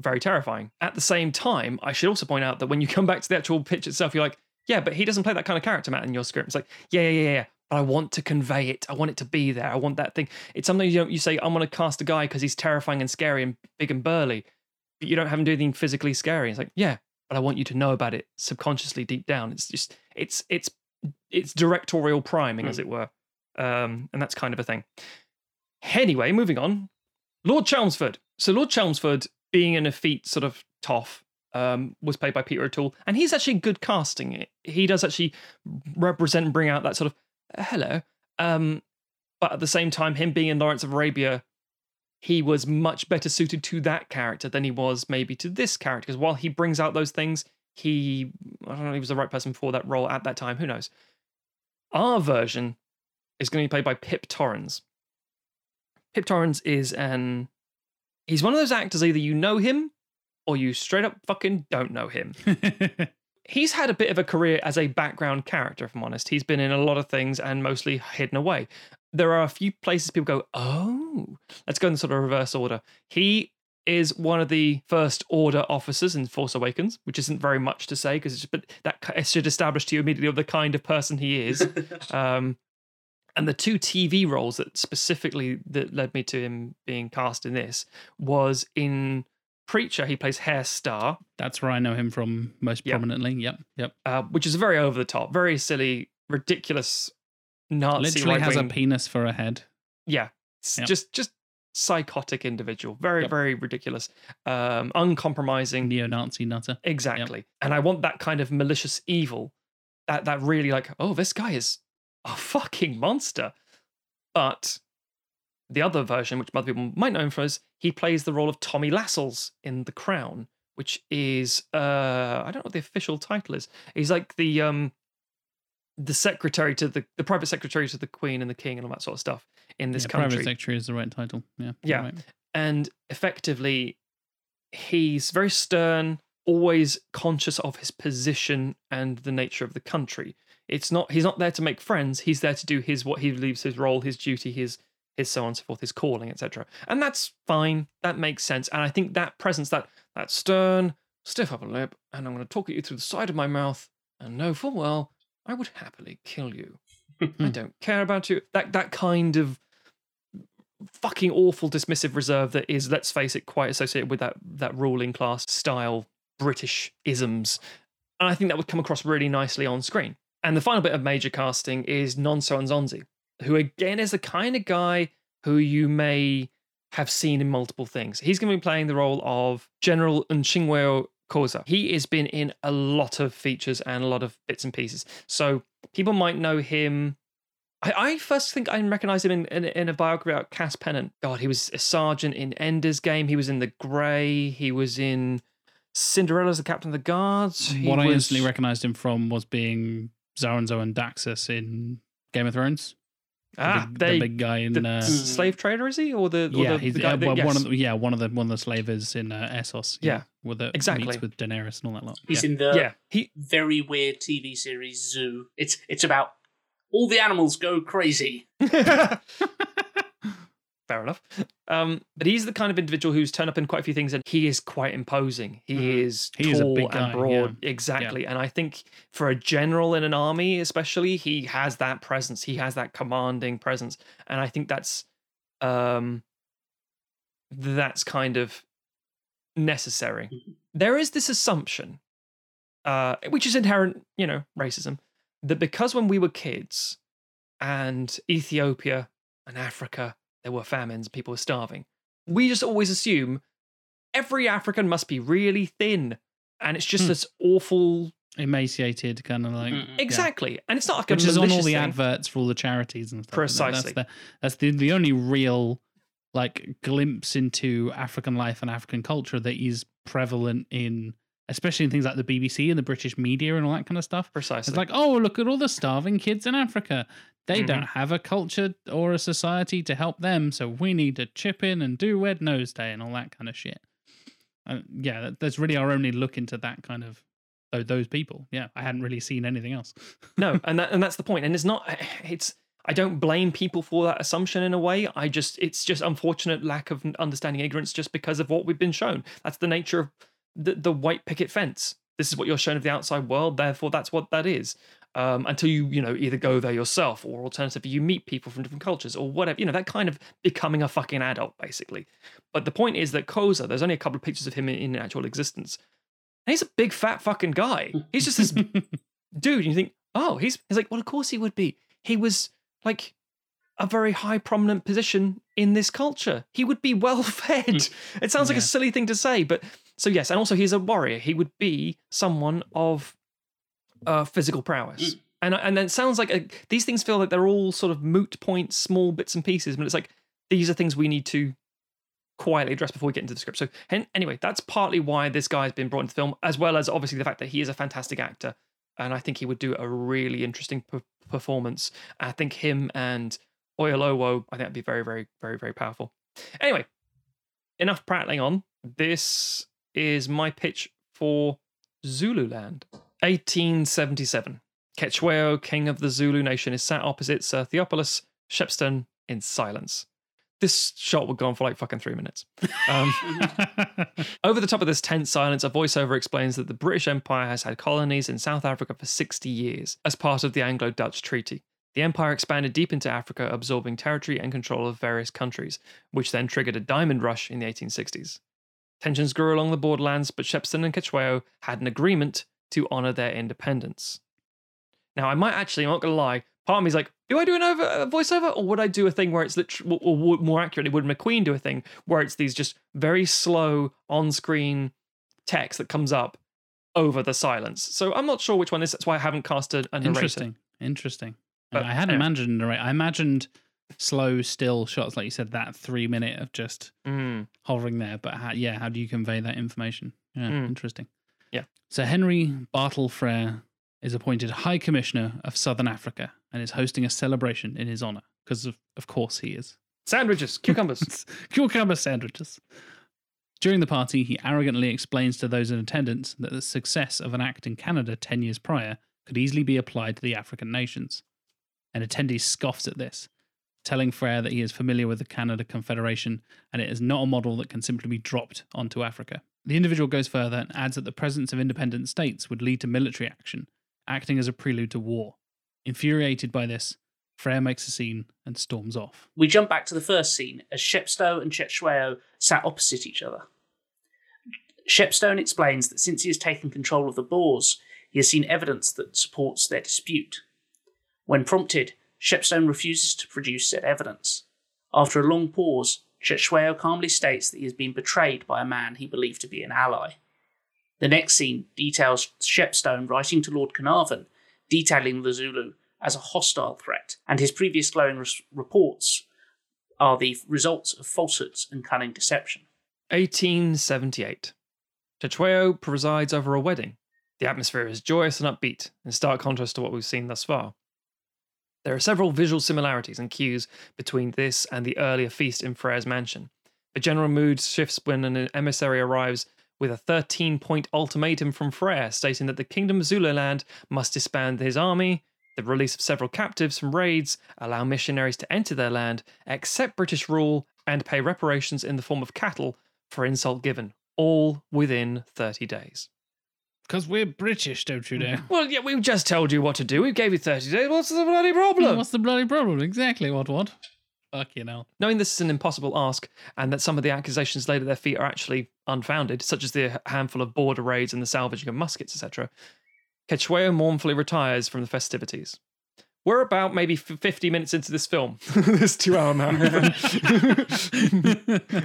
[SPEAKER 2] very terrifying. At the same time, I should also point out that when you come back to the actual pitch itself, you're like, yeah, but he doesn't play that kind of character, Matt, in your script. It's like, yeah, yeah, yeah, yeah. But I want to convey it. I want it to be there. I want that thing. It's something you don't. You say, I'm going to cast a guy because he's terrifying and scary and big and burly, but you don't have him do anything physically scary. It's like, yeah, but I want you to know about it subconsciously deep down. It's just, it's, it's, it's directorial priming, as it were, um, and that's kind of a thing. Anyway, moving on. Lord Chelmsford. So Lord Chelmsford, being an effete sort of toff, um, was played by Peter O'Toole, and he's actually good casting. He does actually represent and bring out that sort of hello. Um, but at the same time, him being in Lawrence of Arabia, he was much better suited to that character than he was maybe to this character. Because while he brings out those things, he I don't know, he was the right person for that role at that time. Who knows? Our version is going to be played by Pip Torrens. Pip Torrens is an he's one of those actors either you know him or you straight up fucking don't know him. He's had a bit of a career as a background character, if I'm honest. He's been in a lot of things and mostly hidden away. There are a few places people go, oh, let's go in sort of reverse order. He is one of the first order officers in Force Awakens, which isn't very much to say because but that it should establish to you immediately of the kind of person he is. um, and the two TV roles that specifically that led me to him being cast in this was in Preacher. He plays Herr Starr.
[SPEAKER 1] That's where I know him from most
[SPEAKER 2] Yep.
[SPEAKER 1] prominently. Yep, yep.
[SPEAKER 2] uh, which is very over the top, very silly, ridiculous Nazi.
[SPEAKER 1] Literally has a penis for a head.
[SPEAKER 2] yeah,
[SPEAKER 1] Yep.
[SPEAKER 2] just just psychotic individual, very
[SPEAKER 1] Yep.
[SPEAKER 2] very ridiculous, um, uncompromising.
[SPEAKER 1] Neo-Nazi nutter.
[SPEAKER 2] Exactly. And I want that kind of malicious evil. That that really like, oh, this guy is a fucking monster. But the other version, which other people might know him for, is he plays the role of Tommy Lascelles in The Crown, which is uh I don't know what the official title is. He's like the um the secretary to the the private secretary to the Queen and the King and all that sort of stuff in this
[SPEAKER 1] yeah,
[SPEAKER 2] country
[SPEAKER 1] Private secretary is the right title. Yeah.
[SPEAKER 2] Yeah.
[SPEAKER 1] right.
[SPEAKER 2] and effectively he's very stern always conscious of his position and the nature of the country it's not he's not there to make friends he's there to do his what he believes his role his duty his his so on and so forth his calling etc and that's fine. That makes sense. And i think that presence that that stern stiff upper lip and i'm going to talk at you through the side of my mouth and know full well i would happily kill you. I don't care about you. That that kind of fucking awful dismissive reserve that is let's face it quite associated with that that ruling class style british isms and i think that would come across really nicely on screen. And the final bit of major casting is Nonso Anozie, who again is the kind of guy who you may have seen in multiple things he's going to be playing the role of general Ntshingwayo Khoza. He has been in a lot of features and a lot of bits and pieces. So people might know him I, I first think I recognized him in, in, in a biography about Cass Pennant. God, he was a sergeant in Ender's Game. He was in The Grey. He was in Cinderella's the Captain of the Guards. He
[SPEAKER 1] what I instantly recognized him from was being Xaro Xhoan Daxos in Game of Thrones. The
[SPEAKER 2] ah,
[SPEAKER 1] big,
[SPEAKER 2] they,
[SPEAKER 1] the big guy in.
[SPEAKER 2] the
[SPEAKER 1] uh,
[SPEAKER 2] slave trader is he or the or
[SPEAKER 1] yeah,
[SPEAKER 2] the,
[SPEAKER 1] he's
[SPEAKER 2] the guy
[SPEAKER 1] uh,
[SPEAKER 2] that-
[SPEAKER 1] well, one
[SPEAKER 2] yes.
[SPEAKER 1] of the, yeah one of the one of the slavers in uh, Essos.
[SPEAKER 2] Yeah,
[SPEAKER 1] with the
[SPEAKER 2] exactly.
[SPEAKER 1] meets with Daenerys and all that lot.
[SPEAKER 3] He's
[SPEAKER 1] yeah.
[SPEAKER 3] in the
[SPEAKER 2] yeah he
[SPEAKER 3] very weird TV series Zoo. It's it's about all the animals go crazy.
[SPEAKER 2] Fair enough. Um, but he's the kind of individual who's turned up in quite a few things, and he is quite imposing. He
[SPEAKER 3] Mhm.
[SPEAKER 2] is
[SPEAKER 1] He is a
[SPEAKER 2] tall
[SPEAKER 1] big
[SPEAKER 2] and broad, exactly. And I think for a general in an army, especially, he has that presence. He has that commanding presence, and I think that's um, that's kind of necessary.
[SPEAKER 3] Mhm.
[SPEAKER 2] There is this assumption, uh, which is inherent, you know, racism, that because when we were kids and Ethiopia and Africa, there were famines, people were starving, we just always assume every African must be really thin. And it's just
[SPEAKER 1] Hmm.
[SPEAKER 2] this awful.
[SPEAKER 1] emaciated, kind of like.
[SPEAKER 2] Exactly. And it's not like
[SPEAKER 1] which is on all the
[SPEAKER 2] thing.
[SPEAKER 1] adverts for all the charities and stuff. isn't it?
[SPEAKER 2] Precisely.
[SPEAKER 1] That's the, that's the the only real like glimpse into African life and African culture that is prevalent in, especially in things like the BBC and the British media and all that kind of stuff.
[SPEAKER 2] Precisely.
[SPEAKER 1] It's like, oh, look at all the starving kids in Africa. They
[SPEAKER 2] Mhm.
[SPEAKER 1] don't have a culture or a society to help them, so we need to chip in and do Red Nose Day and all that kind of shit. Uh, yeah, that, that's really our only look into that kind of tho- those people. Yeah, I hadn't really seen anything else.
[SPEAKER 2] no, and that and that's the point. And it's not. It's. I don't blame people for that assumption in a way. I just. It's just unfortunate lack of understanding ignorance just because of what we've been shown. That's the nature of the the white picket fence. This is what you're shown of the outside world. Therefore, that's what that is. Um, until you, you know, either go there yourself or alternatively you meet people from different cultures or whatever, you know, that kind of becoming a fucking adult, basically. But the point is that Khoza, there's only a couple of pictures of him in, in actual existence. And he's a big fat fucking guy. He's just this dude. And you think, oh, he's, he's like, well, of course he would be. He was like a very high prominent position in this culture. He would be well fed. it sounds like
[SPEAKER 1] Yeah.
[SPEAKER 2] a silly thing to say, but so yes, and also he's a warrior. He would be someone of uh, physical prowess. And and then it sounds like a, these things feel like they're all sort of moot points, small bits and pieces, but it's like these are things we need to quietly address before we get into the script. So anyway, that's partly why this guy's been brought into the film, as well as obviously the fact that he is a fantastic actor, and I think he would do a really interesting p- performance. I think him and Oyelowo, I think that'd be very, very, very, very powerful. Anyway, enough prattling on. This is my pitch for Zululand. 1877. Cetshwayo, king of the Zulu nation, is sat opposite Sir Theophilus Shepstone in silence. This shot would go on for like fucking three minutes. Um, over the top of this tense silence, a voiceover explains that the British Empire has had colonies in South Africa for 60 years as part of the Anglo Dutch Treaty. The empire expanded deep into Africa, absorbing territory and control of various countries, which then triggered a diamond rush in the 1860s. Tensions grew along the borderlands, but Shepstone and Cetshwayo had an agreement to honour their independence. Now, I might actually, I'm not going to lie, part of me is like, do I do an over, a voiceover or would I do a thing where it's literally, or, or more accurately, would McQueen do a thing where it's these just very slow on screen text that comes up over the silence? So I'm not sure which one is. That's why I haven't cast a, a narrator.
[SPEAKER 1] Interesting. Interesting.
[SPEAKER 2] But
[SPEAKER 1] I hadn't
[SPEAKER 2] anyway.
[SPEAKER 1] imagined narrate. I imagined slow, still shots, like you said, that three minute of just
[SPEAKER 2] Mm.
[SPEAKER 1] hovering there. But how, yeah, how do you convey that information? Yeah,
[SPEAKER 2] Mm.
[SPEAKER 1] interesting.
[SPEAKER 2] Yeah.
[SPEAKER 1] So Henry Bartle Frere is appointed High Commissioner of Southern Africa and is hosting a celebration in his honor because of, of course he is.
[SPEAKER 2] Sandwiches, cucumbers.
[SPEAKER 1] Cucumber sandwiches. During the party, he arrogantly explains to those in attendance that the success of an act in Canada 10 years prior could easily be applied to the African nations. An attendee scoffs at this, telling Frere that he is familiar with the Canada Confederation and it is not a model that can simply be dropped onto Africa. The individual goes further and adds that the presence of independent states would lead to military action, acting as a prelude to war. Infuriated by this, Frere makes a scene and storms off.
[SPEAKER 3] We jump back to the first scene as Shepstone and Cetshwayo sat opposite each other. Shepstone explains that since he has taken control of the Boers, he has seen evidence that supports their dispute. When prompted, Shepstone refuses to produce said evidence. After a long pause, Cetshwayo calmly states that he has been betrayed by a man he believed to be an ally. The next scene details Shepstone writing to Lord Carnarvon, detailing the Zulu as a hostile threat, and his previous glowing res- reports are the results of falsehoods and cunning deception.
[SPEAKER 2] 1878. Cetshwayo presides over a wedding. The atmosphere is joyous and upbeat, in stark contrast to what we've seen thus far. There are several visual similarities and cues between this and the earlier feast in Frere's mansion. The general mood shifts when an emissary arrives with a 13 point ultimatum from Frere stating that the Kingdom of Zululand must disband his army, the release of several captives from raids, allow missionaries to enter their land, accept British rule, and pay reparations in the form of cattle for insult given, all within 30 days.
[SPEAKER 1] Because we're British, don't you know?
[SPEAKER 2] Well, yeah, we've just told you what to do. We gave you 30 days. What's the bloody problem?
[SPEAKER 1] What's the bloody problem? Exactly what what? Fuck you know.
[SPEAKER 2] Knowing this is an impossible ask and that some of the accusations laid at their feet are actually unfounded, such as the handful of border raids and the salvaging of muskets, etc., Cetshwayo mournfully retires from the festivities. We're about maybe 50 minutes into this film, this two hour marathon.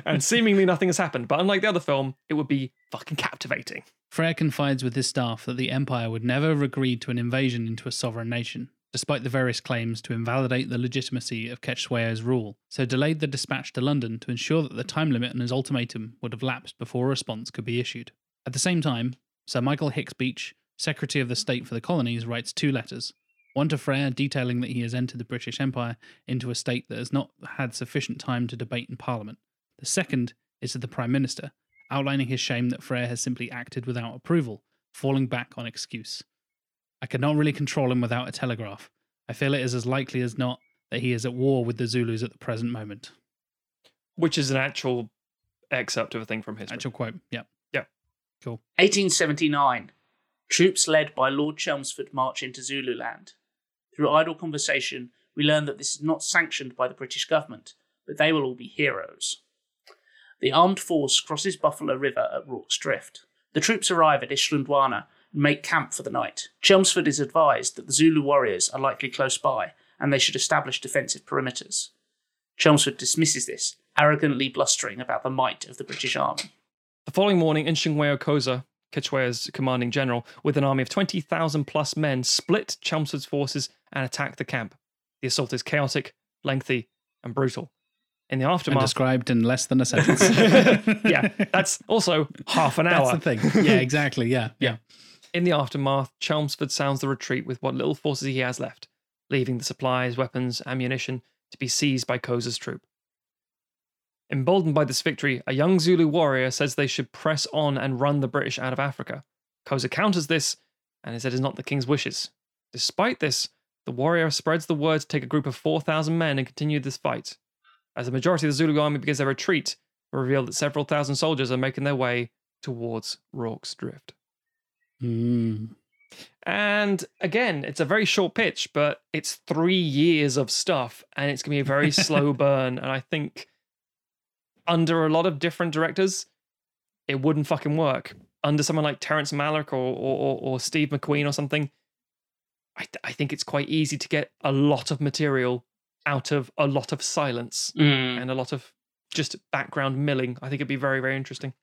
[SPEAKER 2] and seemingly nothing has happened. But unlike the other film, it would be fucking captivating.
[SPEAKER 1] Frere confides with his staff that the Empire would never have agreed to an invasion into a sovereign nation, despite the various claims to invalidate the legitimacy of Cetshwayo's rule, so delayed the dispatch to London to ensure that the time limit on his ultimatum would have lapsed before a response could be issued. At the same time, Sir Michael Hicks Beach, Secretary of the State for the Colonies, writes two letters. One to Frere detailing that he has entered the British Empire into a state that has not had sufficient time to debate in Parliament. The second is to the Prime Minister, outlining his shame that Frere has simply acted without approval, falling back on excuse. I cannot really control him without a telegraph. I feel it is as likely as not that he is at war with the Zulus at the present moment.
[SPEAKER 2] Which is an actual excerpt of a thing from history.
[SPEAKER 1] Actual quote. yeah. Cool.
[SPEAKER 3] 1879. Troops led by Lord Chelmsford march into Zululand. Through idle conversation, we learn that this is not sanctioned by the British government, but they will all be heroes. The armed force crosses Buffalo River at Rorke's Drift. The troops arrive at Isandlwana and make camp for the night. Chelmsford is advised that the Zulu warriors are likely close by and they should establish defensive perimeters. Chelmsford dismisses this, arrogantly blustering about the might of the British army.
[SPEAKER 2] The following morning, Ntshingwayo Khoza, Cetshwayo's commanding general, with an army of 20,000 plus men, split Chelmsford's forces and attacked the camp. The assault is chaotic, lengthy, and brutal. In the
[SPEAKER 1] And
[SPEAKER 2] aftermath,
[SPEAKER 1] described in less than a sentence.
[SPEAKER 2] yeah, that's also half an hour.
[SPEAKER 1] That's the thing. Yeah, exactly. Yeah. Yeah.
[SPEAKER 2] In the aftermath, Chelmsford sounds the retreat with what little forces he has left, leaving the supplies, weapons, ammunition to be seized by Khoza's troop. Emboldened by this victory, a young Zulu warrior says they should press on and run the British out of Africa. Khoza counters this and says it is not the king's wishes. Despite this, the warrior spreads the word to take a group of 4,000 men and continue this fight. As the majority of the Zulu army begins their retreat, we reveal that several thousand soldiers are making their way towards Rorke's Drift.
[SPEAKER 1] Mm.
[SPEAKER 2] And again, it's a very short pitch, but it's three years of stuff, and it's gonna be a very slow burn. And I think under a lot of different directors, it wouldn't fucking work. Under someone like Terrence Malick or or, or, Steve McQueen or something, I, th- I think it's quite easy to get a lot of material out of a lot of silence
[SPEAKER 3] Mm.
[SPEAKER 2] and a lot of just background milling. I think it'd be very very interesting.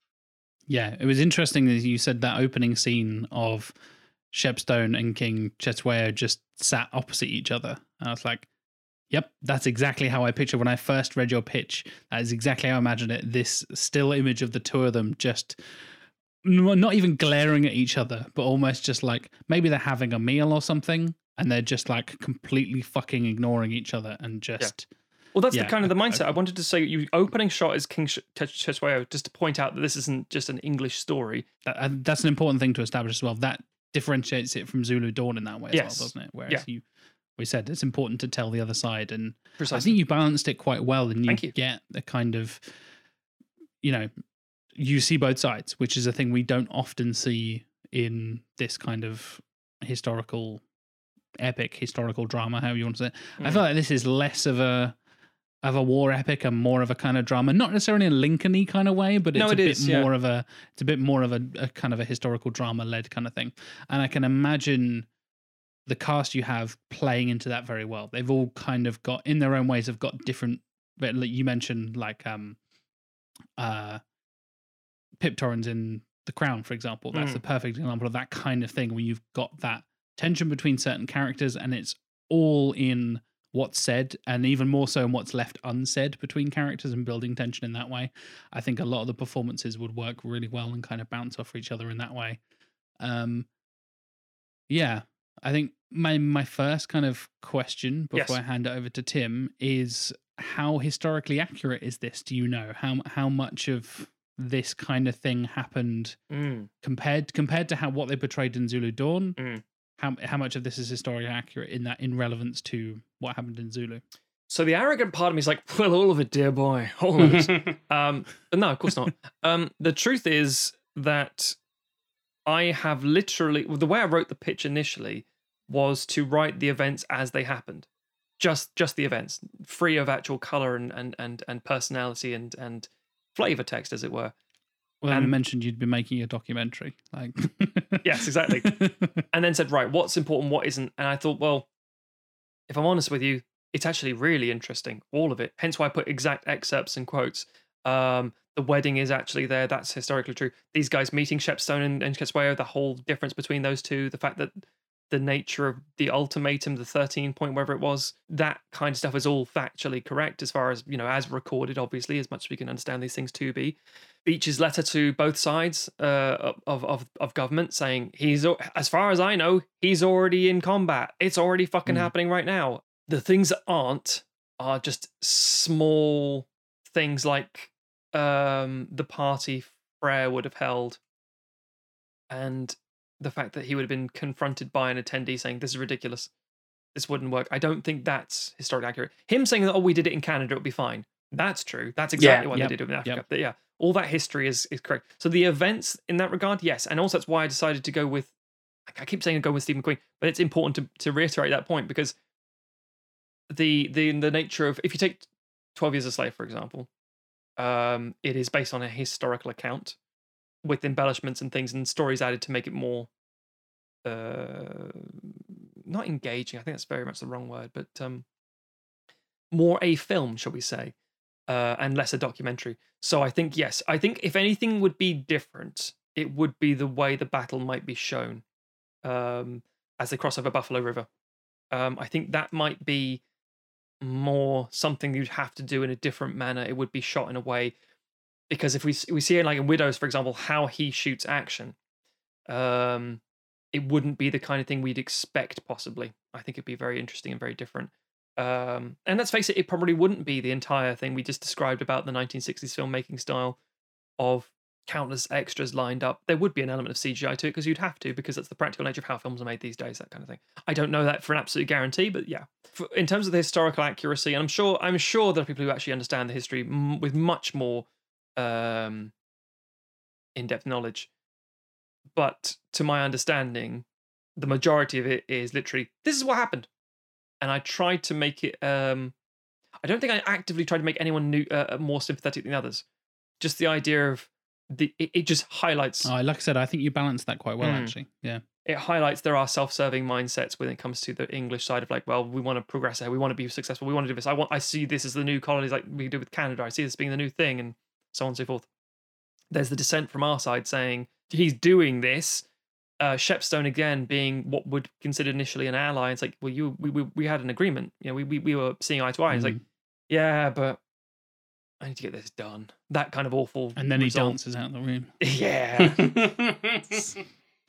[SPEAKER 1] Yeah, it was interesting that you said that opening scene of Shepstone and King Cetshwayo just sat opposite each other. And I was like, yep, that's exactly how I pictured when I first read your pitch. That is exactly how I imagined it. This still image of the two of them just not even glaring at each other, but almost just like maybe they're having a meal or something and they're just like completely fucking ignoring each other and just.
[SPEAKER 2] Well, that's
[SPEAKER 1] Yeah,
[SPEAKER 2] the kind of the
[SPEAKER 1] I- I-
[SPEAKER 2] mindset. I wanted to say you opening shot is King Sh- just to point out that this isn't just an English story.
[SPEAKER 1] that, that's an important thing to establish as well. That differentiates it from Zulu Dawn in that way as
[SPEAKER 2] Yes.
[SPEAKER 1] well, doesn't it? Whereas
[SPEAKER 2] Yeah.
[SPEAKER 1] you, we said it's important to tell the other side, and I think you balanced it quite well, and you,
[SPEAKER 2] you.
[SPEAKER 1] get the kind of, you know, you see both sides, which is a thing we don't often see in this kind of historical, epic historical drama, however you want to say. It. I
[SPEAKER 2] Mm.
[SPEAKER 1] feel like this is less of a of a war epic and more of a kind of drama, not necessarily in a Lincolny kind of way, but it's
[SPEAKER 2] No,
[SPEAKER 1] a
[SPEAKER 2] it
[SPEAKER 1] bit
[SPEAKER 2] is, yeah.
[SPEAKER 1] more of a it's a bit more of a, a kind of a historical drama led kind of thing. And I can imagine the cast you have playing into that very well. They've all kind of got in their own ways have got different but like you mentioned like um uh Pip Torrens in The Crown, for example. That's
[SPEAKER 2] Mm.
[SPEAKER 1] the perfect example of that kind of thing where you've got that tension between certain characters and it's all in what's said and even more so in what's left unsaid between characters and building tension in that way. I think a lot of the performances would work really well and kind of bounce off each other in that way. Um yeah, I think my my first kind of question before
[SPEAKER 2] Yes.
[SPEAKER 1] I hand it over to Tim is how historically accurate is this? Do you know how how much of this kind of thing happened
[SPEAKER 2] Mm.
[SPEAKER 1] compared compared to how what they portrayed in Zulu Dawn?
[SPEAKER 2] Mm.
[SPEAKER 1] How how much of this is historically accurate in that in relevance to what happened in Zulu?
[SPEAKER 2] So the arrogant part of me is like, well, all of it, dear boy, all of it. um, but no, of course not. Um, the truth is that I have literally the way I wrote the pitch initially was to write the events as they happened, just just the events, free of actual color and and and and personality and and flavor text, as it were.
[SPEAKER 1] Well, you
[SPEAKER 2] And-
[SPEAKER 1] mentioned you'd be making a documentary, like
[SPEAKER 2] Yes, exactly. and then said, right, what's important, what isn't? And I thought, well, if I'm honest with you, it's actually really interesting, all of it. Hence why I put exact excerpts and quotes. Um, the wedding is actually there. That's historically true. These guys meeting Shepstone and, and the whole difference between those two, the fact that the nature of the ultimatum, the 13 point, whatever it was, that kind of stuff is all factually correct as far as, you know, as recorded, obviously, as much as we can understand these things to be. Beach's letter to both sides uh, of, of of government saying he's as far as I know he's already in combat. It's already fucking
[SPEAKER 1] Mm.
[SPEAKER 2] happening right now. The things that aren't are just small things like um, the party Frere would have held, and the fact that he would have been confronted by an attendee saying this is ridiculous, this wouldn't work. I don't think that's historically accurate. Him saying that oh we did it in Canada, it'll be fine. That's true. That's exactly
[SPEAKER 3] Yeah.
[SPEAKER 2] what
[SPEAKER 1] Yep.
[SPEAKER 2] they did in Africa.
[SPEAKER 1] Yep.
[SPEAKER 2] But yeah, all that history is is correct. So the events in that regard, yes, and also that's why I decided to go with. I keep saying go with Steve McQueen, but it's important to to reiterate that point because the the the nature of if you take Twelve Years a Slave for example, um, it is based on a historical account with embellishments and things and stories added to make it more uh not engaging i think that's very much the wrong word but um more a film shall we say uh and less a documentary. So i think yes i think if anything would be different it would be the way the battle might be shown um as they cross over buffalo river. Um i think that might be more something you'd have to do in a different manner. It would be shot in a way because if we we see it like in widows for example how he shoots action um it wouldn't be the kind of thing we'd expect possibly. I think it'd be very interesting and very different. Um and let's face it it probably wouldn't be the entire thing we just described about the 1960s filmmaking style of countless extras lined up. There would be an element of cgi to it because you'd have to because that's the practical nature of how films are made these days that kind of thing. I don't know that for an absolute guarantee but yeah. For, in terms of the historical accuracy and i'm sure i'm sure there are people who actually understand the history m- with much more um in-depth knowledge but to my understanding the majority of it is literally this is what happened and i tried to make it um i don't think i actively tried to make anyone new uh, more sympathetic than others just the idea of the it, it just highlights
[SPEAKER 1] Oh, like I said, I think you balanced that quite well,
[SPEAKER 2] Mm.
[SPEAKER 1] actually. Yeah.
[SPEAKER 2] it highlights there are self-serving mindsets when it comes to the English side of like, well, we want to progress here, we want to be successful, we want to do this. I want, I see this as the new colonies, like we do with Canada. I see this being the new thing, and so on and so forth. There's the dissent from our side saying he's doing this. Uh, Shepstone again being what would consider initially an ally. It's like, well, you we we, we had an agreement. You know, we, we we were seeing eye to eye. It's like,
[SPEAKER 1] Mhm.
[SPEAKER 2] yeah, but I need to get this done. That kind of awful.
[SPEAKER 1] and then he dances out of the room.
[SPEAKER 2] Yeah.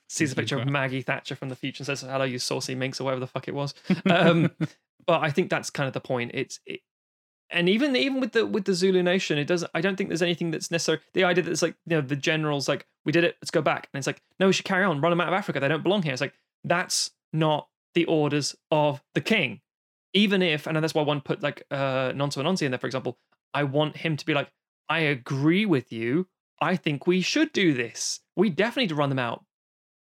[SPEAKER 2] sees a picture of Maggie Thatcher from the future and says, "Hello, you saucy minx," or whatever the fuck it was. Um, but I think that's kind of the point. It's it, and even even with the with the Zulu Nation, it doesn't. I don't think there's anything that's necessary. The idea that it's like you know the generals like we did it, let's go back, and it's like no, we should carry on, run them out of Africa. They don't belong here. It's like that's not the orders of the king. Even if, and that's why one put like uh Nonso Anozie in there, for example. I want him to be like, I agree with you. I think we should do this. We definitely need to run them out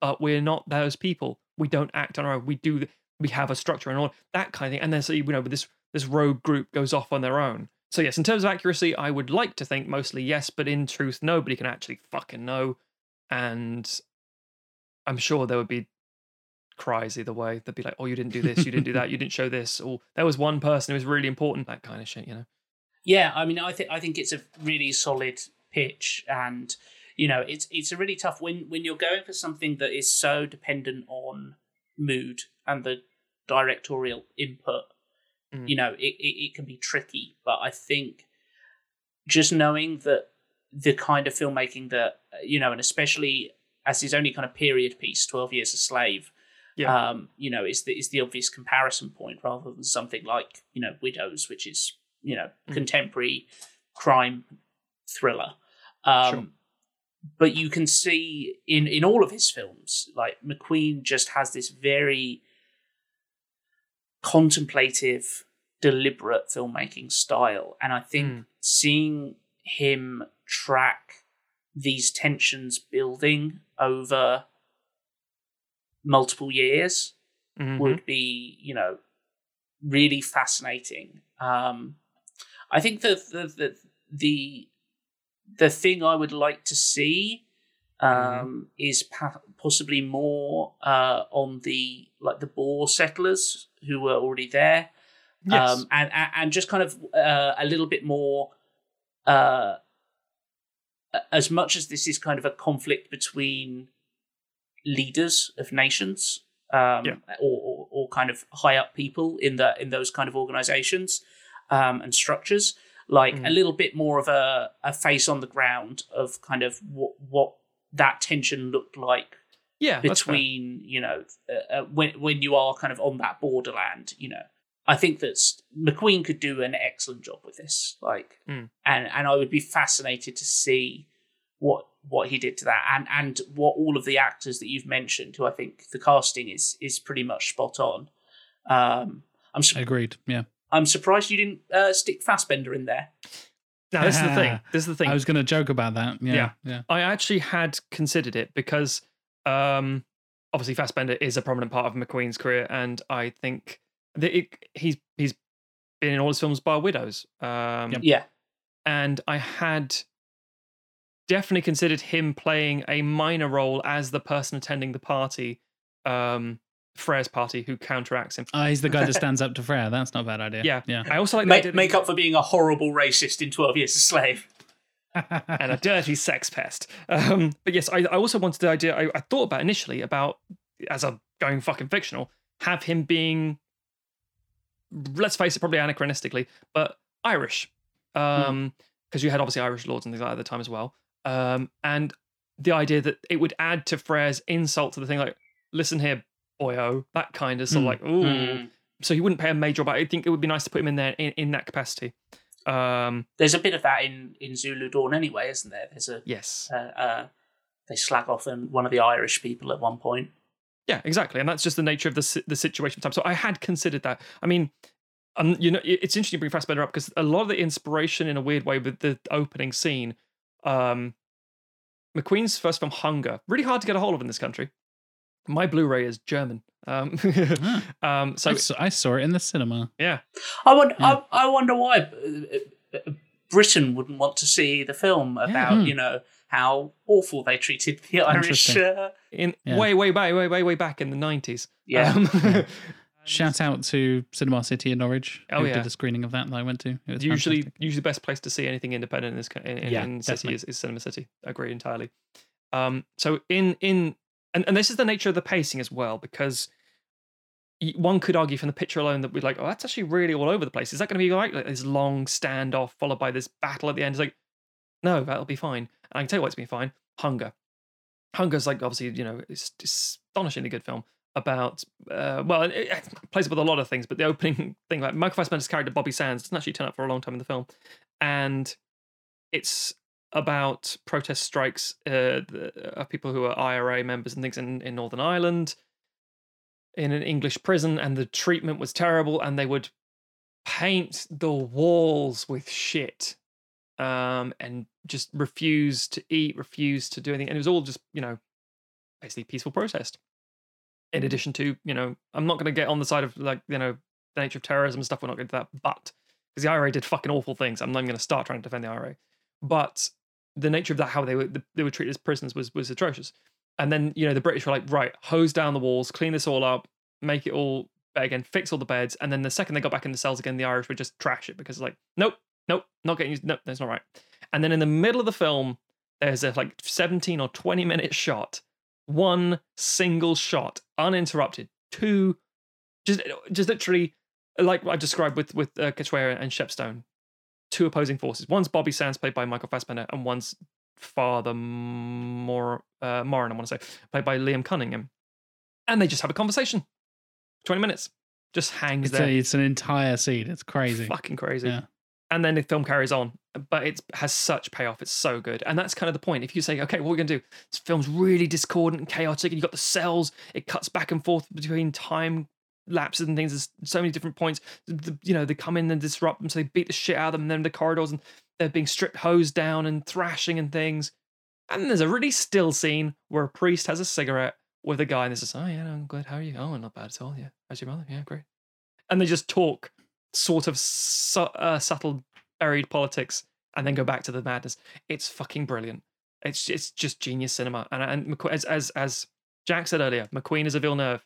[SPEAKER 2] but we're not those people. We don't act on our own. We do. We have a structure and all that kind of thing. And then so you know, with this this rogue group goes off on their own. So yes, in terms of accuracy, I would like to think mostly yes, but in truth, nobody can actually fucking know. And I'm sure there would be cries either way. They'd be like, "Oh, you didn't do this. You didn't do that. You didn't show this." Or there was one person who was really important. That kind of shit, you know.
[SPEAKER 3] Yeah, I mean, I think I think it's a really solid pitch, and you know, it's it's a really tough when when you're going for something that is so dependent on mood and the directorial input.
[SPEAKER 2] Mm.
[SPEAKER 3] You know, it, it it can be tricky, but I think just knowing that the kind of filmmaking that you know, and especially as his only kind of period piece, Twelve Years a Slave.
[SPEAKER 2] Yeah.
[SPEAKER 3] Um, you know, is the is the obvious comparison point rather than something like you know Widows, which is you know
[SPEAKER 2] Mhm.
[SPEAKER 3] contemporary crime thriller. Um,
[SPEAKER 2] Sure.
[SPEAKER 3] But you can see in in all of his films, like McQueen just has this very contemplative, deliberate filmmaking style, and I think
[SPEAKER 2] Mm.
[SPEAKER 3] seeing him track these tensions building over multiple years
[SPEAKER 2] Mhm.
[SPEAKER 3] would be, you know, really fascinating. Um, I think the the the the, the thing I would like to see um, is pa- possibly more uh, on the like the Boer settlers who were already there,
[SPEAKER 2] Yes.
[SPEAKER 3] um, and, and just kind of uh, a little bit more. Uh, as much as this is kind of a conflict between leaders of nations, um,
[SPEAKER 2] Yeah.
[SPEAKER 3] or, or or kind of high up people in the in those kind of organizations um, and structures, like a
[SPEAKER 2] Mhm.
[SPEAKER 3] little bit more of a, a face on the ground of kind of what what that tension looked like
[SPEAKER 2] yeah.
[SPEAKER 3] between you know uh, uh, when when you are kind of on that borderland you know i think that mcqueen could do an excellent job with this like
[SPEAKER 2] Mm.
[SPEAKER 3] and and i would be fascinated to see what what he did to that, and and what all of the actors that you've mentioned, who I think the casting is is pretty much spot on. Um, I'm su-
[SPEAKER 1] Agreed. Yeah.
[SPEAKER 3] I'm surprised you didn't uh, stick Fassbender in there.
[SPEAKER 2] Now this is the thing. This is the thing.
[SPEAKER 1] I was going to joke about that. Yeah.
[SPEAKER 2] Yeah.
[SPEAKER 1] Yeah.
[SPEAKER 2] I actually had considered it because um, obviously Fassbender is a prominent part of McQueen's career, and I think that it, he's he's been in all his films bar Widows. Um,
[SPEAKER 1] Yep.
[SPEAKER 3] Yeah,
[SPEAKER 2] and I had definitely considered him playing a minor role as the person attending the party, um, Frere's party, who counteracts him.
[SPEAKER 1] Oh, he's the guy that stands up to Frere. That's not a bad idea.
[SPEAKER 2] Yeah.
[SPEAKER 1] Yeah.
[SPEAKER 2] I also like
[SPEAKER 3] make,
[SPEAKER 2] that
[SPEAKER 3] make up for being a horrible racist in Twelve Years a Slave.
[SPEAKER 2] And a dirty sex pest. Um, but yes, I, I also wanted the idea. I, I thought about initially about as a going fucking fictional, have him being, let's face it, probably anachronistically, but Irish, um, because you had obviously Irish lords and things like that at the time as well. Um, and the idea that it would add to Frere's insult to the thing, like, listen here, boyo, that kind of sort of
[SPEAKER 1] Mm.
[SPEAKER 2] like, ooh.
[SPEAKER 3] Mm.
[SPEAKER 2] So he wouldn't pay a major, but I think it would be nice to put him in there in, in that capacity. Um,
[SPEAKER 3] There's a bit of that in in Zulu Dawn anyway, isn't there? There's a
[SPEAKER 2] yes.
[SPEAKER 3] uh, uh, they slag off and one of the Irish people at one point.
[SPEAKER 2] Yeah, exactly, and that's just the nature of the the situation. Time. So I had considered that. I mean, um, you know, it's interesting to bring Fassbender up because a lot of the inspiration, in a weird way, with the opening scene, um, McQueen's first film, Hunger, really hard to get a hold of in this country. My Blu-ray is German, um,
[SPEAKER 1] Ah.
[SPEAKER 2] um, so
[SPEAKER 1] I, saw, I saw it in the cinema.
[SPEAKER 2] yeah,
[SPEAKER 3] I wonder,
[SPEAKER 1] Yeah.
[SPEAKER 3] I, I wonder why uh, uh, Britain wouldn't want to see the film about
[SPEAKER 1] Hmm.
[SPEAKER 3] you know how awful they treated the Irish. Uh,
[SPEAKER 2] in
[SPEAKER 1] Yeah.
[SPEAKER 2] way, way back, way, way, way back in the nineties.
[SPEAKER 3] yeah,
[SPEAKER 2] Um,
[SPEAKER 1] Shout out to Cinema City in Norwich.
[SPEAKER 2] Oh,
[SPEAKER 1] who
[SPEAKER 2] yeah.
[SPEAKER 1] did a screening of that that I went to. It was
[SPEAKER 2] usually
[SPEAKER 1] fantastic.
[SPEAKER 2] usually the best place to see anything independent in this in, in,
[SPEAKER 1] Yeah,
[SPEAKER 2] in city is, is cinema city agree entirely um so in in and, and this is the nature of the pacing as well because one could argue from the picture alone that we're like oh that's actually really all over the place. Is that going to be like, like this long standoff followed by this battle at the end. It's like no that'll be fine. And i can tell you what's been fine. Hunger. Hunger's like obviously you know it's, astonishingly good film about uh, well, it, it plays with a lot of things, but the opening thing, like Michael Fassbender's character Bobby Sands, doesn't actually turn up for a long time in the film, and it's about protest strikes uh, the- of people who are IRA members and things in, in Northern Ireland in an English prison, and the treatment was terrible, and they would paint the walls with shit um, and just refuse to eat, refuse to do anything, and it was all just you know basically peaceful protest. In addition to you know i'm not going to get on the side of like you know the nature of terrorism and stuff we're not going to do that but because the ira did fucking awful things i'm not going to start trying to defend the ira but the nature of that how they were they were treated as prisoners was was atrocious. And then you know the british were like right hose down the walls clean this all up make it all again fix all the beds. And then the second they got back in the cells again the irish would just trash it because like nope nope not getting used nope that's not right. And then in the middle of the film there's a like 17 or 20 minute shot one single shot uninterrupted two just just literally like i described with with uh, and shepstone two opposing forces. One's bobby sands played by michael fassbender and one's father Mor- uh, moran i want to say played by liam cunningham. And they just have a conversation. 20 minutes. Just hangs
[SPEAKER 1] It's,
[SPEAKER 2] there.
[SPEAKER 1] a, it's an entire scene. It's crazy.
[SPEAKER 2] fucking crazy.
[SPEAKER 1] Yeah.
[SPEAKER 2] and then the film carries on but it has such payoff. It's so good. And that's kind of the point. If you say okay what we're we going to do? This film's really discordant and chaotic and you've got the cells. It cuts back and forth between time lapses and things there's so many different points the, you know they come in and disrupt them so they beat the shit out of them and then the corridors and they're being stripped hosed down and thrashing and things and there's a really still scene where a priest has a cigarette with a guy and says oh yeah i'm good how are you oh not bad at all yeah how's your mother yeah great and they just talk sort of su- uh, subtle buried politics and then go back to the madness. It's fucking brilliant. It's it's just genius cinema. And and as as as Jack said earlier, McQueen is a Villeneuve.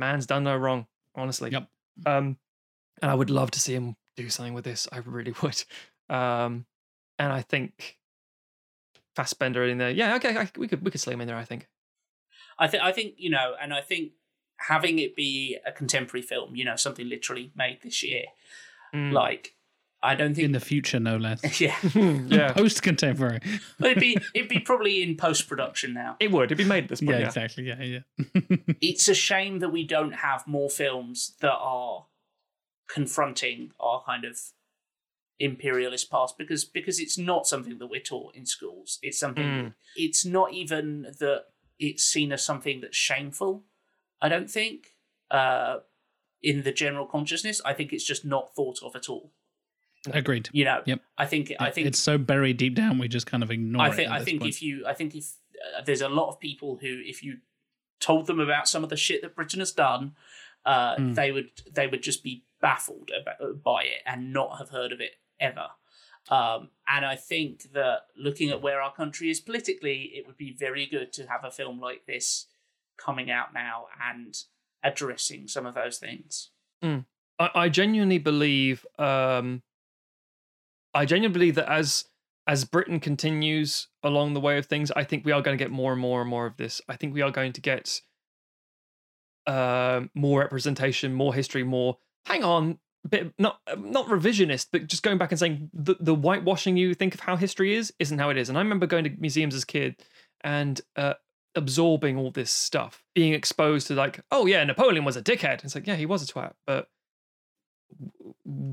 [SPEAKER 2] Man's done no wrong, honestly.
[SPEAKER 1] Yep.
[SPEAKER 2] Um, and I would love to see him do something with this. I really would. Um, and I think Fassbender in there. Yeah, okay, I, we could we could slay him in there. I think.
[SPEAKER 3] I think I think you know, and I think having it be a contemporary film, you know, something literally made this year,
[SPEAKER 2] Mm.
[SPEAKER 3] like I don't think In
[SPEAKER 1] the future, no less.
[SPEAKER 3] yeah,
[SPEAKER 2] yeah,
[SPEAKER 1] Post contemporary.
[SPEAKER 3] But it'd be it'd be probably in post production now.
[SPEAKER 2] it would. It'd be made at this
[SPEAKER 1] Yeah,
[SPEAKER 2] point. Yeah,
[SPEAKER 1] exactly. Yeah, yeah.
[SPEAKER 3] It's a shame that we don't have more films that are confronting our kind of imperialist past because because it's not something that we're taught in schools. It's something.
[SPEAKER 2] Mm.
[SPEAKER 3] It's not even that it's seen as something that's shameful. I don't think uh, in the general consciousness. I think it's just not thought of at all.
[SPEAKER 1] Agreed.
[SPEAKER 3] You know.
[SPEAKER 1] Yep.
[SPEAKER 3] I think. I think
[SPEAKER 1] it's so buried deep down we just kind of ignore
[SPEAKER 3] I
[SPEAKER 1] it.
[SPEAKER 3] think
[SPEAKER 1] at
[SPEAKER 3] I
[SPEAKER 1] this
[SPEAKER 3] think
[SPEAKER 1] point.
[SPEAKER 3] if you I think if uh, there's a lot of people who if you told them about some of the shit that Britain has done, uh,
[SPEAKER 1] Mm.
[SPEAKER 3] they would they would just be baffled about, by it and not have heard of it ever. Um, and I think that looking at where our country is politically, it would be very good to have a film like this coming out now and addressing some of those things.
[SPEAKER 2] I, I genuinely believe um I genuinely believe that as as Britain continues along the way of things, I think we are going to get more and more and more of this. I think we are going to get um more representation, more history, more hang on, bit not not revisionist, but just going back and saying the the whitewashing you think of how history is isn't how it is. And I remember going to museums as a kid and uh absorbing all this stuff, being exposed to like, oh yeah, Napoleon was a dickhead. It's like, yeah, he was a twat, but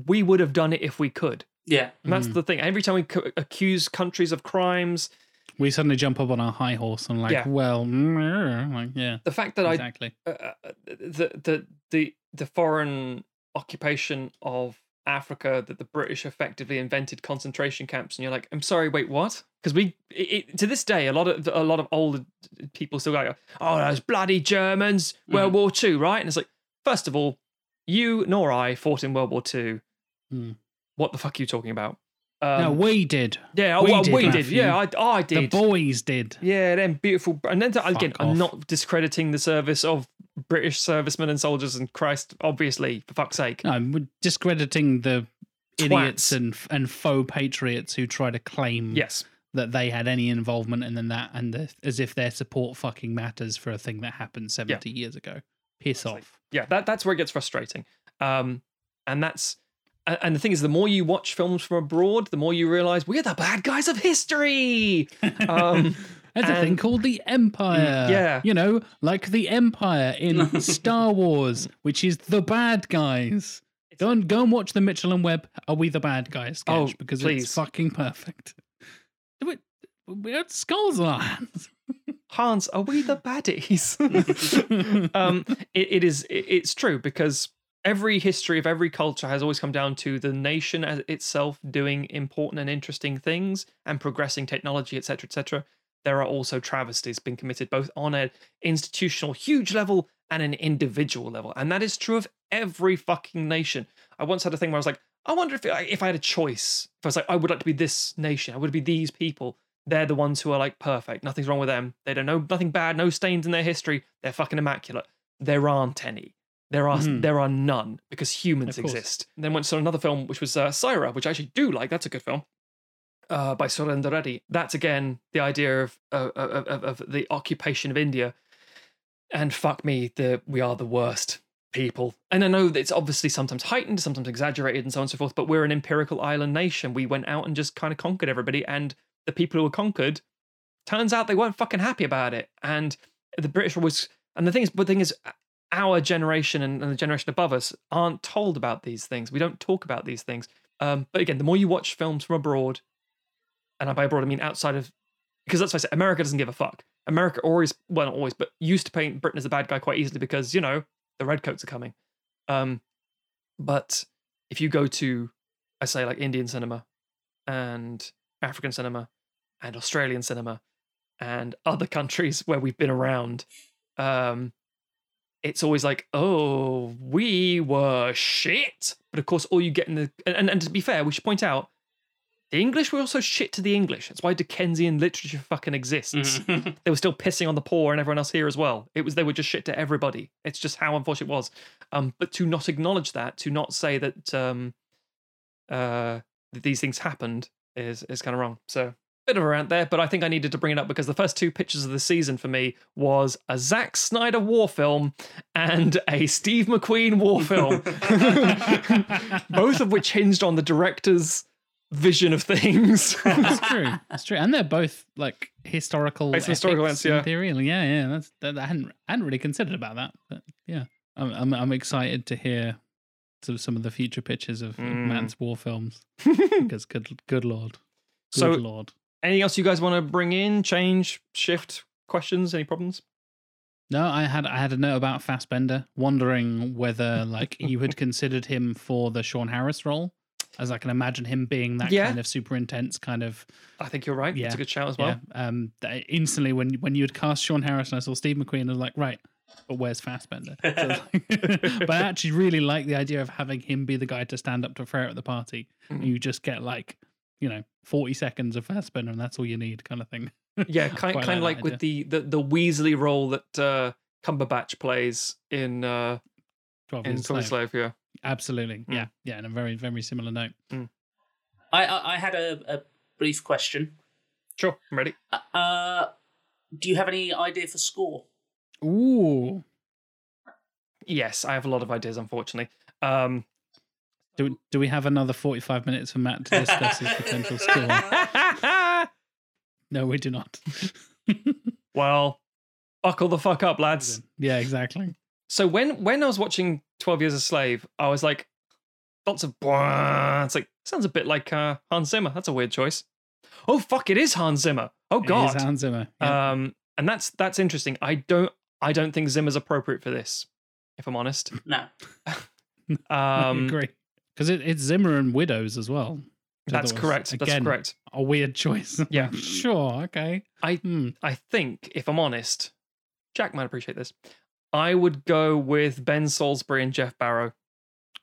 [SPEAKER 2] we would have done it if we could.
[SPEAKER 3] Yeah,
[SPEAKER 2] And that's
[SPEAKER 1] Mm.
[SPEAKER 2] the thing. Every time we co- accuse countries of crimes,
[SPEAKER 1] we suddenly jump up on our high horse and like,
[SPEAKER 2] Yeah.
[SPEAKER 1] well, mm, like, yeah,
[SPEAKER 2] the fact that
[SPEAKER 1] exactly.
[SPEAKER 2] I uh, uh, the the the the foreign occupation of Africa that the British effectively invented concentration camps, and you're like, I'm sorry, wait, what? Because we it, it- to this day, a lot of a lot of older people still go, oh, those bloody Germans, World War Two, right? And it's like, first of all, you nor I fought in World War Two.
[SPEAKER 1] Hmm.
[SPEAKER 2] What the fuck are you talking about? Um,
[SPEAKER 1] no, we did.
[SPEAKER 2] yeah,
[SPEAKER 1] we
[SPEAKER 2] well,
[SPEAKER 1] did,
[SPEAKER 2] we did. Yeah, I, I did.
[SPEAKER 1] The boys did.
[SPEAKER 2] Yeah, them beautiful. And then again,
[SPEAKER 1] Fuck
[SPEAKER 2] I'm not discrediting the service of British servicemen and soldiers. And Christ, obviously, for fuck's sake.
[SPEAKER 1] No, we're discrediting the idiots and and faux patriots who try to claim
[SPEAKER 2] Yes,
[SPEAKER 1] that they had any involvement in that, and the, as if their support fucking matters for a thing that happened seventy years ago. Piss
[SPEAKER 2] Honestly.
[SPEAKER 1] off.
[SPEAKER 2] Yeah, that that's where it gets frustrating. Um, and that's and the thing is, the more you watch films from abroad, the more you realize we're the bad guys of history. Um,
[SPEAKER 1] There's a thing called the Empire.
[SPEAKER 2] yeah.
[SPEAKER 1] You know, like the Empire in Star Wars, which is the bad guys. Go and go and watch the Mitchell and Webb Are We the Bad Guys sketch
[SPEAKER 2] Oh,
[SPEAKER 1] because
[SPEAKER 2] please.
[SPEAKER 1] it's fucking perfect. We, we had skulls on our hands.
[SPEAKER 2] Hans, are we the baddies? um, it, it is. It, it's true because every history of every culture has always come down to the nation as itself doing important and interesting things and progressing technology, etc., etc. There are also travesties being committed both on an institutional huge level and an individual level, and that is true of every fucking nation. I once had a thing where I was like, I wonder if if I had a choice, if I was like, I would like to be this nation, I would be these people they're the ones who are like perfect. Nothing's wrong with them. They don't know nothing bad, no stains in their history. They're fucking immaculate. There aren't any. There are
[SPEAKER 1] Mhm.
[SPEAKER 2] there are none because humans exist. And then went to another film which was uh, Sye Raa, which I actually do like. That's a good film. Uh, by Surendra Reddy. That's again the idea of, uh, of, of of the occupation of India. And fuck me, the we are the worst people. And I know that it's obviously sometimes heightened, sometimes exaggerated, and so on and so forth. But we're an empirical island nation. We went out and just kind of conquered everybody, and the people who were conquered, turns out they weren't fucking happy about it. And the British always, and the thing is, but the thing is, our generation and, and the generation above us aren't told about these things. We don't talk about these things. Um, but again, the more you watch films from abroad, and by abroad I mean outside of, because let's I say America doesn't give a fuck. America always, well, not always, but used to paint Britain as a bad guy quite easily because you know the redcoats are coming. Um, but if you go to, I say like Indian cinema, and African cinema, and Australian cinema, and other countries where we've been around, um, it's always like, oh, we were shit. But of course, all you get in the and, and, to be fair, we should point out the English were also shit to the English. That's why Dickensian literature fucking exists. They were still pissing on the poor and everyone else here as well. It was they were just shit to everybody. It's just how unfortunate it was. Um, but to not acknowledge that, to not say that um, uh, that these things happened is is kind of wrong. So bit of a rant there, but I think I needed to bring it up because the first two pictures of the season for me was a Zack Snyder war film and a Steve McQueen war film, both of which hinged on the director's vision of things.
[SPEAKER 1] That's true. That's true. And they're both like historical.
[SPEAKER 2] On historical events, yeah.
[SPEAKER 1] theory. Yeah, yeah. That's that, I hadn't I hadn't really considered about that, but yeah, I'm I'm, I'm excited to hear some of the future pictures of, of
[SPEAKER 2] Mm.
[SPEAKER 1] Matt's war films because good good lord, good
[SPEAKER 2] So-
[SPEAKER 1] lord.
[SPEAKER 2] Anything else you guys want to bring in? Change, shift, questions? Any problems?
[SPEAKER 1] No, I had I had a note about Fassbender, wondering whether like you had considered him for the Sean Harris role, as I can imagine him being that
[SPEAKER 2] Yeah.
[SPEAKER 1] kind of super intense kind of
[SPEAKER 2] I think you're right. That's
[SPEAKER 1] Yeah.
[SPEAKER 2] a good shout as well.
[SPEAKER 1] yeah. Um, instantly when when you had cast Sean Harris and I saw Steve McQueen, I was like, right, but where's Fassbender? So like- but I actually really like the idea of having him be the guy to stand up to Frere at the party.
[SPEAKER 2] Mhm.
[SPEAKER 1] You just get like, you know, forty seconds of Fassbender, and that's all you need, kind of thing.
[SPEAKER 2] Yeah, kind,
[SPEAKER 1] Quite
[SPEAKER 2] kind of
[SPEAKER 1] like
[SPEAKER 2] like with the, the, the Weasley role that uh, Cumberbatch plays in uh,
[SPEAKER 1] Twelve
[SPEAKER 2] in
[SPEAKER 1] Years a Slave.
[SPEAKER 2] Slave. Yeah.
[SPEAKER 1] Absolutely,
[SPEAKER 2] Mm.
[SPEAKER 1] yeah, yeah, And a very very similar note.
[SPEAKER 3] I, I, I had a, a brief question.
[SPEAKER 2] Sure, I'm ready.
[SPEAKER 3] Uh, do you have any idea for score?
[SPEAKER 1] Ooh,
[SPEAKER 2] Yes, I have a lot of ideas, unfortunately. Um,
[SPEAKER 1] do do we have another forty five minutes for Matt to discuss his potential score? No, we do not.
[SPEAKER 2] well, buckle the fuck up, lads.
[SPEAKER 1] yeah, exactly.
[SPEAKER 2] So when when I was watching Twelve Years a Slave, I was like, lots of blah. It's like sounds a bit like uh, Hans Zimmer. That's a weird choice. Oh fuck! It is Hans Zimmer. Oh God.
[SPEAKER 1] It is
[SPEAKER 2] god.
[SPEAKER 1] Hans Zimmer. Yeah.
[SPEAKER 2] Um, and that's that's interesting. I don't I don't think Zimmer's appropriate for this. If I'm honest.
[SPEAKER 3] No.
[SPEAKER 1] I
[SPEAKER 2] Um,
[SPEAKER 1] agree because it, it's Zimmer and Widows as well.
[SPEAKER 2] That's correct. That's correct.
[SPEAKER 1] A weird choice.
[SPEAKER 2] Yeah.
[SPEAKER 1] sure. Okay.
[SPEAKER 2] I-
[SPEAKER 1] Hmm.
[SPEAKER 2] I think, if I'm honest, Jack might appreciate this. I would go with Ben Salisbury and Geoff Barrow,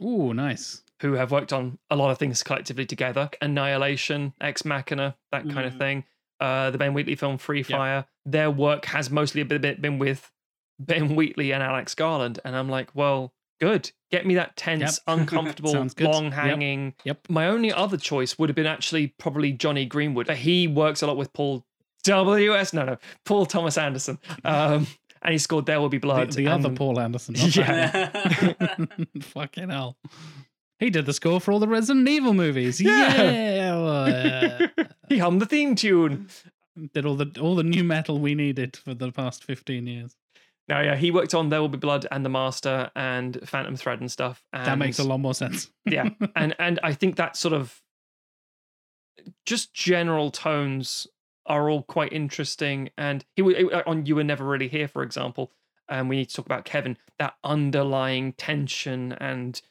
[SPEAKER 1] Ooh, nice.
[SPEAKER 2] who have worked on a lot of things collectively together. Annihilation, Ex Machina, that kind of
[SPEAKER 3] Mm.
[SPEAKER 2] thing. Uh, the Ben Wheatley film Free. Fire. Their work has mostly been with Ben Wheatley and Alex Garland, and I'm like, well, good. Get me that tense,
[SPEAKER 1] Yep.
[SPEAKER 2] uncomfortable, long hanging.
[SPEAKER 1] Yep.
[SPEAKER 2] My only other choice would have been actually probably Jonny Greenwood. He works a lot with Paul W.S. No, no, Paul Thomas Anderson. Um, and he scored There Will Be Blood.
[SPEAKER 1] the other
[SPEAKER 2] and-
[SPEAKER 1] Paul Anderson. not that. Fucking hell. He did the score for all the Resident Evil movies.
[SPEAKER 2] Yeah.
[SPEAKER 1] Yeah.
[SPEAKER 2] he hummed the theme tune.
[SPEAKER 1] did all the all the new metal we needed for the past 15 years.
[SPEAKER 2] No, yeah, he worked on There Will Be Blood and The Master and Phantom Thread and stuff. And
[SPEAKER 1] that makes a lot more sense.
[SPEAKER 2] yeah, and and I think that sort of just general tones are all quite interesting. And he on You Were Never Really Here, for example, and we need to talk about Kevin. That underlying tension and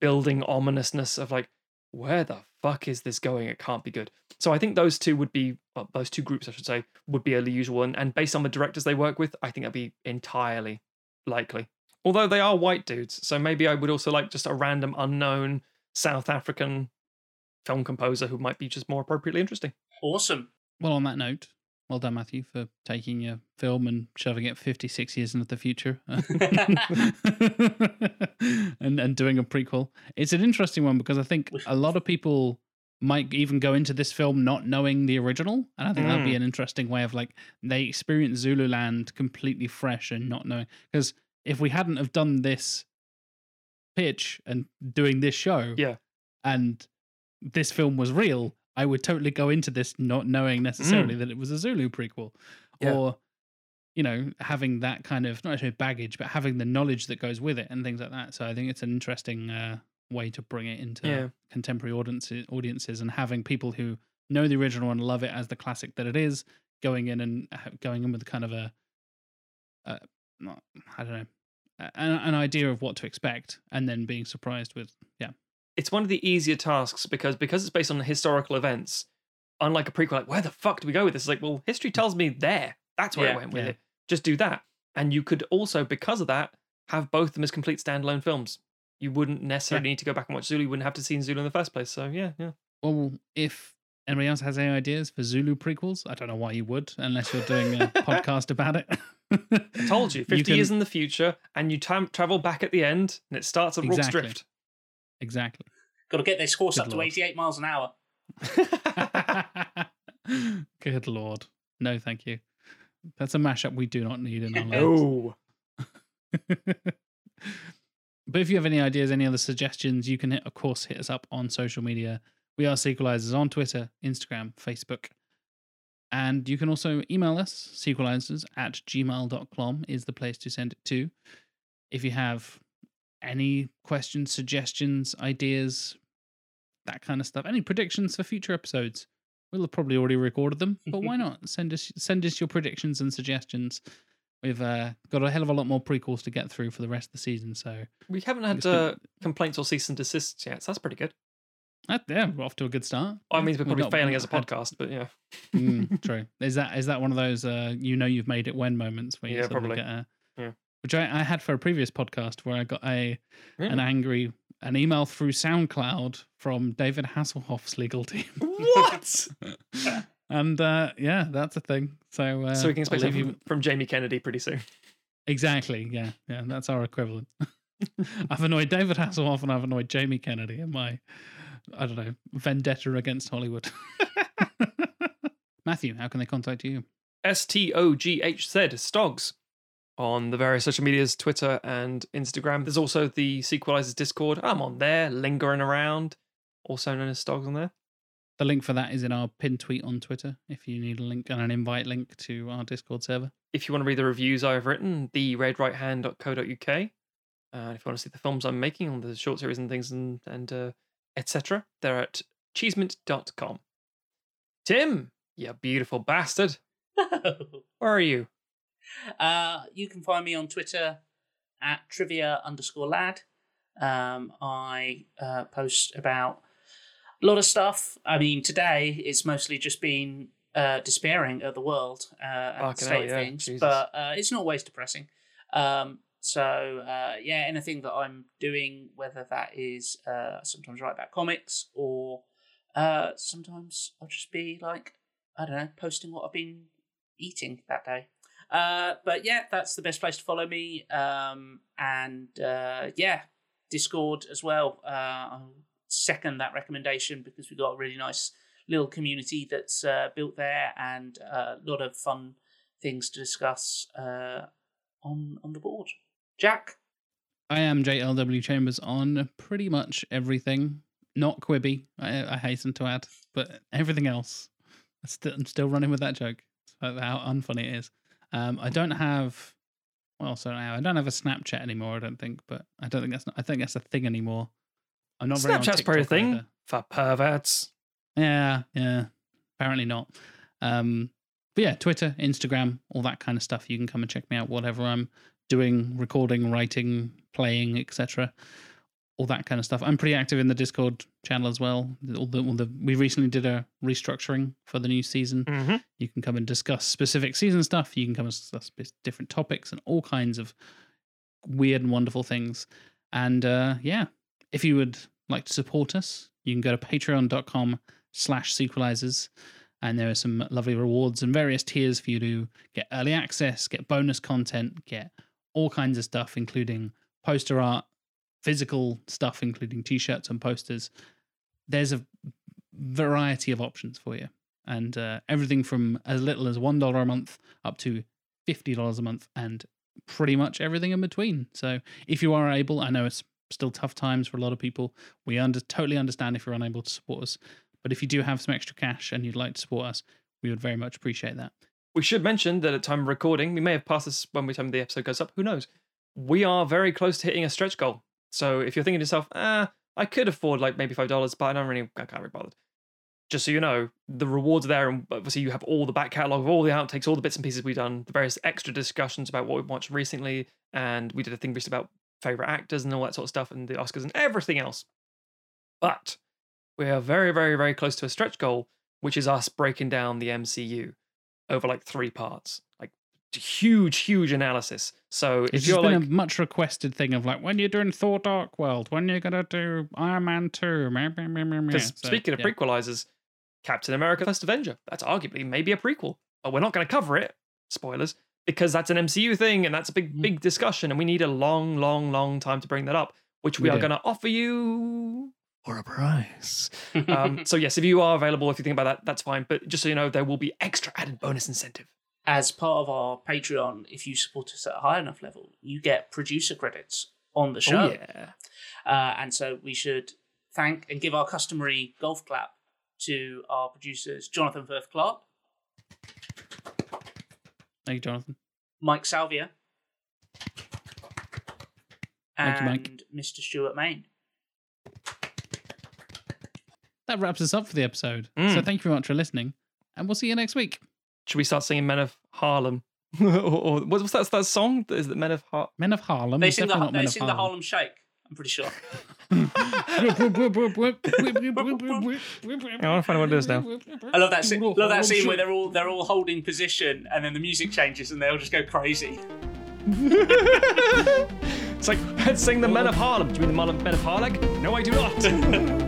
[SPEAKER 2] building ominousness of like, where the fuck is this going? It can't be good. So I think those two would be well, those two groups, I should say, would be a usual. And, and based on the directors they work with, I think that'd be entirely likely. Although they are white dudes, so maybe I would also like just a random unknown South African film composer who might be just more appropriately interesting.
[SPEAKER 3] awesome.
[SPEAKER 1] Well, on that note, well done, Matthew, for taking your film and shoving it 56 years into the future and, and doing a prequel. It's an interesting one because I think a lot of people might even go into this film not knowing the original. And I think that'd be mm. an interesting way of like, they experience Zululand completely fresh and not knowing. Because if we hadn't have done this pitch and doing this show,
[SPEAKER 2] Yeah.
[SPEAKER 1] and this film was real, I would totally go into this not knowing necessarily that it was a Zulu prequel,
[SPEAKER 2] Yeah.
[SPEAKER 1] or you know having that kind of not necessarily baggage, but having the knowledge that goes with it and things like that. So I think it's an interesting uh, way to bring it into
[SPEAKER 2] Yeah.
[SPEAKER 1] contemporary audiences, audiences, and having people who know the original and love it as the classic that it is, going in and going in with kind of a, uh, not, I don't know, an, an idea of what to expect, and then being surprised with yeah.
[SPEAKER 2] It's one of the easier tasks because because it's based on historical events. Unlike a prequel, like where the fuck do we go with this? It's like, well, history hmm. tells me there. That's where
[SPEAKER 3] Yeah,
[SPEAKER 2] I went with
[SPEAKER 1] yeah.
[SPEAKER 2] it. Just do that, and you could also, because of that, have both of them as complete standalone films. You wouldn't necessarily need to go back and watch Zulu. You wouldn't have to see Zulu in the first place. So yeah, yeah.
[SPEAKER 1] Well, if anybody else has any ideas for Zulu prequels, I don't know why you would, unless you're doing a podcast about it.
[SPEAKER 2] I told you, 50
[SPEAKER 1] can-
[SPEAKER 2] years in the future, and you time travel back at the end, and it starts at Rorke's
[SPEAKER 1] Exactly.
[SPEAKER 2] Drift.
[SPEAKER 1] Exactly.
[SPEAKER 3] Got to get this horse
[SPEAKER 1] Good
[SPEAKER 3] up to 88 miles an hour.
[SPEAKER 1] Good lord. No, thank you. That's a mashup we do not need in our lives.
[SPEAKER 2] no.
[SPEAKER 1] But if you have any ideas, any other suggestions, you can, hit, of course, hit us up on social media. We are Sequelizers on Twitter, Instagram, Facebook. And you can also email us, sequelizers at gmail.com is the place to send it to. If you have any questions, suggestions, ideas, that kind of stuff. Any predictions for future episodes? We'll have probably already recorded them, but why not send us send us your predictions and suggestions. We've uh, got a hell of a lot more prequels to get through for the rest of the season, so
[SPEAKER 2] We haven't had
[SPEAKER 1] been-
[SPEAKER 2] uh, complaints or cease and desists yet, so that's pretty good.
[SPEAKER 1] uh, yeah, we're off to a good start.
[SPEAKER 2] I mean, we're probably failing as a
[SPEAKER 1] not had-
[SPEAKER 2] podcast, but yeah.
[SPEAKER 1] Mm, true. Is that is that one of those uh, you know you've made it when moments where you
[SPEAKER 2] Yeah,
[SPEAKER 1] sort
[SPEAKER 2] probably.
[SPEAKER 1] get a,
[SPEAKER 2] Yeah.
[SPEAKER 1] Which I, I had for a previous podcast where I got a an angry an email through SoundCloud from David Hasselhoff's legal team.
[SPEAKER 2] What?
[SPEAKER 1] and uh, yeah, that's a thing. So uh,
[SPEAKER 2] so we can expect something
[SPEAKER 1] you
[SPEAKER 2] from Jamie Kennedy pretty soon.
[SPEAKER 1] exactly. Yeah, yeah, that's our equivalent. I've annoyed David Hasselhoff and I've annoyed Jamie Kennedy in my I don't know vendetta against Hollywood. Matthew, how can they contact you?
[SPEAKER 2] S T O G H Z Stogs on the various social medias, Twitter and Instagram. There's also the Sequelizers Discord. I'm on there, lingering around, also known as Stogs on there.
[SPEAKER 1] The link for that is in our pinned tweet on Twitter. If you need a link and an invite link to our Discord server.
[SPEAKER 2] If you want to read the reviews I've written, the redrighthand.co.uk. Uh, if you want to see the films I'm making on the short series and things and, and uh, etc., they're at cheesemint.com. Tim, you beautiful bastard. Where are you?
[SPEAKER 3] Uh, you can find me on Twitter at trivia underscore lad. Um, I uh, post about a lot of stuff. I mean, today it's mostly just been uh, despairing at the world uh, and state
[SPEAKER 2] hell,
[SPEAKER 3] of
[SPEAKER 2] yeah,
[SPEAKER 3] things,
[SPEAKER 2] Jesus.
[SPEAKER 3] but uh, it's not always depressing. Um, so uh, yeah, anything that I'm doing, whether that is uh, sometimes write about comics or uh, sometimes I'll just be like, I don't know, posting what I've been eating that day. Uh, but yeah, that's the best place to follow me. Um, and uh, yeah, Discord as well. Uh, I'll second that recommendation because we've got a really nice little community that's uh, built there and a lot of fun things to discuss uh, on on the board. Jack,
[SPEAKER 1] I am JLW Chambers on pretty much everything. Not Quibi, I, I hasten to add, but everything else. I'm still running with that joke. How unfunny it is. Um, I don't have. Well, so now I don't have a Snapchat anymore. I don't think, but I don't think that's. Not, I think that's a thing anymore. I'm not
[SPEAKER 2] Snapchat's probably a thing
[SPEAKER 1] either.
[SPEAKER 2] for perverts.
[SPEAKER 1] Yeah, yeah. Apparently not. Um, but yeah, Twitter, Instagram, all that kind of stuff. You can come and check me out. Whatever I'm doing, recording, writing, playing, etc. All that kind of stuff. I'm pretty active in the Discord channel as well. All the, all the we recently did a restructuring for the new season.
[SPEAKER 2] Mm-hmm.
[SPEAKER 1] You can come and discuss specific season stuff. You can come and discuss different topics and all kinds of weird and wonderful things. And uh, yeah, if you would like to support us, you can go to patreon.com slash sequelizers. And there are some lovely rewards and various tiers for you to get early access, get bonus content, get all kinds of stuff, including poster art, physical stuff, including t shirts and posters. There's a variety of options for you and uh, everything from as little as one dollar a month up to fifty dollars a month, and pretty much everything in between. So if you are able, I know it's still tough times for a lot of people. We under totally understand if you're unable to support us, but if you do have some extra cash and you'd like to support us, we would very much appreciate that.
[SPEAKER 2] We should mention that at time of recording, we may have passed this when we time the episode goes up. Who knows? We are very close to hitting a stretch goal. So if you're thinking to yourself, ah, I could afford like maybe five dollars, but I don't really, I can't be bothered. Just so you know, the rewards are there, and obviously you have all the back catalogue of all the outtakes, all the bits and pieces we've done, the various extra discussions about what we've watched recently, and we did a thing recently about favorite actors and all that sort of stuff, and the Oscars and everything else. But we are very, very, very close to a stretch goal, which is us breaking down the MCU over like three parts, huge, huge analysis. So
[SPEAKER 1] It's
[SPEAKER 2] if
[SPEAKER 1] just
[SPEAKER 2] you're
[SPEAKER 1] been
[SPEAKER 2] like,
[SPEAKER 1] a much requested thing of like when you're doing Thor Dark World, when you're gonna do Iron Man two,
[SPEAKER 2] because
[SPEAKER 1] because
[SPEAKER 2] speaking of prequelizers, Captain America: First Avenger, that's arguably maybe a prequel, but we're not going to cover it. Spoilers, because that's an MCU thing and that's a big,
[SPEAKER 1] Mm.
[SPEAKER 2] big discussion, and we need a long, long, long time to bring that up, which we,
[SPEAKER 1] We
[SPEAKER 2] are going to offer you for a price. um, so yes, if you are available, if you think about that, that's fine. But just so you know, there will be extra added bonus incentive.
[SPEAKER 3] As part of our Patreon, if you support us at a high enough level, you get producer credits on the show.
[SPEAKER 2] Oh yeah.
[SPEAKER 3] Uh, and so we should thank and give our customary golf clap to our producers, Jonathan Firth Clark,
[SPEAKER 1] Thank you, Jonathan.
[SPEAKER 3] Mike Salvia,
[SPEAKER 1] Thank you,
[SPEAKER 3] and
[SPEAKER 1] Mike.
[SPEAKER 3] Mr. Stuart Main.
[SPEAKER 1] That wraps us up for the episode. So
[SPEAKER 2] Mm.
[SPEAKER 1] thank you very much for listening, and we'll see you next week.
[SPEAKER 2] Should we start singing Men of Harlem? or, or what's what's that, that song? Is it Men of Har?
[SPEAKER 1] Men of Harlem.
[SPEAKER 3] They sing the
[SPEAKER 1] not
[SPEAKER 3] they
[SPEAKER 1] Men of
[SPEAKER 3] sing the Harlem Shake. I'm pretty sure.
[SPEAKER 2] I want to find out what it is now.
[SPEAKER 3] I love that scene. Love that scene where they're all they're all holding position, and then the music changes, and they all just go crazy.
[SPEAKER 2] It's like, let's sing the Men of Harlem. Do you mean the Men of Harlem? No, I do not.